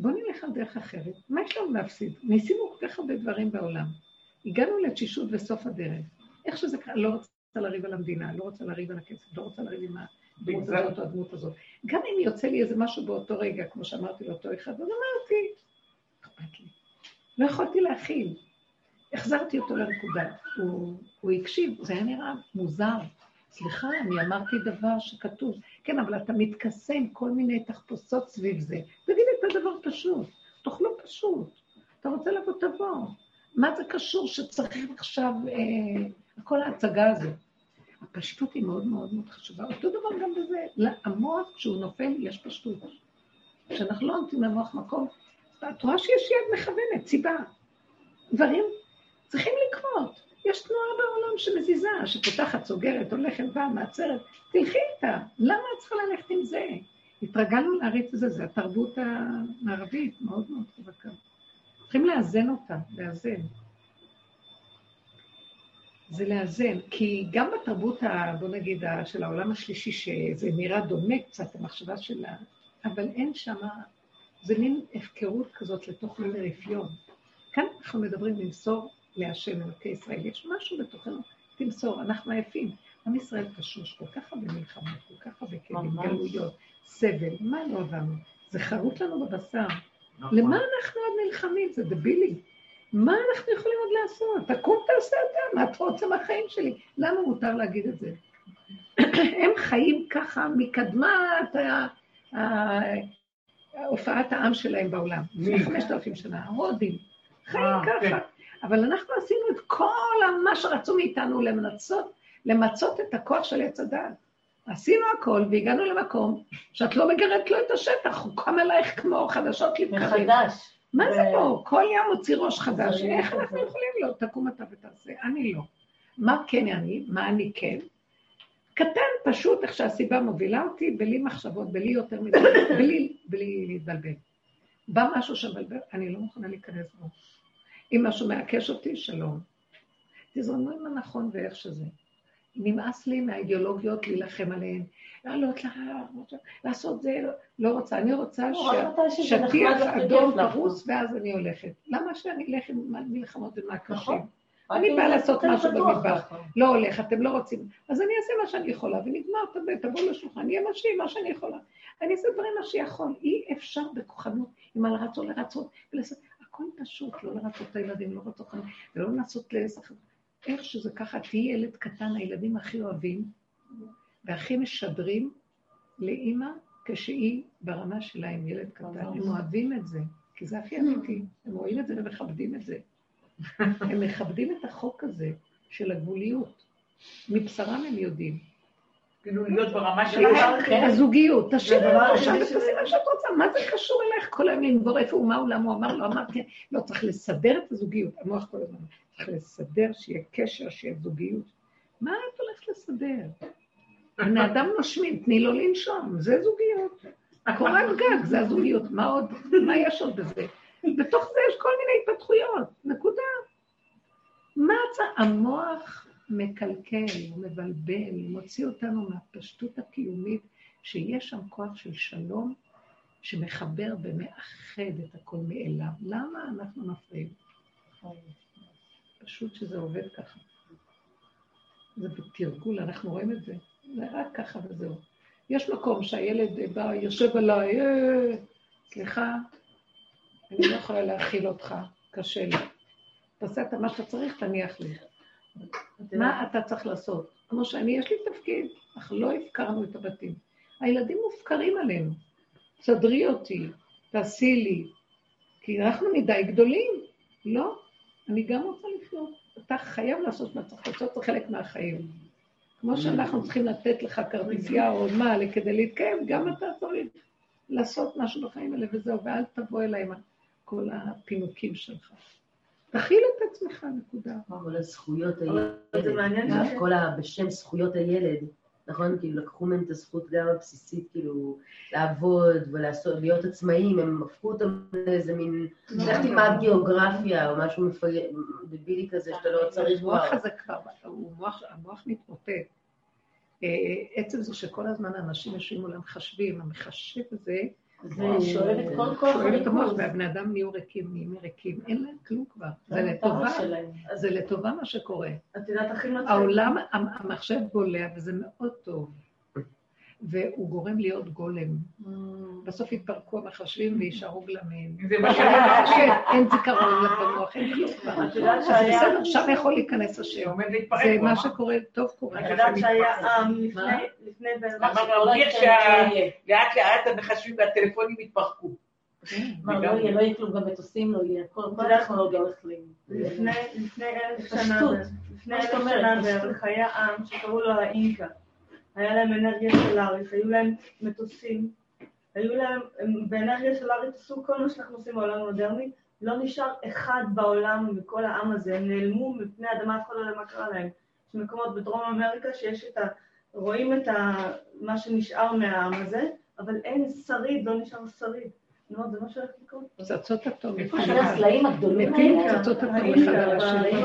בוא נלך על דרך אחרת. מה יש לנו להפסיד? ניסינו כל כך הרבה דברים בעולם. הגענו לתשישות בסוף הדרך. איך שזה ככה, לא רוצה לריב על המדינה, לא רוצה לריב על הכסף, לא רוצה לריב עם הדמות הזאת או הדמות הזאת. גם אם יוצא לי איזה משהו באותו רגע, כמו שאמרתי לאותו אחד, אז אמרתי, אכפת לי. לא יכולתי להכיל. החזרתי אותו לנקודה. הוא, הוא הקשיב, זה היה נראה מוזר. סליחה, אני אמרתי דבר שכתוב. כן, אבל אתה מתכסה עם כל מיני תחפושות סביב זה. תגיד את הדבר פשוט. תאכלו פשוט. אתה רוצה לבוא, תבוא. מה זה קשור שצריך עכשיו, אה, כל ההצגה הזאת? הפשטות היא מאוד מאוד מאוד חשובה. אותו דבר גם בזה. המוח, כשהוא נופל, יש פשטות. כשאנחנו לא נותנים למוח מקום, את רואה שיש יד מכוונת, סיבה. דברים צריכים לקרות. יש תנועה שמזיזה, שפותחת, סוגרת, הולכת, באה, מעצרת. תלכי איתה. למה את צריכה ללכת עם זה? התרגלנו להריץ את זה, זה התרבות המערבית, מאוד מאוד חזקה. צריכים לאזן אותה, לאזן. זה לאזן, כי גם בתרבות, ה, בוא נגיד, של העולם השלישי, שזה נראה דומה קצת, המחשבה שלה, אבל אין שם, זה מין הפקרות כזאת לתוך מין רפיון. כאן אנחנו מדברים למסור להשם אלוקי ישראל. יש משהו בתוכנו, תמסור, אנחנו עייפים. עם ישראל קשוש, כל כך הרבה מלחמות, כל כך הרבה כאבים, גלויות, סבל, מה לא עברנו? זה חרוט לנו בבשר. נכון. למה אנחנו עוד נלחמים? זה דבילי. מה אנחנו יכולים עוד לעשות? תקום תעשה אתה, מה את רוצה מהחיים שלי? למה מותר להגיד את זה? הם חיים ככה מקדמת הופעת העם שלהם בעולם, לפני חמשת אלפים שנה, ההודים, חיים אה, כן. ככה. אבל אנחנו עשינו את כל מה שרצו מאיתנו למצות, למצות את הכוח של עץ הדת. עשינו הכל והגענו למקום שאת לא מגרדת לו את השטח, הוא קם אלייך כמו חדשות לבקרים. מחדש. מה זה פה? כל יום מוציא ראש חדש, איך אנחנו יכולים לא? תקום אתה ותעשה. אני לא. מה כן אני? מה אני כן? קטן, פשוט, איך שהסיבה מובילה אותי, בלי מחשבות, בלי יותר מדי, בלי, בלי להתבלבל. בא משהו שמבלבל, אני לא מוכנה להיכנס בו. אם משהו מעקש אותי, שלום. תזרמו עם הנכון ואיך שזה. נמאס לי מהאידיאולוגיות להילחם עליהן. לעלות להר, לעשות זה, לא, לא רוצה. אני רוצה לא, רק מתי שזה נחמד שטיח לך אדום. פרוס, ואז אני הולכת. למה שאני אלך עם מלחמות ומעקשים? נכון. אני באה לעשות יותר משהו במטבח. לא הולך, אתם לא רוצים. אז אני אעשה מה שאני יכולה, ונגמר, תבוא- תבואו לשולחן, יהיה משי, מה שאני יכולה. אני אעשה דברים מה שיכול. אי אפשר בכוחנות עם הלרצות, לרצות, ולעשות, הכל פשוט, לא לרצות את הילדים, לא לרצות חיים, ולא לנסות לשחק. איך שזה ככה, תהיי ילד קטן, הילדים הכי אוהבים, והכי משדרים לאימא כשהיא ברמה שלה עם ילד קטן. הם אוהבים את זה, כי זה הכי אמיתי. הם רואים את זה ומכבדים את זה. הם מכבדים את החוק הזה של הגבוליות. מבשרם הם יודעים. כאילו להיות ברמה שלך. כן, הזוגיות, תשאירי הדבר אותו שם ותעשי מה שאת רוצה, מה זה קשור אלייך כל היום לנבור איפה הוא, מה הוא, למה הוא אמר, לא אמרתי, לא, צריך לסדר את הזוגיות, המוח כל הזמן, צריך לסדר, שיהיה קשר, שיהיה זוגיות. מה את הולכת לסדר? בני אדם נושמים, תני לו לנשום, זה זוגיות. קורת גג זה הזוגיות, מה עוד, מה יש עוד בזה? בתוך זה יש כל מיני התפתחויות, נקודה. מה. המוח מקלקל, הוא מבלבל, הוא מוציא אותנו מהפשטות הקיומית, שיש שם כוח של שלום שמחבר ומאחד את הכל מאליו. למה אנחנו מפריעים? פשוט שזה עובד ככה. זה בתרגול, אנחנו רואים את זה. זה רק ככה וזהו. יש מקום שהילד בא, יושב עליי, אה, סליחה, אני לא יכולה להכיל אותך, קשה לי. תעשה את מה שאתה צריך, תניח לי. מה אתה צריך לעשות? כמו שאני, יש לי תפקיד, אך לא הפקרנו את הבתים. הילדים מופקרים עלינו. סדרי אותי, תעשי לי, כי אנחנו מדי גדולים. לא, אני גם רוצה לחיות. אתה חייב לעשות מה צריך לעשות, זה חלק מהחיים. כמו שאנחנו צריכים לתת לך כרטיסייה או מה כדי להתקיים, גם אתה צריך לעשות משהו בחיים האלה וזהו, ואל תבוא אליי עם כל הפינוקים שלך. תכיל את עצמך, נקודה. כל הזכויות אבל זה הילד, מעניין מה- ש- כל ה... בשם זכויות הילד, נכון? כאילו לקחו מהם את הזכות גם הבסיסית, כאילו, לעבוד ולעשות, להיות עצמאים, הם הפכו אותם לאיזה מין, לך תלמד גיאוגרפיה או משהו דבילי כזה שאתה לא צריך כבר. המוח הזה כבר, המוח מתמוטט. אה, עצם זה שכל הזמן אנשים יושבים מולם מחשבים, המחשב הזה, זה שואב את כל כוח את המוח, הריכוז. והבני אדם נהיו ריקים, נהיים ריקים, אין להם כלום כבר. זה לטובה. זה לטובה מה שקורה. את יודעת הכי מצחיק. העולם, המ- המחשב בולע, וזה מאוד טוב. והוא גורם להיות גולם. בסוף יתפרקו המחשבים ויישארו גלמים. זה מה שאני כן, אין זיכרון במוח, אין כלום כבר. את יודעת אז שהיה... בסדר, שם יכול להיכנס השם. זה מה. שקורה, טוב קורה. את יודעת שהיה עם לפני... מה? לפני בערך... אמר לא רבי שלאט לאט המחשבים והטלפונים יתפרקו. מה, לא יהיה, לא יהיה כלום, גם מטוסים לא יהיה, כל הטכנולוגיה הולכת לאיבוד. לפני לפני אלף. שנה לפני אלף שנה. בערך היה עם שקראו לו האינקה. היה להם אנרגיה סולארית, היו להם מטוסים, היו להם, הם באנרגיה סולארית עשו כל מה שאנחנו עושים בעולם המודרני, לא נשאר אחד בעולם מכל העם הזה, הם נעלמו מפני האדמה, אף אחד לא יודע מה קרה להם. יש מקומות בדרום אמריקה שיש את ה... רואים את ה... מה שנשאר מהעם הזה, אבל אין שריד, לא נשאר שריד. נו, זה מה שהולך לקרות. פצצות אטום. איפה שני הסלעים הגדולים מתים האלה? פצצות אטום האינקה, אחד על השני.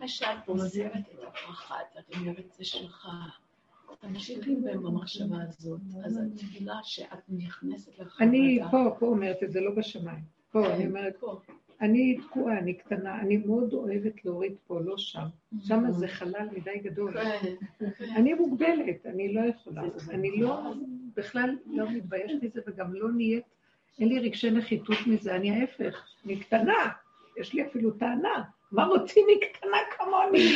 האינקה, הגדולים האלה? כן. אחרי שאת עוזבת את הפחד, את אומרת זה שלך, בהם במחשבה הזאת, אז מבינה שאת נכנסת לחרדה. אני פה, פה אומרת את זה, לא בשמיים. פה, אני אומרת. אני תקועה, אני קטנה, אני מאוד אוהבת להוריד פה, לא שם. שם זה חלל מדי גדול. כן, אני מוגבלת, אני לא יכולה. אני לא, בכלל לא מתביישת מזה, וגם לא נהיית, אין לי רגשי נחיתות מזה, אני ההפך, אני קטנה, יש לי אפילו טענה. מה רוצים מקטנה כמוני?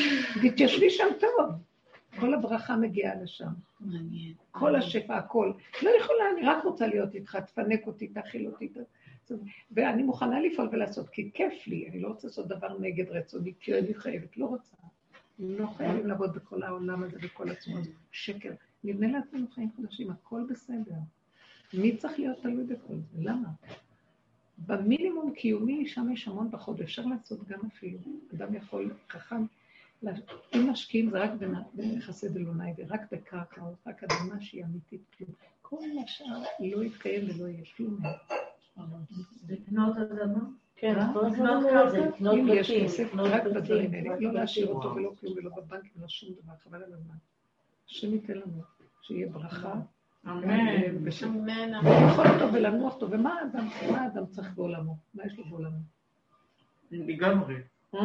תתיישבי שם טוב. כל הברכה מגיעה לשם. מעניין. כל השפע, הכל. לא יכולה, אני רק רוצה להיות איתך, תפנק אותי, תאכיל אותי. ואני מוכנה לפעול ולעשות, כי כיף לי, אני לא רוצה לעשות דבר נגד רצוני, כי אני חייבת, לא רוצה. לא חייבים לעבוד בכל העולם הזה, בכל עצמו הזה. שקר. נבנה לעצמנו חיים חדשים, הכל בסדר. מי צריך להיות תלוי בכל זה? למה? במינימום קיומי, שם יש המון פחות, אפשר לעשות גם אפילו. אדם יכול, חכם, אם משקיעים זה רק בנ- בחסד אלוני ורק בקרקע, או רק אדמה שהיא אמיתית, כלום. כל השאר לא יתקיים ולא יהיה כלום. לקנות אדמה? כן, אה? זה, אם יש כסף, לקנות רק בתים, בדברים האלה, לא להשאיר. אותו ולא כלום ולא בבנקים ולא שום דבר, חבל על הזמן. השם ייתן לנו, שיהיה ברכה. אמן. ושם- אמן, אמן. ולאכול אותו ולנוח אותו, ומה האדם, מה צריך בעולמו? מה יש לו בעולמו? לגמרי. אה?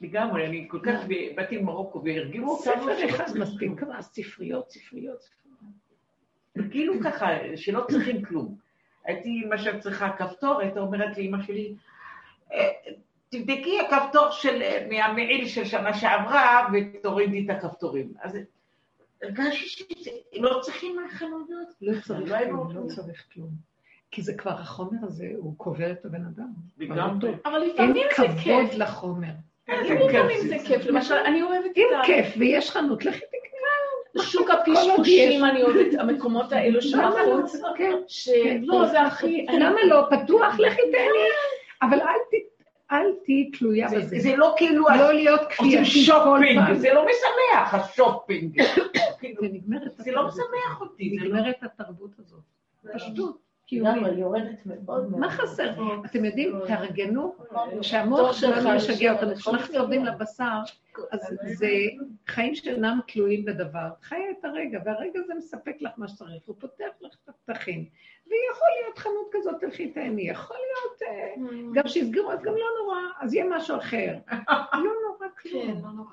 לגמרי, אני כל כך באתי ממרוקו והרגיעו אותנו, ספר אחד מספיק, כמה ספריות, ספריות, ספריות. כאילו ככה, שלא צריכים כלום. הייתי למשל צריכה כפתור, הייתה אומרת לאמא שלי, "אה, תבדקי הכפתור של, מהמעיל של שנה שעברה ותורידי את הכפתורים. אז הרגשתי שלא צריכים מהחנויות. לא צריך לא כלום, לא. צריך כלום. כי זה כבר, החומר הזה, הוא קובר את הבן אדם. לא. אבל אין לפעמים זה כבוד כיף. לחומר. לפעמים זה כיף. למשל, אני אוהבת אם את ה... כיף ויש חנות, לכי תקני. שוק הפשפושים. אני אוהבת המקומות האלו למה לא? שבחוץ. כן. שלא, זה הכי... למה לא? פתוח, לכי תהני. אבל אל ת- אל תהיי תלויה זה- בזה. זה לא כאילו לא להיות כפייתי כל פעם. זה לא משמח, השופינג. זה נגמרת זה לא. משמח אותי. זה לא- נגמרת התרבות הזאת. פשטות. לגמרי, קיומית. היא יורדת מאוד מאוד. מה חסר? אתם יודעים, תארגנו, טוב שהמוח שלנו משגע אותנו. כשאנחנו. יורדים לבשר, אז זה חיים שאינם תלויים בדבר. חיה את הרגע, והרגע הזה מספק לך מה שצריך, הוא פותח לך את הפתחים. ויכול להיות חנות כזאת, תלכי תהני, יכול להיות, אה, גם שיסגרו, אז גם לא נורא, אז יהיה משהו אחר. לא נורא כן, כלום. לא נורא.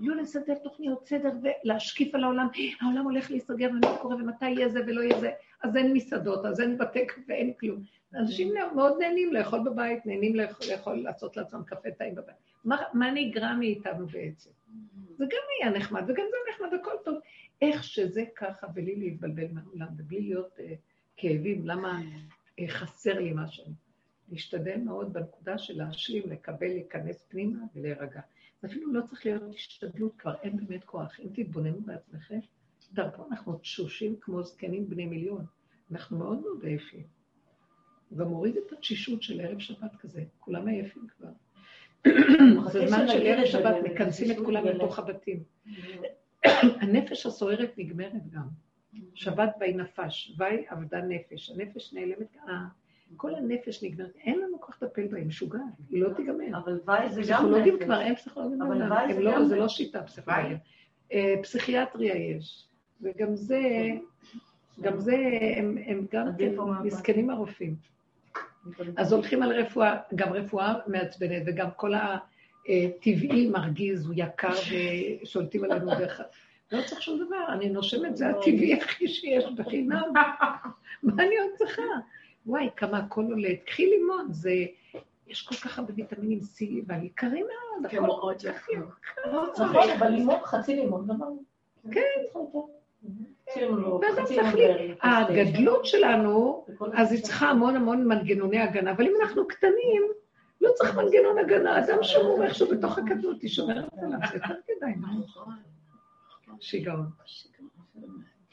לא לסדר תוכניות סדר ולהשקיף על העולם, העולם הולך להיסגר ומה קורה ומתי יהיה זה ולא יהיה זה, אז אין מסעדות, אז אין בתי קפה, אין כלום. אנשים מאוד נהנים לאכול בבית, נהנים לאכול, לאכול לעשות לעצמם קפה טעים בבית. מה, מה נגרע מאיתנו בעצם? זה גם היה נחמד וגם זה נחמד, הכל טוב. איך שזה ככה, בלי להתבלבל מהעולם ובלי להיות אה, כאבים, למה אה, חסר לי משהו. להשתדל מאוד בנקודה של להשלים, לקבל, להיכנס פנימה ולהירגע. אפילו לא צריך להיות השתדלות, כבר אין באמת כוח. אם תתבוננו בעצמכם, דרכו אנחנו תשושים כמו זקנים בני מיליון. אנחנו מאוד מאוד עייפים. הוא גם מוריד את התשישות של ערב שבת כזה, כולם עייפים כבר. זה זמן של ערב שבת, מכנסים את כולם לתוך הבתים. הנפש הסוערת נגמרת גם. שבת בי נפש, וי אבדה נפש. הנפש נעלמת, אה, כל הנפש נגמרת, אין לנו כוח לטפל בה, היא משוגעת, היא לא תיגמר. אבל וואי זה גם פסיכולוגים נפש. כבר אין פסיכולוגים אבל בעולם, הם זה לא- גם זה לא נפש. שיטה פסיכולוגית. אה, פסיכיאטריה יש, וגם זה, גם זה, הם הם גם כן? מסכנים הרופאים. אז הולכים על רפואה, גם רפואה מעצבנת, וגם כל הטבעי מרגיז, הוא יקר ושולטים עלינו דרך... לא צריך שום דבר, אני נושמת, זה הטבעי הכי שיש בחינם. מה אני עוד צריכה? וואי, כמה הכל עולה. קחי לימון, זה... יש כל כך הרבה ויטמינים C, אבל יקרים מאוד, כן, הכל מאוד יקר. לא נכון, צריך. אבל לימון, חצי לימון, גמרנו. כן. צריך לימון לי... בערב, הגדלות שלנו, אז היא צריכה המון המון מנגנוני הגנה, אבל אם אנחנו קטנים, לא צריך מנגנון הגנה. אדם שמור איכשהו בתוך הקטנות, היא שומרת עליו, זה יותר כדאי. מה? שיגעון.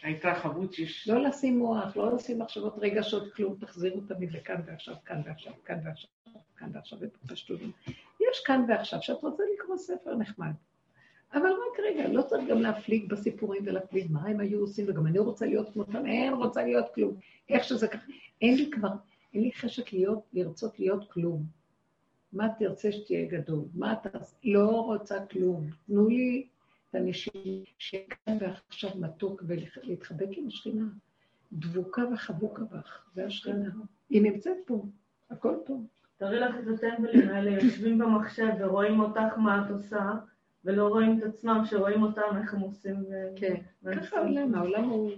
הייתה חבות שיש... לא לשים מוח, לא לשים מחשבות רגשות, כלום, תחזירו תמיד לכאן ועכשיו, כאן ועכשיו, כאן ועכשיו, כאן ועכשיו, בפשטות. יש כאן ועכשיו, שאת רוצה לקרוא ספר נחמד. אבל רק רגע, לא צריך גם להפליג בסיפורים ולהפליג מה הם היו עושים, וגם אני רוצה להיות כמותם, אין רוצה להיות כלום. איך שזה ככה. אין לי כבר, אין לי חשק להיות, לרצות להיות כלום. מה תרצה שתהיה גדול? מה אתה... לא רוצה כלום. תנו לי את הנשימה שכאן ועכשיו מתוק ולהתחבק עם השכינה. דבוקה וחבוקה בך, זה השכינה. היא נמצאת פה, הכל טוב. תראי לך את הטמבלים האלה, יושבים במחשב ורואים אותך מה את עושה, ולא רואים את עצמם, שרואים אותם איך הם עושים. ו- כן, ככה העולם, העולם הוא...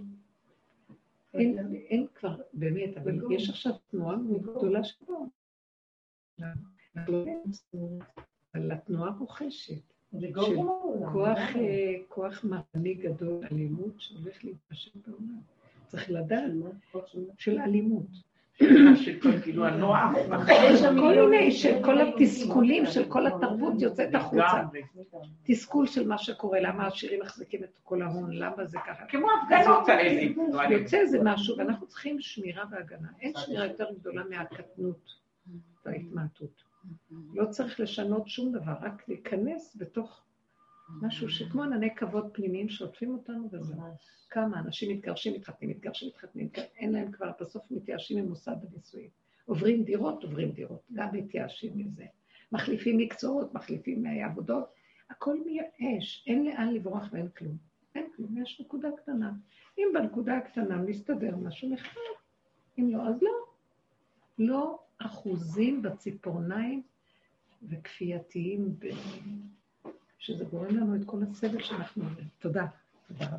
אין, אין כבר, באמת, אבל יש עכשיו תנועה גדולה שבו. אבל התנועה רוכשת. זה של. כוח, אה, כוח מעני גדול, אלימות שהולך להתפשט בעולם. צריך לדעת, של אלימות. של כל כאילו הנוח. כל מיני, של כל התסכולים, של כל התרבות יוצאת החוצה. תסכול של מה שקורה, למה העשירים מחזיקים את כל ההון, למה זה ככה. כמו הפגנות האלה. יוצא איזה משהו, ואנחנו צריכים שמירה והגנה. אין שמירה יותר גדולה מהקטנות וההתמעטות. לא צריך לשנות שום דבר, רק להיכנס בתוך משהו שכמו ענני כבוד פנימיים שעוטפים אותנו וזהו. כמה אנשים מתגרשים, מתחתנים, מתגרשים, מתחתנים, כן, אין להם כבר, בסוף מתייאשים ממוסד הנישואים. עוברים דירות, עוברים דירות, גם מתייאשים מזה. מחליפים מקצועות, מחליפים עבודות, הכל מייאש, אין לאן לברוח ואין כלום. אין כלום, יש נקודה קטנה. אם בנקודה הקטנה מסתדר משהו נחמד, אם לא, אז לא. לא אחוזים בציפורניים וכפייתיים, ב... שזה גורם לנו את כל הסבל שאנחנו אומרים. תודה. תודה רבה.